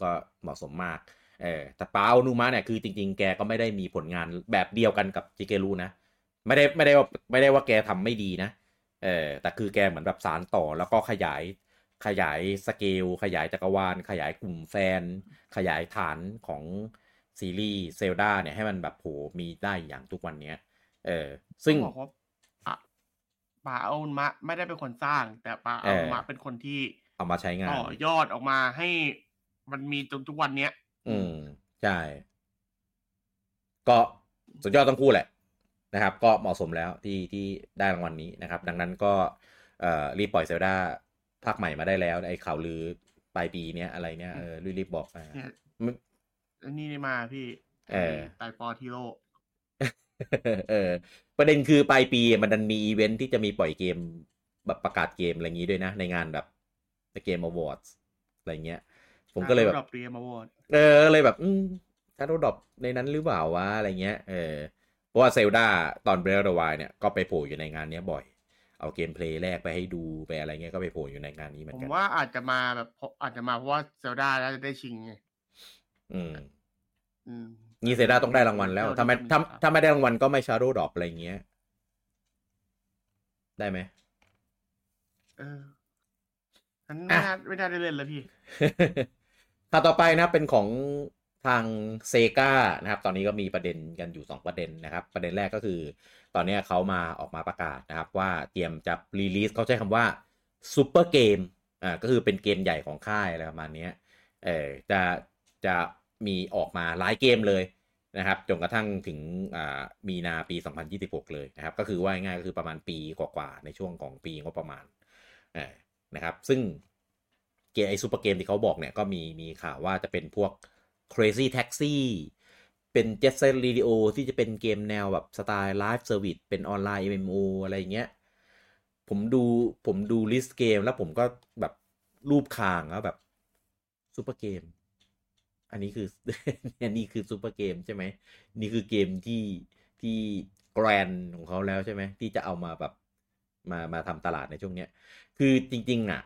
ก็เหมาะสมมากเออแต่ปาอนุมะเนี่ยคือจริง ๆ แกก็ไม่ได้มีผลงานแบบเดียวกันกับจิเกรุนะไม่ได้ไม่ได้ว่าไม่ได้ว่าแกทำไม่ดีนะเออแต่คือแกเหมือนแบบสารต่อแล้วก็ขยาย ขยายสเกล ขยายจักรวาล ขยายกลุ่มแฟน ขยายฐานของซีรีส์เซลดาเนี่ยให้มันแบบโหมีได้อย่างทุกวันเนี้ย เออ ซึ่งต้องบอกว่าอะปาเอามะไม่ได้เป็นคนสร้าง แต่ปาเอเอาอมะเป็นคนที่เอามาใช้งานต่อยอดออกมาให้มันมีจนทุกวันเนี้ย อืม ใช่ ก็สุดยอดทั้งคู่แหละนะครับ ก็เหมาะสมแล้วที่ที่ได้รางวัลนี้นะครับ ดังนั้นก็เอ่อรีบปล่อยเซลดา ภาคใหม่มาได้แล้วไอ้ข่าวลือปลายปีเนี้ยอะไรเนี้ยเออรีบๆบอกมาเนี่ยไม่อันนี้นี่มาพี่เออไตปอทีโร่เออ ประเด็นคือปลายปีมันดันมีอีเวนท์ที่จะมีปล่อยเกมแบบประกาศเกมอะไรอย่างนี้ด้วยนะ ในงานแบบเกมอวอร์ดอะไรเงี้ย ผมก็เลยแบบดอกเรียมาวอร์ดเออเลยแบบอืมชาร์โดดอปในนั้นหรือเปล่าวะอะไรเงี้ยเออเพราะว่าเซลดาตอนเบรดวายเนี่ยก็ไปโผล่อยู่ในงานเนี้ยบ่อย เอาเกมเพลย์แรกไปให้ดูไปอะไรเงี้ยก็ไปโผล่อยู่ในงานนี้เหหรือผมกันว่าอาจจะมาแบบเพราะอาจจะมาเพราะว่า Zelda แล้วจะได้ชิงไง อืม อืมงี้ Zelda ต้องได้รางวัลแล้วถ้าไม่ถ้าถ้าไม่ได้รางวัลก็ไม่ shadow drop อะไรเงี้ย ได้ไหมเอออันไม่น่าไม่น่าได้เล่นแล้วพี่ข่าวต่อไปนะครับเป็นของ ทาง Sega นะครับ ตอนนี้ก็มีประเด็นกันอยู่ 2 ประเด็นนะครับ ประเด็นแรกก็คือ ตอนนี้เขามาออกมาประกาศนะครับ ว่าเตรียมจะ release เขาใช้คำว่าซูเปอร์เกมอ่าก็คือเป็นเกมใหญ่ของค่ายอะไรประมาณนี้เออจะจะมีออกมาหลายเกมเลยนะครับจนกระทั่งถึงอ่ามีนาปี 2026 เลยนะครับ ก็คือว่าง่ายก็คือประมาณปีกว่าๆในช่วงของปีงบประมาณเออนะครับ ซึ่งเกมไอซูเปอร์เกมที่เขาบอกเนี่ยก็มีมีข่าวว่าจะเป็นพวก Crazy Taxi เป็น Jet Set Radio ที่จะเป็นเกมแนวแบบสไตล์ Live Service เป็นออนไลน์ MMO อะไรเงี้ย ผมดูผมดูลิสต์เกมแล้วผมก็แบบลูบคางแล้วแบบ super game อันนี้คืออันนี้คือ super game ใช่ไหม นี่คือเกมที่ที่ grand ของเขาแล้วใช่ไหมที่จะเอามาแบบมามาทำตลาดในช่วงเนี้ย คือจริง ๆ อะ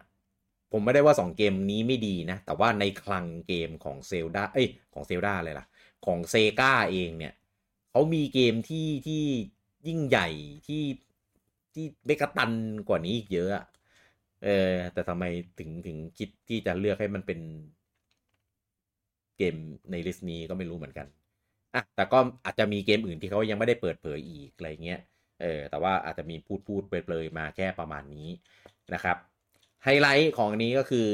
ผมไม่ได้ว่า 2 เกมนี้ไม่ดีนะ แต่ว่าในคลังเกมของเซลดาเอ้ยของเซลดาเลยล่ะ ของเซกาเองเนี่ยเขามีเกมที่ที่ยิ่งใหญ่ที่ที่เบกตันกว่านี้อีกเยอะเออแต่ทำไมถึงถึงคิดที่จะเลือกให้มันเป็นเกมในลิสต์นี้ก็ไม่รู้เหมือนกันอะแต่ก็อาจจะมีเกมอื่นที่เขายังไม่ได้เปิดเผยอีกอะไรเงี้ยเออแต่ว่าอาจจะมีพูดพูดเปรยๆมาแค่ประมาณนี้นะครับ ไฮไลท์ของนี้ก็คือ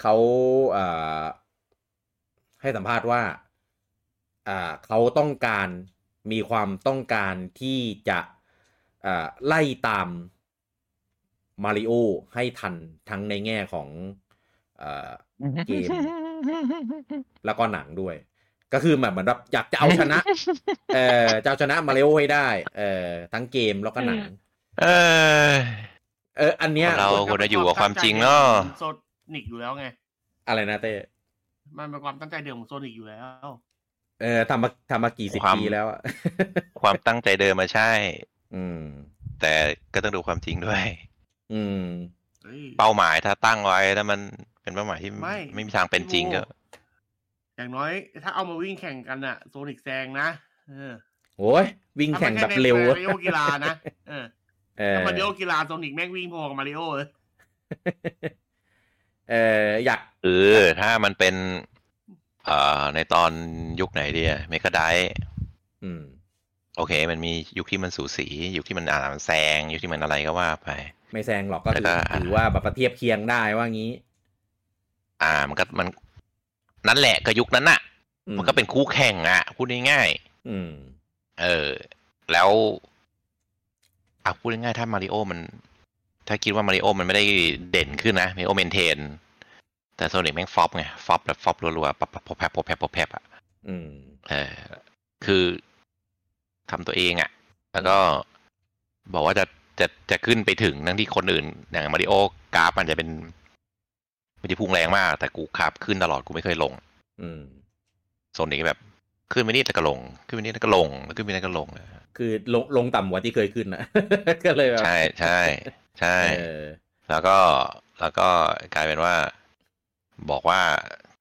เขาเอให้สัมภาษณ์ว่าเขาต้องการมีความต้องการที่จะไล่ตามมาริโอให้ทันทั้งในแง่ของอ่าเกม แล้วก็หนังด้วย ก็คือแบบเหมือนแบบอยากจะเอาชนะ เออจะเอาชนะมาริโอให้ได้ เออทั้งเกมแล้วก็หนัง เออ เออ อันเนี้ยเราควรจะอยู่กับความจริงเนอะโซนิกอยู่แล้วไง อะไรนะเต้ มันเป็นความตั้งใจเดิมของโซนิกอยู่แล้ว เออทำมาทำมากี่สิบความปีแล้วอะความตั้งใจเดิมมาใช่ อืม แต่ก็ต้องดูความจริงด้วย อืมเฮ้ยเป้าหมายถ้าตั้งไว้แล้วมันเป็นเป้าหมายที่ไม่ไม่มีทางเป็นจริงก็ อย่างน้อย ถ้าเอามาวิ่งแข่งกันอะโซนิกแซงนะเออโอ้ยวิ่งแข่งแบบเร็วมาริโอกีฬานะเออเออ ถ้ามาริโอกีฬาโซนิกแม่งวิ่งพอกับมาริโอเลยเอออยากเออถ้ามันเป็นเอ่อในตอนยุคไหนเดียเมกาไดอืม โอเค มันมียุคที่มันสูสียุคที่มันอ่านแซงยุคที่มันอะไรก็ว่าไป ไม่แซงหรอกก็ถือแล้วก็ถือว่าแบบเทียบเคียงได้ว่างี้ อ่ามันก็มัน นั่นแหละก็ยุคนั้นน่ะอืมันก็เป็นคู่แข่งอะพูดง่ายอืมๆเออ แล้ว อะพูดง่ายๆถ้ามาริโอมัน ถ้าคิดว่ามาริโอมันไม่ได้เด่นขึ้นนะมาริโอเมนเทน แต่โซนิกแม่งฟอปไงฟอปแบบฟอปรัวๆปับปับพอแพบพอแพบพอแพบอะอืมเออคือทำตัวเองอะ่ะ แล้วก็บอกว่าจะจะจะขึ้นไปถึงทั้งที่คนอื่น อย่างมาริโอกราฟมันจะเป็นไม่ได้พุ่งแรงมาก แต่กูคราฟขึ้นตลอดกูไม่เคยลง อืมโซนนี้แบบ ขึ้นไปนี่แล้วก็ลง ขึ้นไปนี่แล้วก็ลงแล้วขึ้นไปนี่แล้วก็ลงคือลงลงต่ำกว่าที่เคยขึ้นนะก็เลยแบบใช่ใช่ใช่เออแล้วก็แล้วก็กลายเป็นว่า บอกว่า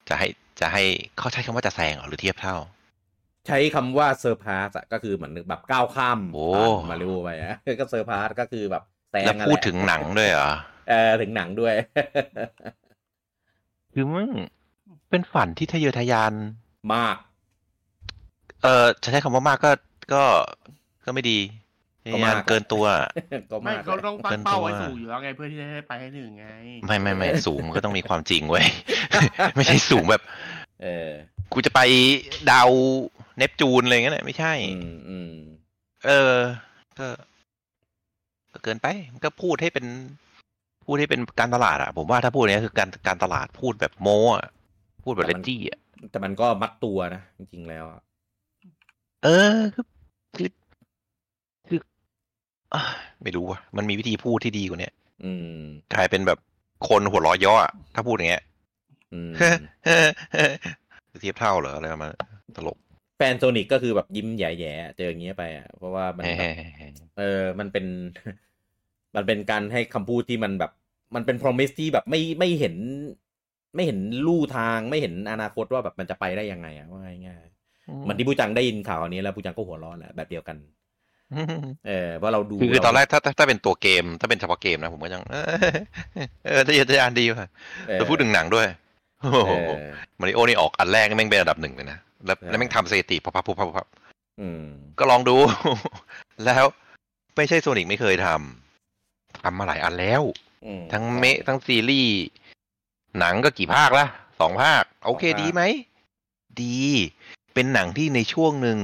จะให้จะให้เขาใช้คำว่าจะแซงเหรอหรือเทียบเท่า ใช้คำว่าเซอร์พาสอะก็คือเหมือนแบบก้าวข้ามโอ้ผ่านมาริโอไปอะก็เซอร์พาสก็คือแบบแซงแล้วอะพูดแหละถึงหนังด้วยเหรอเออถึงหนังด้วยคือมึงเป็นฝันที่ทะเยอทะยานมาก เออจะใช้คำว่ามากก็ก็ก็ไม่ดีทะก็เยอทะมายากนเกินตัวก็ไม่มากเขาต้องตั้เกิงนเป้าตัวไว้สูงอยู่แล้วไงเพื่อที่จะให้ไปให้ถึงไง ไม่ไม่ไม่สูงมันก็ต้องมีความจริงเว้ยไม่ใช่สูงแบบ เออกูจะไปดาวเนปจูนอะไรเงี้ยนะไม่ใช่อืมอืมเออก็ก็เกินไปมันก็พูดให้เป็น พูดให้เป็นการตลาดอะผมว่าถ้าพูดอย่างนี้ยคือการการตลาดพูดแบบโม้อะพูดแบบเลนจี้อะแต่มันก็มัดตัวนะจริงๆแล้วอะ เออคือคือคืออะไม่รู้ว่ะมันมีวิธีพูดที่ดีกว่าเนี้ยอืม กลายเป็นแบบคนหัวเร้อย่ออะถ้าพูดอย่างเงี้ย อืม เทียบเท่าเหรออะไรประมาณนั้นตลกแฟนโซนิกก็คือแบบยิ้มแย่ๆเจออย่างเงี้ยไปอะ เพราะว่ามันแบบเออ มันเป็น มันเป็นการให้คำพูดที่มันแบบ มันเป็น promise ที่แบบไม่ไม่เห็น ไม่เห็นลู่ทางไม่เห็นอนาคตว่าแบบมันจะไปได้ยังไงอะว่าง่ายๆ เหมันที่ผู้จังได้ยินข่าวอันนี้แล้วผู้จังก็หัวเร้อนแหละแบบเดียวกันเออเพราะเราดูคือคือเราตอนแรกถ้าถ้าถ้าเป็นตัวเกม ถ้าเป็นเฉพาะเกมนะผมก็ยัง เออเออทะเยอทะยานดีว่ะเออแต่พูดถึงหนังด้วยโอ้เอโหอมาริโอนี่ออกอันแรกนี่แม่งเป็นอันดับหนึ่งเลยนะแล้วใช่แล้วแม่งทำสถิติพับพับพับพับพับอืมก็ลองดู แล้วไม่ใช่โซนิกไม่เคยทำทำมาหลายอันแล้วอืมทั้งเมะทั้งซีรีส์หนังก็กี่ภาคละสองภาค โอเคสองภาคดีไหม ดี เป็นหนังที่ในช่วงหนึ่ง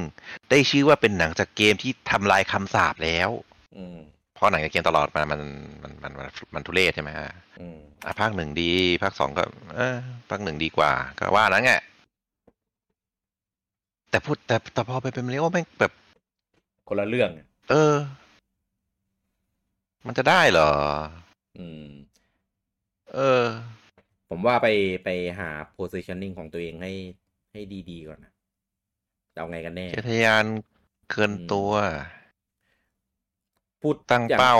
ได้ชื่อว่าเป็นหนังจากเกมที่ทำลายคำสาปแล้วอืมเพราะหนังจากเกมตลอดมามันมันมันมันมันทุเรศใช่ไหมฮะอืมอะภาคหนึ่งดี ภาคสองก็ เออภาคหนึ่งดีกว่า ก็ว่านั้นไงแต่พูดแต่แต่พอไปเป็นเรียกว่าแม่งแบบคนละเรื่อง เออ มันจะได้เหรอ อืม เออ ผมว่าไปไปหา positioning ของตัวเองให้ให้ดีๆก่อนนะจะ เอาไงกันแน่เจทะยานเกินตัว พูดตั้งอย่เป้า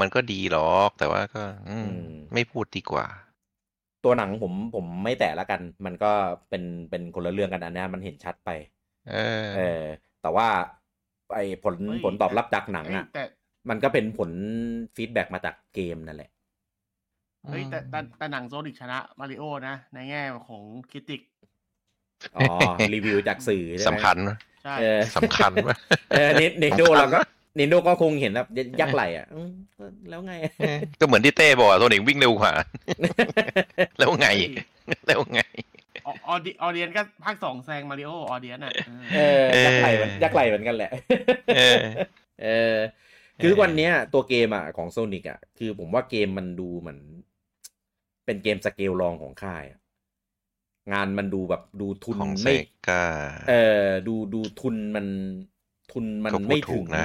มันก็ดีหรอก แต่ว่าก็ อืมอืมไม่พูดดีกว่า ตัวหนังผมผมไม่แตะละกัน มันก็เป็นเป็นคนละเรื่องกันอันเนี้ยมันเห็นชัดไป เออ เออ แต่ว่า ไอ้ผลเฮ้ยผลตอบรับจากหนังเอ้ยอะแต่มันก็เป็นผลฟีดแบ็กมาจากเกมนั่นแหละเฮ้ยแต่แต่แต่หนังโซนิกชนะมาริโอนะ ในแง่ของคริติก อ๋อ รีวิวจากสื่อใช่ไหมสำคัญใช่เออสำคัญมากเออเนเนโดเราก็เนโดก็คงเห็นแบบยักษ์ไหลอะอืมแล้วไง ก็เหมือนที่เต้บอกอะโซนิกวิ่งเร็วกว่าแล้วไง แล้วไงออออเดียนก็ภาคสองแซงมาริโอออเดียนอะเออยักษ์ไหลเหมือนยักษ์ไหลเหมือนกันแหละเออเออคือวันเนี้ยตัวเกมอะของโซนิกอะ คือผมว่าเกมมันดูเหมือน เป็นเกมสเกลรองของค่ายอะ งานมันดูแบบดูทุนของเซไม่กาเออดูดูทุนมันทุนมันก็พูดไม่ถูถึกงนะ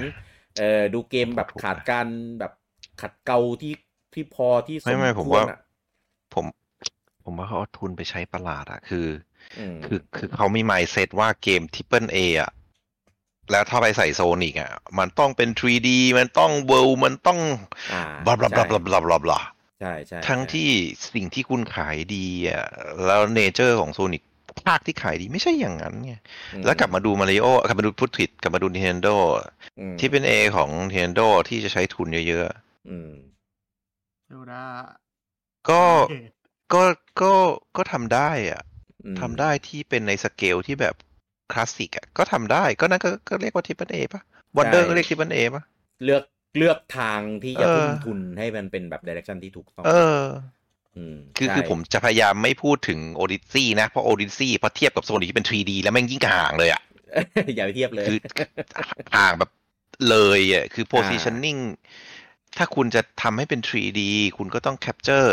เออดูเกมแบบก็ถูกนะขาดการแบบขัดเกลาที่ที่พอที่สไม่มไม่ผมควรว่าอะผม ผมว่าเขาเอาทุนไปใช้ประหลาดอะคืออืมคือคือเขามี mindset ว่าเกมทิปเปิลเออะแล้วถ้าไปใส่โซนิกอะมันต้องเป็น 3D มันต้องเวิลมันต้องอ่า blah blah blah blah blah blah blah ใช่ใช่ทั้งใช่ที่สิ่งที่คุณขายดีอะแล้ว nature ของโซนิกภาคที่ขายดีไม่ใช่อย่างนั้นไงอืแล้วกลับมาดูมาริโอกลับมาดูพุทธิดกลับมาดู Nintendo อืมที่เป็น A ของ Nintendo ที่จะใช้ทุนเยอะอืมเซลดาๆก็ก็ก็ก็ทำได้อะอืมทำได้ที่เป็นในสเกลที่แบบคลาสสิกอะก็ทำได้ก็นั่นก็ก็เรียกว่า triple A ป่ะWonder ก็เรียก triple A ป่ะเลือก เลือกทางที่จะเออทุ่มทุนให้มันเป็นแบบ direction ที่ถูกต้อง เอออืมคือใช่คือผมจะพยายามไม่พูดถึง Odyssey นะ เพราะ Odyssey พอเทียบกับโซนิกที่เป็น 3D แล้วแม่งยิ่งห่างเลยอะ อย่าไปเทียบเลยคือห่างแบบเลยอะคือ positioning ถ้าคุณจะทำให้เป็น 3D คุณก็ต้อง capture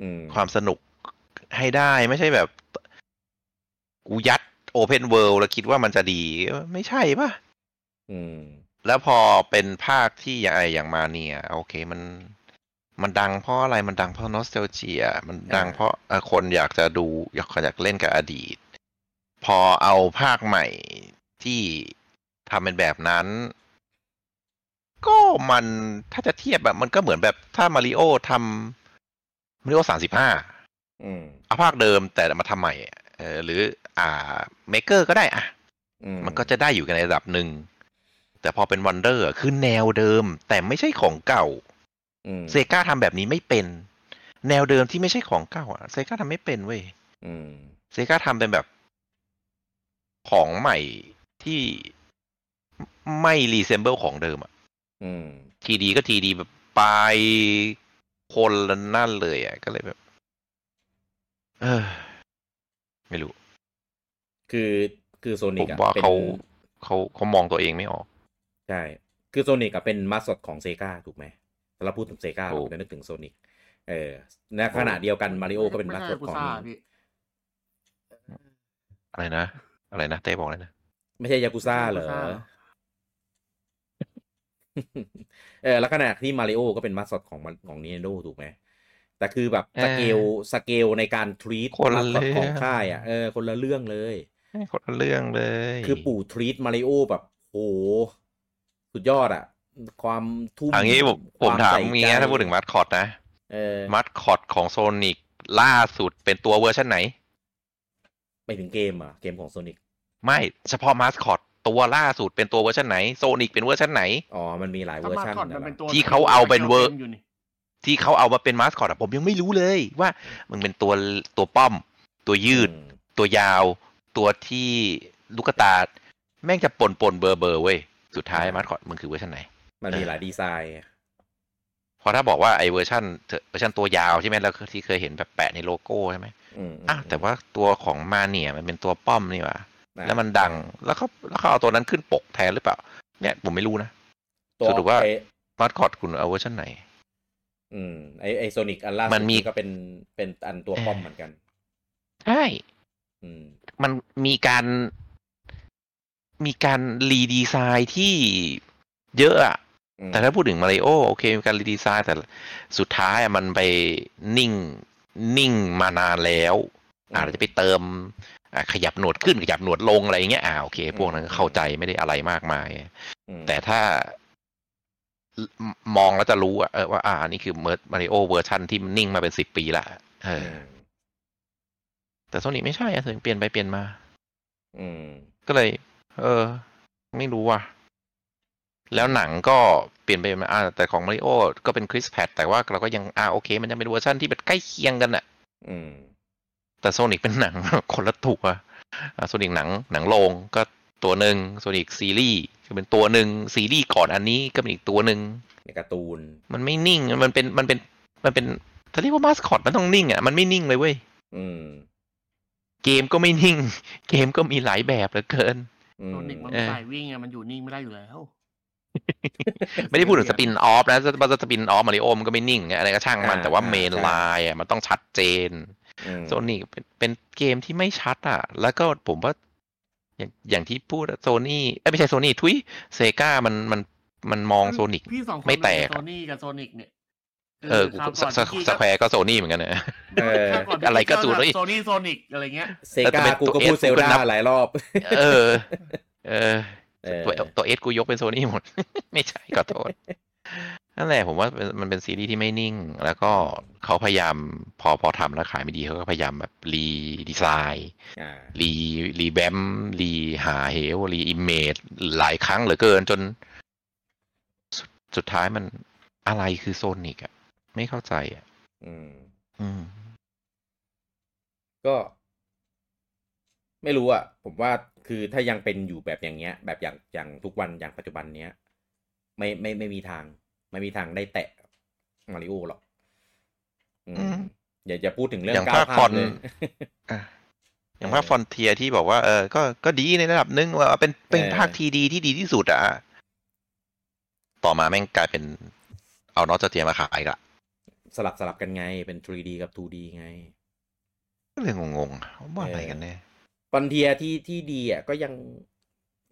อืมความสนุกให้ได้ไม่ใช่แบบกูยัด Open World แล้วคิดว่ามันจะดี ไม่ใช่ป่ะอืม แล้วพอเป็นภาคที่อย่างไออย่างมาเนี่ย โอเคมันมันดังเพราะอะไรมันดังเพราะนอสเ a ลเจีย มันดังอ่าเพราะเอ่อคนอยากจะดูอยากอยากเล่นกับอดีต พอเอาภาคใหม่ที่ทำเป็นแบบนั้น ก็มันถ้าจะเทียบแบบมันก็เหมือนแบบถ้ามาริโอทำมาริโอสามสิบห้าอืมเอาภาคเดิมแต่มาทำใหม่เออหรือ อ่า Maker ก็ได้อะอืมันก็จะได้อยู่กันในระดับหนึ่ง แต่พอเป็น Wonder คือแนวเดิม แต่ไม่ใช่ของเก่าอืมเซกาทำแบบนี้ไม่เป็น แนวเดิมที่ไม่ใช่ของเก่าอะเซกาทำไม่เป็นเว้ยอืมเซกาทำเป็นแบบของใหม่ที่ไม่ resemble ของเดิมอะอืม3D ก็ 3D แบบปลายคนละนั่นเลยอะ ก็เลยแบบ เออ ไม่รู้ คือคือโซนิผกมอะว่าเป็นเขาเขาเขามองตัวเองไม่ออก ใช่ คือโซนิกอะเป็นมาสอดของเซกาถูกไหมถ้าเราพูดถึงเซกาถูเรากจะนึกถึงโซนิกเออในขณะเดียวกันมาริโอก็เป็นมาสอดของไใช่ยากุซ่าพี่อะไรนะ อะไรนะเต้บอกเลยนะ ไม่ใช่ยากุซ่าเหรอไม่ใช่ Yakuza เออแล้วขณะที่มาริโอก็เป็นมาสอดของมันของ Nintendo ถูกไหมแต่คือแบบเออสเกลสเกลในการทรีตคนละมาสอดของเรื่องค่ายอะเออคนละเรื่องเลยคนละเรื่องเลย คือปู่ทรีตมาริโอแบบโห สุดยอดอะความทุ่มอันนี้ผมคผมวถามใส่มีงี้ใจถ้าพูดถึงมัดคอตนะเออมัดคอตของโซนิกล่าสุดเป็นตัวเวอร์ชันไหน ไปถึงเกมอะ เกมของโซนิกไม่เฉพาะมัสคอตตัวล่าสุดเป็นตัวเวอร์ชันไหนโซนิกเป็นเวอร์ชันไหน อ๋อ มันมีหลายเวถ้าอร์มาชันก่อนนะมันเป็นตัวที่เขาเอาเป็นเวอร์อยู่นี่ที่เขาเอามาเป็นมาสคอตอะผมยังไม่รู้เลยว่ามันเป็นตัวตัวป้อม ตัวยืดอืมตัวยาว ตัวที่ลูกตา แม่งจะปนปนๆเบอร์เบอร์เว้ย สุดท้ายมาสคอตมึงคือเวอร์ชันไหน มันมีหลายดีไซน์เพราะถ้าบอกว่าไอเวอร์ชันเวอร์ชันตัวยาวใช่ไหมแล้วที่เคยเห็นแบบแปะในโลโก้ใช่ไหมอืมอะแต่ว่าตัวของมาเนี่ยมันเป็นตัวป้อมนี่หว่าอะแล้วมันดังแล้วเขาแล้วเขาเอาตัวนั้นขึ้นปกแทนหรือเปล่า เนี่ยผมไม่รู้นะตัวสรุปว่าไอมาสคอตคุณเอาเวอร์ชันไหน อืมไอไอโซนิกอันล่าสุดมันมีก็เป็นเป็นอันตัวป้อมเหมือนกันใช่อืมมันมีการ มีการ redesign ที่เยอะอะอืมแต่ถ้าพูดถึงมาริโอโอเคมีการ redesign แต่สุดท้ายอะมันไปนิ่งนิ่งมานานแล้วอาจจะไปเติมอะขยับหนวดขึ้นขยับหนวดลงอะไรอย่างเงี้ยอ่าโอเค พวกนั้นก็เข้าใจไม่ได้อะไรมากมายอืมแต่ถ้ามองแล้วจะรู้อะเออว่าอ่าอันนี่คือเมอร์มาริโอเวอร์ชันที่มันนิ่งมาเป็นสิบปีละเออือมแต่โซนี่ไม่ใช่อะถึงเปลี่ยนไปเปลี่ยนมา อืม ก็เลย เออ ไม่รู้ว่ะ แล้วหนังก็เปลี่ยนไปมาอ่าแต่ของมาริโอก็เป็น Chris Pratt แต่ว่าเราก็ยังอ่าโอเค มันยังเป็นเวอร์ชันที่เป็นใกล้เคียงกันอะอืม แต่โซนิกเป็นหนัง คนละตัวโซนิกหนังหนังโรงก็ตัวหนึ่งโซนิกซีรีส์ก็เป็นตัวหนึ่งซีรีส์ก่อนอันนี้ก็เป็นอีกตัวหนึ่งในการ์ตูน มันไม่นิ่งมันเป็นมันเป็นมันเป็นถ้าเรียกว่ามาสคอตมันต้องนิ่งอะมันไม่นิ่งเลยเว้ยอืมเกมก็ไม่นิ่ง เกมก็มีหลายแบบเหลือเกิน อืโซมนิกมันเออสายวิ่งไงมันอยู่นิ่งไม่ได้อยู่แล้ว ไม่ได้พูดถึงสปินออฟนะสสปินออฟมาริโอมันก็ไม่นิ่งไงอะไรก็ช่างมันอ่าแต่ว่าอ่าเมนใช่ไลน์อะมันต้องชัดเจนอืมโซนิกเป็นเป็นเกมที่ไม่ชัดอะ แล้วก็ผมว่าอย่างอย่างที่พูดโซนี่เอ้ยไม่ใช่โซนี่ทุยเซกามันมันมันมองโซนิกพี่สองคนไม่แตกโซนี่กับโซนิกเนี่ย เออคราวสก่อนสสแควร์ก็โซนี่เหมือนกันนะเออคราวก่นอะไรก็พี่จูนแบบเฮ้ยโซนี่โซนิกอะไรเงี้ยเซแต่กาเป็นกูก็ตัวพูด S เซลกูก็ดานับหลายรอบเออเออ เออ ตัวตัวเอสกูยกเป็นโซนี่หมด ไม่ใช่ขอโทษนั่นแหละผมว่ามันมันเป็นซีรีส์ที่ไม่นิ่ง แล้วก็เขาพยายามพอพอทำแล้วขายไม่ดีเขาก็พยายามแบบรีดีไซน์อ่ารีรีแบมรีหาเหวรีอิมเมจหลายครั้งเหลือเกินจน สุดสุดท้ายมันอะไรคือโซนิกอะ ไม่เข้าใจอะอืม อืม ก็ ไม่รู้อะ ผมว่าคือถ้ายังเป็นอยู่แบบอย่างเงี้ย แบบอย่างอย่างทุกวันอย่างปัจจุบันเนี้ย ไม่ไม่ไม่มีทาง ไม่มีทางได้แตะมาริโอหรอก อือืมมอย่าอย่าพูดถึงเรื่ออย่างงก้าวภาคข้าฟอมนเลยอะอย่างภาคฟอนเทียที่บอกว่าเออ ก็ก็ดีในระดับหนึงว่าเป็นเป็นเออภาคทีดีที่ดีที่สุดอะต่อมาแม่งกลายเป็นเอานอตเทียมาขายอีกละ สลับสลับกันไงเป็น 3D กับ 2D ไง ก็เลยงงๆว่าอะไรกันแน่ฟอนเทียที่ที่ดีอะก็ยัง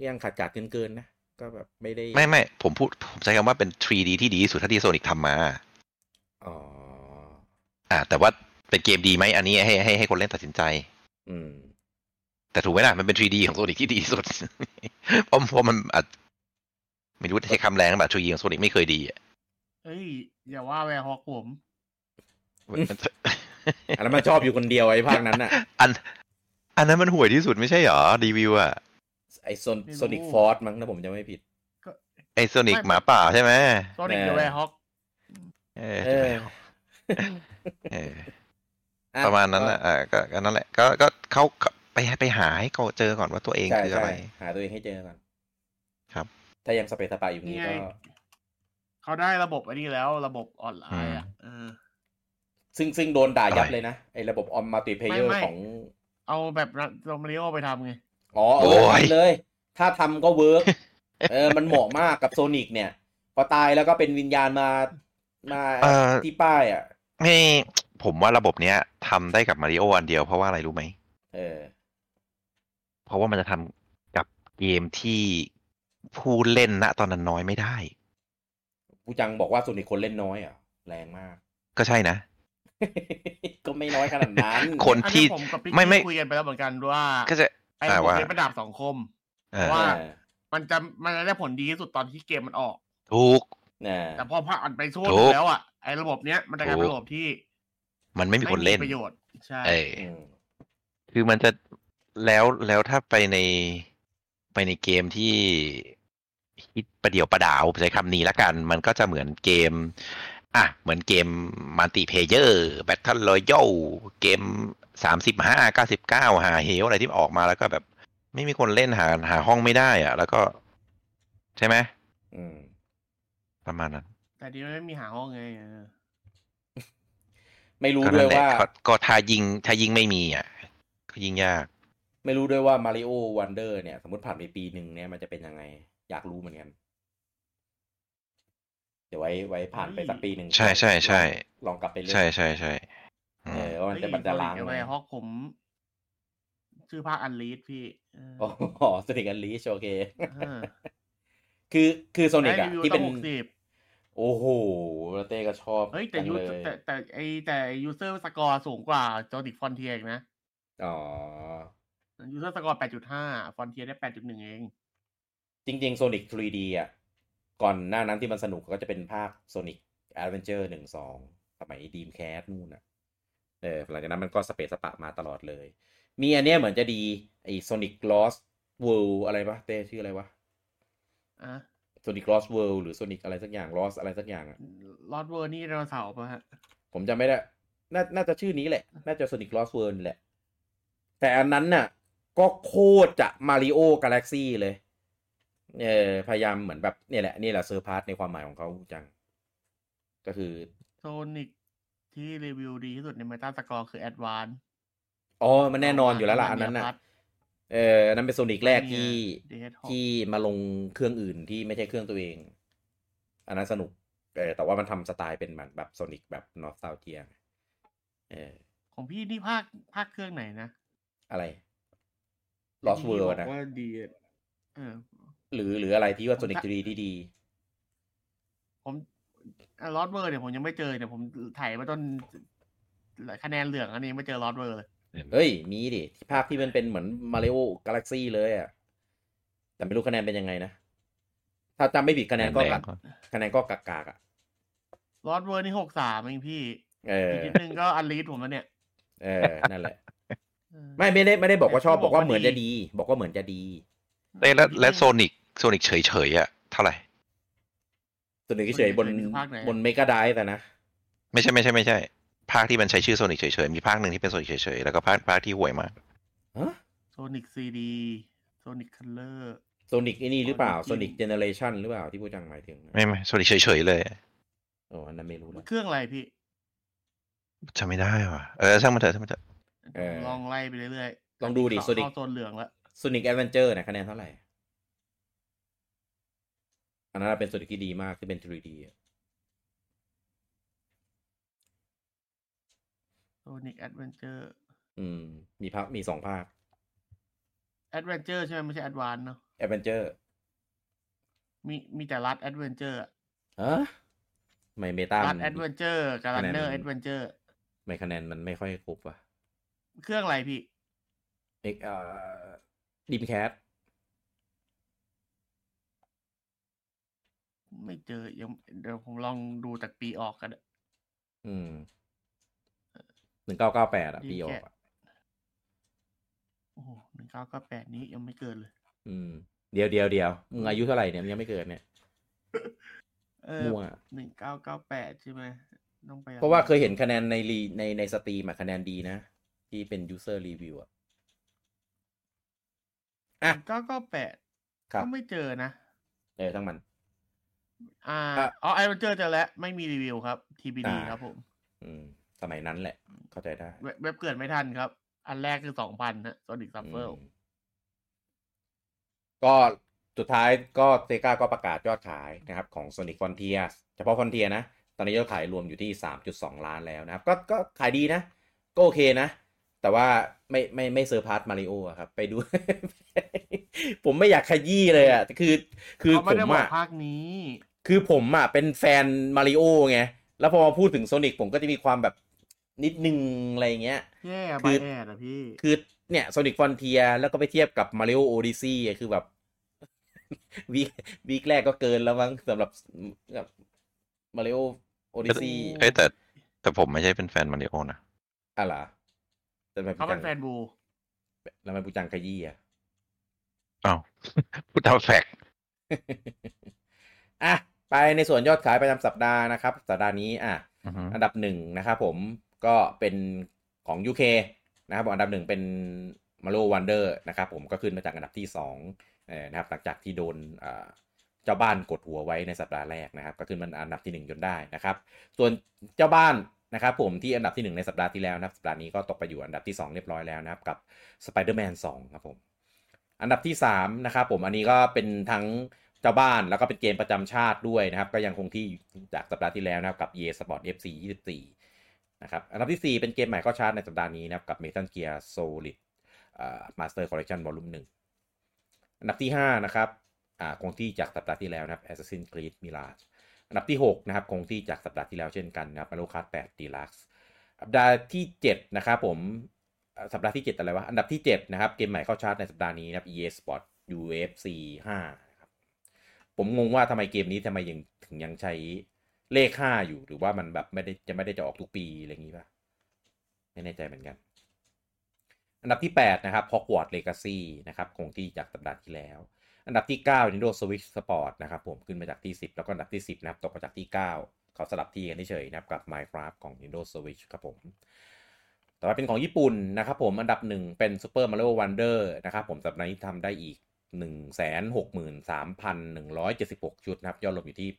ยังขาดขาดเกินเกินๆนะ ก็แบบไม่ได้ ไม่ไม่ผมพูดผมใช้คำว่าเป็น 3D ที่ดีที่สุดเท่าที่โซนิกทำมา อ๋อ อ่า แต่ว่าเป็นเกมดีไหมอันนี้ให้ให้ให้คนเล่นตัดสินใจ อืม แต่ถูกไหมล่ะ มันเป็น 3D ของโซนิกที่ดีที่สุด เพราะเพราะมันอาจไม่รู้ใช้คำแรงแบบ 3D ของโซนิกไม่เคยดีอะเอ้ย อย่าว่า Werehog ผม อันนั้นมันชอบอยู่คนเดียวไอ้ภาคนั้นอะ อัน อันนั้นมันห่วยที่สุดไม่ใช่หรอรีวิวอะไอโซน Sonic Forces มั้งถ้าผมจะไม่ผิด ไอโซนิกหมาป่าใช่ไหมโซนิกเออกับ Werehog เออเออเอออ่ประมาณนั้นแหละอ่าก็ก็นั่นแหละ ก็ก็เขาเขาไปไปหาให้เขาเจอก่อนว่าตัวเองใช่คืออะใช่ไร หาตัวเองให้เจอก่อน ครับ ถ้ายังสเปซสปาอยู่นี่นี้ไงก็เขาได้ระบบอันนี้แล้วระบบออนไลน์อะเออ ซึ่งซึ่งโดนด่ายับอะไรเลยนะ ไอระบบออมมัลติเพเยอไม่ร์ไม่ของ เอาแบบโรมาริโอไปทำไง อ๋อเอโอ้อยทำเลย ถ้าทำก็เวิร์กเออ มันเหมาะมากกับโซนิกเนี่ย พอตายแล้วก็เป็นวิญญาณมามาเอ่อที่ป้ายอะไม่ผมว่าระบบเนี้ยทำได้กับมาริโออันเดียวเพราะว่าอะไรรู้ไหมเออ เพราะว่ามันจะทำกับเกมที่ผู้เล่นณตอนนั้นน้อยไม่ได้ ผู้จังบอกว่าโซนิกคนเล่นน้อยอะ แรงมาก ก็ใช่นะ ก็ไม่น้อยขนาดนั้นคนอันที่นี้ผมกับพี่ไม่ไม่คุยกันไปแล้วเหมือนกันว่าก็จะไอ้อ่าระบบว่าเล่นประดับสองคมเออว่าเออมันจะมันจะได้ผลดีที่สุดตอนที่เกมมันออก ถูกน่ะแต่พอผ่านไปช่วงถูกแล้วอะไอ้ระบบเนี้ยมันจะกลายเป็นถูกระบบที่ มันไม่มีคนเล่นประโยชน์ใช่เอออืมคือมันจะแล้วแล้วถ้าไปในไปในเกมที่ฮิตประเดี๋ยวประด๋าวใช้คำนี้ละกัน มันก็จะเหมือนเกม อะเหมือนเกม multiplayer battle royale เกมสามสิบห้าเก้าสิบเก้าหาเฮลอะไรที่ออกมาแล้วก็แบบ ไม่มีคนเล่นหาหาห้องไม่ได้อะ แล้วก็ ใช่ไหมอืม ประมาณนั้น แต่ดีมันไม่มีหาห้องไงเออไม่รู้ก็ด้นั่วยนแหละว่า ก็ก็ถ้ายิงถ้ายิงไม่มีอะ ก็ยิงยาก ไม่รู้ด้วยว่ามาริโอวันเดอร์เนี่ย สมมติผ่านไปปีหนึ่งเนี่ยมันจะเป็นยังไง อยากรู้เหมือนกัน เดี๋ยวไว้ไว้ผ่านไปสักปีหนึ่งใช่ใช่ใช่ลองกลับไปเล่นใช่ใช่ใช่อืเอมอว่ามันจะมันจะล้างไอ้ไหมแวร์ฮอกผม ชื่อภาคอันลีดพี่เอออ๋อสนิกอันลีชโอเคเออคือคือโซนิกได้อะรีวิวที่เป็นตั้งหกสิบโอ้โหแล้วเต้ก็ชอบเฮ้ยแต่จังยูเลยแต่แต่ไอแต่ยูเซอร์สกอร์สูงกว่าจอดิกฟอนเทียอีกนะ อ๋อ ยูเซอร์สกอร์แปดจุดห้าฟอนเทียได้แปดจุดหนึ่งเอง จริงๆ Sonic 3D อะ ก่อนหน้านั้นที่มันสนุกก็จะเป็นภาค Sonic Adventure หนึ่งสองสมัย Dreamcast นู่นอะเออหลังจากนั้นมันก็สะเปะสะปะมาตลอดเลย มีอันเนี้ยเหมือนจะดีไอ้ Sonic Lost World อะไรปะเต้ชื่ออะไรวะอะ Sonic Lost World หรือ Sonic อะไรสักอย่าง Lost อะไรสักอย่างอะ Lost World นี่ไดโนเสาร์ป่ะฮะ ผมจำไม่ได้น่าน่าจะชื่อนี้แหละ น่าจะ Sonic Lost World นี่แหละ แต่อันนั้นน่ะ ก็โคตรจะ Mario Galaxy เลย เออพยายามเหมือนแบบเนี่ยแหละนี่แหละ surpass ในความหมายของเขาจัง ก็คือ Sonic ที่รีวิวดีที่สุดใน metascore คือ Advanceอ๋อ มันแน่นอนอยู่แล้วล่ะอันนั้นน่ะเอออันนั้นเป็น Sonic แรกที่เดทที่มาลงเครื่องอื่นที่ไม่ใช่เครื่องตัวเอง อันนั้นสนุก เออแต่ว่ามันทำสไตล์เป็นเหมือนแบบ Sonic แบบ nostalgia เออของพี่นี่ภาคภาคเครื่องไหนนะ อะไร Lost ที่ World บอกนะว่าดีอะเออ หรือหรืออะไรที่ว่าผมโซนิกจะทีดีที่ดี ผมลอตเวอร์เนี่ยผมยังไม่เจอเนี่ยผมถ่ายมาต้นคะแนนเหลืองอันนี้ไม่เจอลอตเวอร์เลยเฮ้ย มีดิที่ภาพที่มันเป็นเหมือนมาริโอกาแล็กซี่เลยอะ แต่ไม่รู้คะแนนเป็นยังไงนะ ถ้าจำไม่ผิดคะแนนก็แดกังกก่อนคะแนนก็กากากๆอะลอตเวอร์นี่หกสามเองพี่เอออีกนิดนึงก็อันลีดผมแล้วเนี่ย เออ นั่นแหละเออไม่ไม่ได้ไม่ได้บอกว่าชอบแต่บอกว่าบอกว่าเหมือนจะดีดี บอกว่าเหมือนจะดีเอ้ยแล้วและโซนิก โซนิกเฉยเฉยๆอะเท่าไหร่ตัวหนึ่งเฉยๆบนคือภาคไหนอะบนเมกาไดแต่นะ ไม่ใช่ไม่ใช่ไม่ใช่ ภาคที่มันใช้ชื่อโซนิกเฉยเฉยๆมีภาคหนึ่งที่เป็นโซนิกเฉยเฉยๆแล้วก็ภาคภาคที่ห่วยมากฮะโซนิกซีดีโซนิกคัลเลอร์โซนิกไอ้นี่หรือเปล่าโซ Sonic นิกเจเนเรชันหรือเปล่าที่ผู้จังหมายถึง ไม่ไม่โซนิกเฉยเฉยๆเลยโอ้อันนั้นไม่รู้แล้วเครื่องอะไรพี่จำไม่ได้ว่ะเออช่างมันเถอะช่างมันเถอะเออลองไล่ไปเรื่อยๆลองดูดิเข้า Sonic เข้าโซนเหลืองแล้ว Sonic Adventure นะคะแนนเท่าไหร่ อันนั้นเป็นโซนิกที่ดีมากที่เป็น 3D อะ Sonic Adventureอืม มีภาคมีสองภาคแอดเวนเจอร์ใช่ไหมไม่ใช่ Advance เนาะ Adventureมีมีแต่รัดแอดเวนเจอร์ฮะไม่เมตารัดแอดเวนเจอร์กับรันเนอร์คะแนนมันแอดเวนเจอร์ไม่คะแนนมันไม่ค่อยครบว่ะ เครื่องอะไรพี่เอกเอ่อดิมแคท ไม่เจอยังเดี๋ยวผมลองดูจากปีออกกันอืมหนึ่งเก้าเก้าแปดอะ Dreamcast ปีออกอะโอ้โหหนึ่งเก้าเก้าแปดนี้ยังไม่เกินเลย อืม เดียวเดียวเดียวมึงอายุเท่าไหร่เนี่ยมึงยังไม่เกิดเนี่ยเออมั่วหนึ่งเก้าเก้าแปดใช่ไหมต้องไป เพราะว่าเคยเห็นคะแนนในรีในในสตรีมอะคะแนนดีนะ ที่เป็น user review อะอะเก้าเก้าแปดครับก็ไม่เจอนะ เออทั้งมัน อ่าอะอ๋อไอเวนเจอร์เจอแล้วไม่มีรีวิวครับ TBD อ่าครับผม อืม สมัยนั้นแหละ เข้าใจได้เว็บเว็บเกิดไม่ทันครับ อันแรกคือสองพันนะ Sonic Shuffle อืมก็สุดท้ายก็ Sega ก็ประกาศยอดขายนะครับ ของ Sonic Frontier เฉพาะ Frontier นะ ตอนนี้ยอดขายรวมอยู่ที่ 3.2 ล้านแล้วนะครับ ก็ก็ขายดีนะ ก็โอเคนะ แต่ว่าไม่ไม่ไม่ surpass Mario ครับ ไปดู ผมไม่อยากขยี้เลยอะ คือ คือเขาผไม่ได้บอกอะภาคนี้ คือผมอะเป็นแฟนมาริโอไง แล้วพอมาพูดถึงโซนิกผมก็จะมีความแบบนิดนึงอะไรเงี้ยแย่คืบาอแอดอะพี่ คือเนี่ยโซนิกฟอนเทียแล้วก็ไปเทียบกับมาริโอโอดิซีคือแบบวีวีคแรกก็เกินแล้วมั้งสำหรับกับมาริโอโอดิซีเอ้ยแต่ แต่ผมไม่ใช่เป็นแฟนมาริโอนะอะไรอแต่ทำไมเขาเป็นแฟนบูแล้วทำไมปูจังขยี้อะอ้าวพูดตามแฟกต์อะ ไปในส่วนยอดขายประจำสัปดาห์นะครับ สัปดาห์นี้อะอือฮึอันดับหนึ่งนะครับผมก็เป็นของ UK นะครับผมอันดับหนึ่งเป็น Mario Wonder นะครับผมก็ขึ้นมาจากอันดับที่2เอ่อนะครับหลังจากที่โดนอ่าเจ้าบ้านกดหัวไว้ในสัปดาห์แรกนะครับ ก็ขึ้นมาอันดับที่ 1 จนได้นะครับ ส่วนเจ้าบ้านนะครับผมที่อันดับที่ 1 ในสัปดาห์ที่แล้วนะครับสัปดาห์นี้ก็ตกไปอยู่อันดับที่ 2 เรียบร้อยแล้วนะครับกับ Spider-Man 2 ครับผม อันดับที่3นะครับผมอันนี้ก็เป็นทั้ง เจ้าบ้านแล้วก็เป็นเกมประจำชาติด้วยนะครับ ก็ยังคงที่จากสัปดาห์ที่แล้วนะครับกับ EA Sport FC 24 นะครับ อันดับที่ 4 เป็นเกมใหม่เข้าชาร์ตในสัปดาห์นี้นะครับกับ Metal Gear Solid อ่า Master Collection Volume 1 อันดับที่ 5 นะครับอ่าคงที่จากสัปดาห์ที่แล้วนะครับ Assassin's Creed Mirage อันดับที่ 6 นะครับคงที่จากสัปดาห์ที่แล้วเช่นกันนะครับ Mario Kart 8 Deluxe สัปดาห์ที่ 7 นะครับผมสัปดาห์ที่ 7 อะไรวะ อันดับที่ 7 นะครับ เกมใหม่เข้าชาร์ตในสัปดาห์นี้นะครับ EA Sport UFC 5นะครับ ผมงงว่าทำไมเกมนี้ทำไมยังถึงยังใช้เลข5อยู่หรือว่ามันแบบไม่ได้จะไม่ได้จะออกทุกปีอะไรอย่างนี้ป่ะไม่แน่ใจเหมือนกัน อันดับที่ 8 นะครับ Hogwarts Legacy นะครับคงที่จากสัปดาห์ที่แล้ว อันดับที่ 9 Nintendo Switch Sport นะครับผมขึ้นมาจากที่ 10 แล้วก็อันดับที่ 10 นะครับตกมาจากที่ 9 เขาสลับที่กันเฉยนะครับกับ Minecraft ของ Nintendo Switch ครับผมต่อไปเป็นของญี่ปุ่นนะครับผมอันดับหนึ่งเป็น Super Mario Wonder นะครับผมสัปดาห์นี้ทำได้อีก 163,176 ชุดนะครับ ยอดรวมอยู่ที่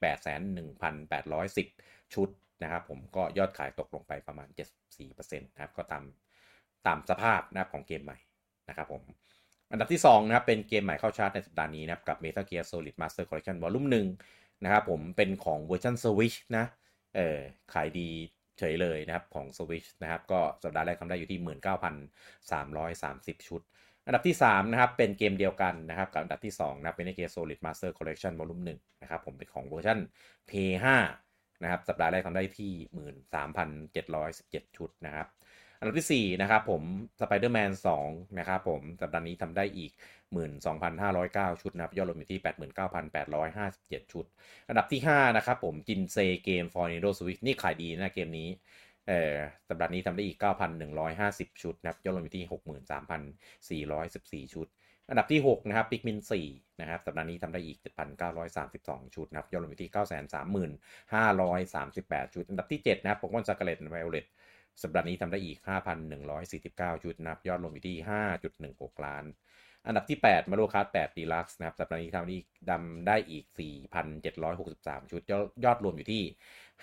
8,1,810 ชุดนะครับ ผมก็ยอดขายตกลงไปประมาณ 74%นะครับ ก็ตามตามสภาพนะครับของเกมใหม่นะครับผม อันดับที่ 2 นะครับ เป็นเกมใหม่เข้าชาร์ตในสัปดาห์นี้นะครับกับ Metal Gear Solid Master Collection Volume 1นะครับผมเป็นของเวอร์ชัน Switch นะเออขายดีเฉยเลยนะครับของ Switch นะครับ ก็สัปดาห์แรกทำได้อยู่ที่ 19,330 ชุด อันดับที่ 3 นะครับ เป็นเกมเดียวกันนะครับ กับอันดับที่ 2 นะเป็นเกม Solid Master Collection Volume 1นะครับ ผมเป็นของเวอร์ชัน P5 นะครับ สัปดาห์แรกทำได้ที่ 13,717 ชุดนะครับ อันดับที่ 4 นะครับผม Spider-Man 2นะครับผม สัปดาห์นี้ทำได้อีก 12,509 ชุดนะครับ ยอดรวมอยู่ที่ 89,857 ชุด อันดับที่ 5 นะครับผมจินเซเกม for Nintendo Switch นี่ขายดีนะเกมนี้ เอ่อสัปดาห์นี้ทำได้อีก 9,150 ชุดนะครับยอดรวมอยู่ที่ 63,414 ชุด อันดับที่ 6 นะครับ Pikmin 4นะครับสัปดาห์นี้ทำได้อีก 7,932 ชุดนะครับยอดรวมอยู่ที่ 930,538 ชุด อันดับที่ 7 นะครับ Pokemon Scarlet and Violet สัปดาห์นี้ทำได้อีก 5,149 ชุดนะครับยอดรวมอยู่ที่ 5.16 ล้าน อันดับที่8 Mario Kart 8 Deluxe นะครับสัปดาห์นี้ทำได้ดำได้อีก 4,763 ชุด ยอดยอดรวมอยู่ที่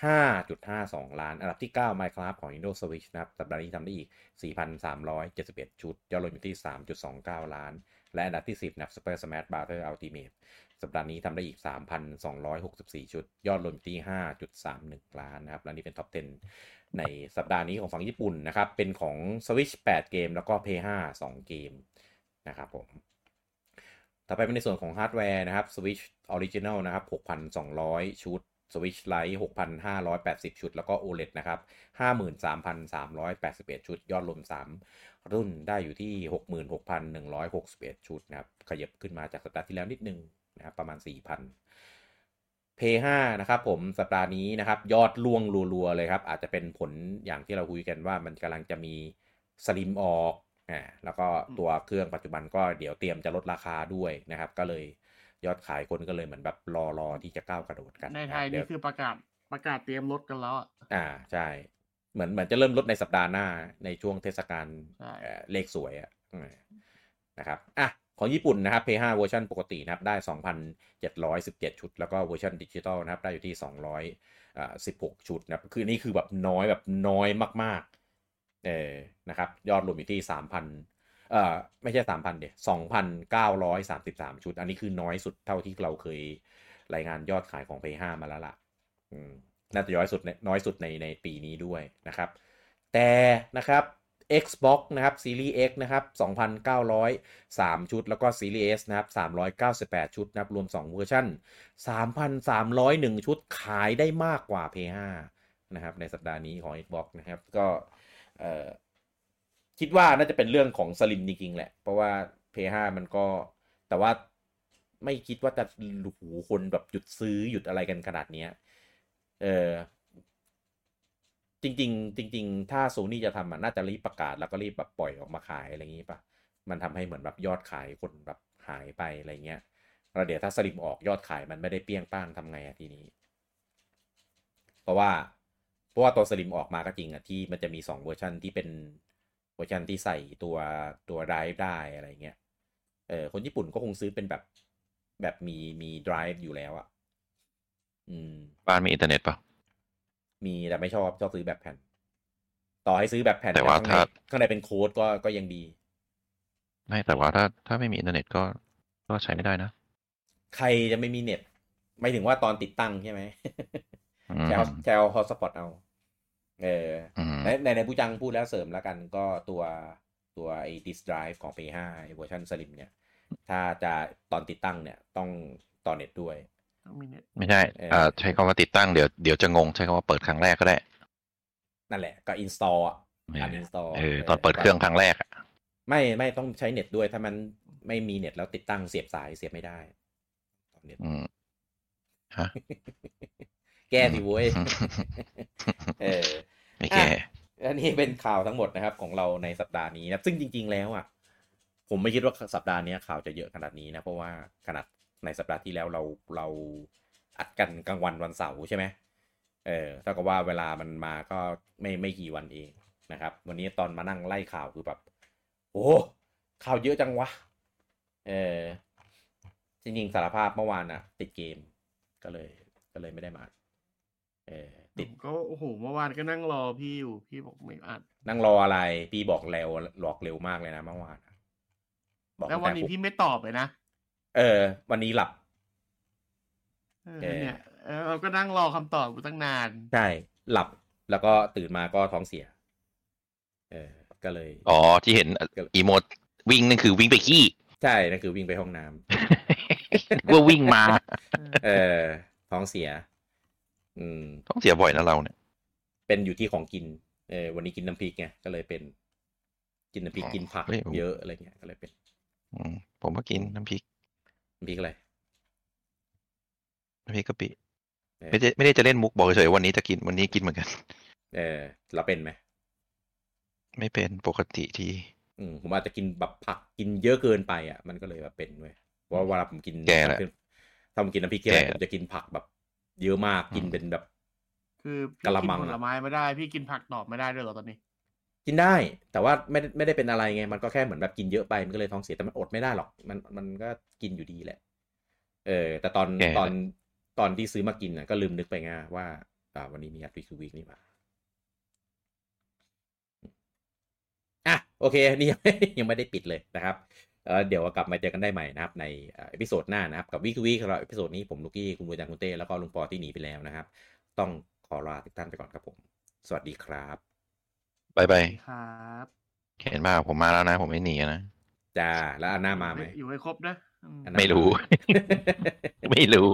5.52 ล้าน อันดับที่ 9 Minecraft ของ Nintendo Switch นะครับ สัปดาห์นี้ทำได้อีก 4,371 ชุด ยอดรวมอยู่ที่ 3.29 ล้าน และอันดับที่ 10 นะครับ Super Smash Bros. Ultimate สัปดาห์นี้ทำได้อีก 3,264 ชุด ยอดรวมอยู่ที่ 5.31 ล้านนะครับ และนี่เป็น top 10 ในสัปดาห์นี้ของฝั่งญี่ปุ่นนะครับ เป็นของ Switch 8 เกม แล้วก็ PS5 2 เกมนะครับผมต่อไปเป็นในส่วนของฮาร์ดแวร์นะครับ Switch Original นะครับ 6,200 ชุด Switch Lite 6,580 ชุด แล้วก็ OLED นะครับ 53,381 ชุด ยอดรวม 3 รุ่นได้อยู่ที่ 66,161 ชุดนะครับ ขยับขึ้นมาจากสัปดาห์ที่แล้วนิดนึงนะครับ ประมาณ 4,000 p 5นะครับผม สัปดาห์นี้นะครับ ยอดล่วงรัวๆ เลยครับ อาจจะเป็นผลอย่างที่เราคุยกันว่ามันกำลังจะมีสลิมออกอ่าแล้วก็ตัวเครื่องปัจจุบันก็เดี๋ยวเตรียมจะลดราคาด้วยนะครับ ก็เลย ยอดขายคนก็เลยเหมือนแบบรอรอที่จะก้าวกระโดดกันในไทยเดี๋นี่ยวคือประกาศประกาศเตรียมลดกันแล้วอะอ่าใช่เหมือนเหมือนจะเริ่มลดในสัปดาห์หน้าในช่วงเทศกาลใช่เอ่อเลขสวยอะอืมนะครับอะของญี่ปุ่นนะครับ P5 เวอร์ชันปกตินะครับ ได้ 2,717 ชุด แล้วก็เวอร์ชันดิจิตอลนะครับ ได้อยู่ที่ 216 ชุดนะครับ คือนี่คือแบบน้อยแบบน้อยมากๆเออนะครับ ยอดรวมอยู่ที่3,000 เอ่อไม่ใช่3,000เดี๋ยว2,933ชุด อันนี้คือน้อยสุดเท่าที่เราเคยรายงานยอดขายของ P5 มาแล้วล่ะน่าจะน้อยสุดน้อยสุดในในปีนี้ด้วยนะครับ แต่นะครับ Xbox นะครับ Series X นะครับ 2,903 ชุด แล้วก็ Series S นะครับ 398 ชุดนะครับ รวม 2 เวอร์ชัน3,301 ชุดขายได้มากกว่า P5 นะครับ ในสัปดาห์นี้ของ Xbox นะครับ ก็เอ่อ คิดว่าน่าจะเป็นเรื่องของสลิมจริงๆแหละ เพราะว่า PS5 มันก็แต่ว่าไม่คิดว่าจะโอ้โหคนแบบหยุดซื้อหยุดอะไรกันขนาดเนี้ยเออจริง ๆ จริง ๆ ถ้าโซนี่จะทำอะน่าจะรีบประกาศแล้วก็รีบแบบปล่อยออกมาขายอะไรอย่างงี้ป่ะมันทำให้เหมือนแบบยอดขายคนแบบหายไปอะไรเงี้ยแล้วเดี๋ยวถ้าสลิมออกยอดขายมันไม่ได้เปี้ยงป้างทำไงอะทีนี้ เพราะว่าเพราะว่าตัวสลิมออกมาก็จริงอะที่มันจะมีสองเวอร์ชันที่เป็น เวอร์ชันที่ใส่ตัวตัวไดรฟ์ได้อะไรเงี้ย เออคนญี่ปุ่นก็คงซื้อเป็นแบบแบบมีมี drive อยู่แล้วอะอืม บ้านมีอินเทอร์เน็ตปะมีแต่ไม่ชอบชอบซื้อแบบแผ่น ต่อให้ซื้อแบบแผ่นแต่ว่าข้างในถ้า ข้างในเป็นโค้ดก็ก็ยังดี ไม่แต่ว่าถ้าถ้าไม่มีอินเทอร์เน็ตก็ก็ใช้ไม่ได้นะใครจะไม่มีเน็ต ไม่ถึงว่าตอนติดตั้งใช่ไหมอืม แชร์แชร์ hotspot เอา เอออืมในในในผู้จังพูดแล้วเสริมแล้วกันก็ตัวตัวไอ้ disc drive ของ PS5 ไอ้เวอร์ชัน Slim เนี่ย ถ้าจะตอนติดตั้งเนี่ยต้องต่อเน็ตด้วยต้องมีเน็ตไม่ใช่เออเอ่อใช้คำว่าติดตั้งเดี๋ยวเดี๋ยวจะงงใช้คำว่าเปิดครั้งแรกก็ได้ นั่นแหละก็ install อะเออการ install เออตอนเปิดเครื่องครั้งแรกอะไม่ไม่ต้องใช้เน็ตด้วยถ้ามันไม่มีเน็ตแล้วติดตั้งเสียบสายเสียบไม่ได้ต่อเน็ตอืมฮะแก้สิเว้ยเออ ไม่แก่อันนี้เป็นข่าวทั้งหมดนะครับ ของเราในสัปดาห์นี้นะซึ่งจริง ๆ แล้วอะ ผมไม่คิดว่าสัปดาห์นี้ข่าวจะเยอะขนาดนี้นะ เพราะว่าขนาดในสัปดาห์ที่แล้วเราเราอัดกันกลางวันวันเสาร์ใช่ไหมเออเท่ากับว่าเวลามันมาก็ไม่ไม่กี่วันเองนะครับ วันนี้ตอนมานั่งไล่ข่าวคือแบบ โอ้ข่าวเยอะจังวะ เออจริงๆสารภาพเมื่อวานอะติดเกมก็เลยก็เลยไม่ได้มา เออ ติติดดก็โอ้โหเมื่อวานก็นั่งรอพี่อยู่พี่บอกไม่อัดนั่งรออะไรพี่บอกเร็วหลอกเร็วมากเลยนะเมื่อวานอะบอกแล้ววันนี้ตั้งต่พี่ไม่ตอบเลยนะเออ วันนี้หลับเออเออเนี่ยเออเราก็นั่งรอคำตอบกูตั้งนานใช่หลับแล้วก็ตื่นมาก็ท้องเสีย เออ ก็เลย อ๋อ ที่เห็นอีโมดวิ่งนั่นคือวิ่งไปขี้ ใช่ นั่นคือวิ่งไปห้องน้ำว่าวิ่งมา เออ ท้องเสีย อืมต้องเสียบ่อยนะเราเนี่ย เป็นอยู่ที่ของกินเออวันนี้กินน้ำพริกไงก็เลยเป็น กินน้ำพริกอ๋อกินผักเฮ้ยเยอะอะไรเงี้ยก็เลยเป็นอืมผมก็กินน้ำพริกน้ำพริกอะไรน้ำพริกกะปิเออไม่ได้ไม่ได้จะเล่นมุกบอกเฉยๆวันนี้จะกินวันนี้กินเหมือนกัน เออเราเป็นไหมไม่เป็นปกติที่ อืมผมอาจจะกินแบบผักกินเยอะเกินไปอะ มันก็เลยแบบเป็นเว้ยเพราะว่าเวลาผมกินแก่แหละถ้าผมกินน้ำพริกที่ไรแก่ผมจะกินผักแบบ เยอะมากกินอืมเป็นแบบ คือพี่กะละกินมังผอะลไม้ไม่ได้ พี่กินผักตอบไม่ได้ด้วยเหรอตอนนี้ กินได้ แต่ว่าไม่ได้ไม่ได้เป็นอะไรไง มันก็แค่เหมือนแบบกินเยอะไปมันก็เลยท้องเสียแต่มันอดไม่ได้หรอกมันมันก็กินอยู่ดีแหละ เออ แต่ตอนแก่ตอนตอนที่ซื้อมากินน่ะก็ลืมนึกไปไงว่าอ่า วันนี้มีอัดวีควีคนี่มาอะโอเค นี่ยังไม่ ยังไม่ได้ปิดเลยนะครับ เออเดี๋ยวกลับมาเจอกันได้ใหม่นะครับ ใน episode หน้านะครับ กับ week to week สำหรับ episode นี้ผมลูกี้คุณบูจังคุณเต้แล้วก็ลุงปอที่หนีไปแล้วนะครับ ต้องขอลาทุกท่านไปก่อนครับผม สวัสดีครับ bye bye ครับเห็นป่าผมมาแล้วนะ ผมไม่หนีนะจ้าแล้วอันหน้ามาไหมอยู่ให้ครบนะอืมอันหน้าไม่รู้มาไหมไม่รู้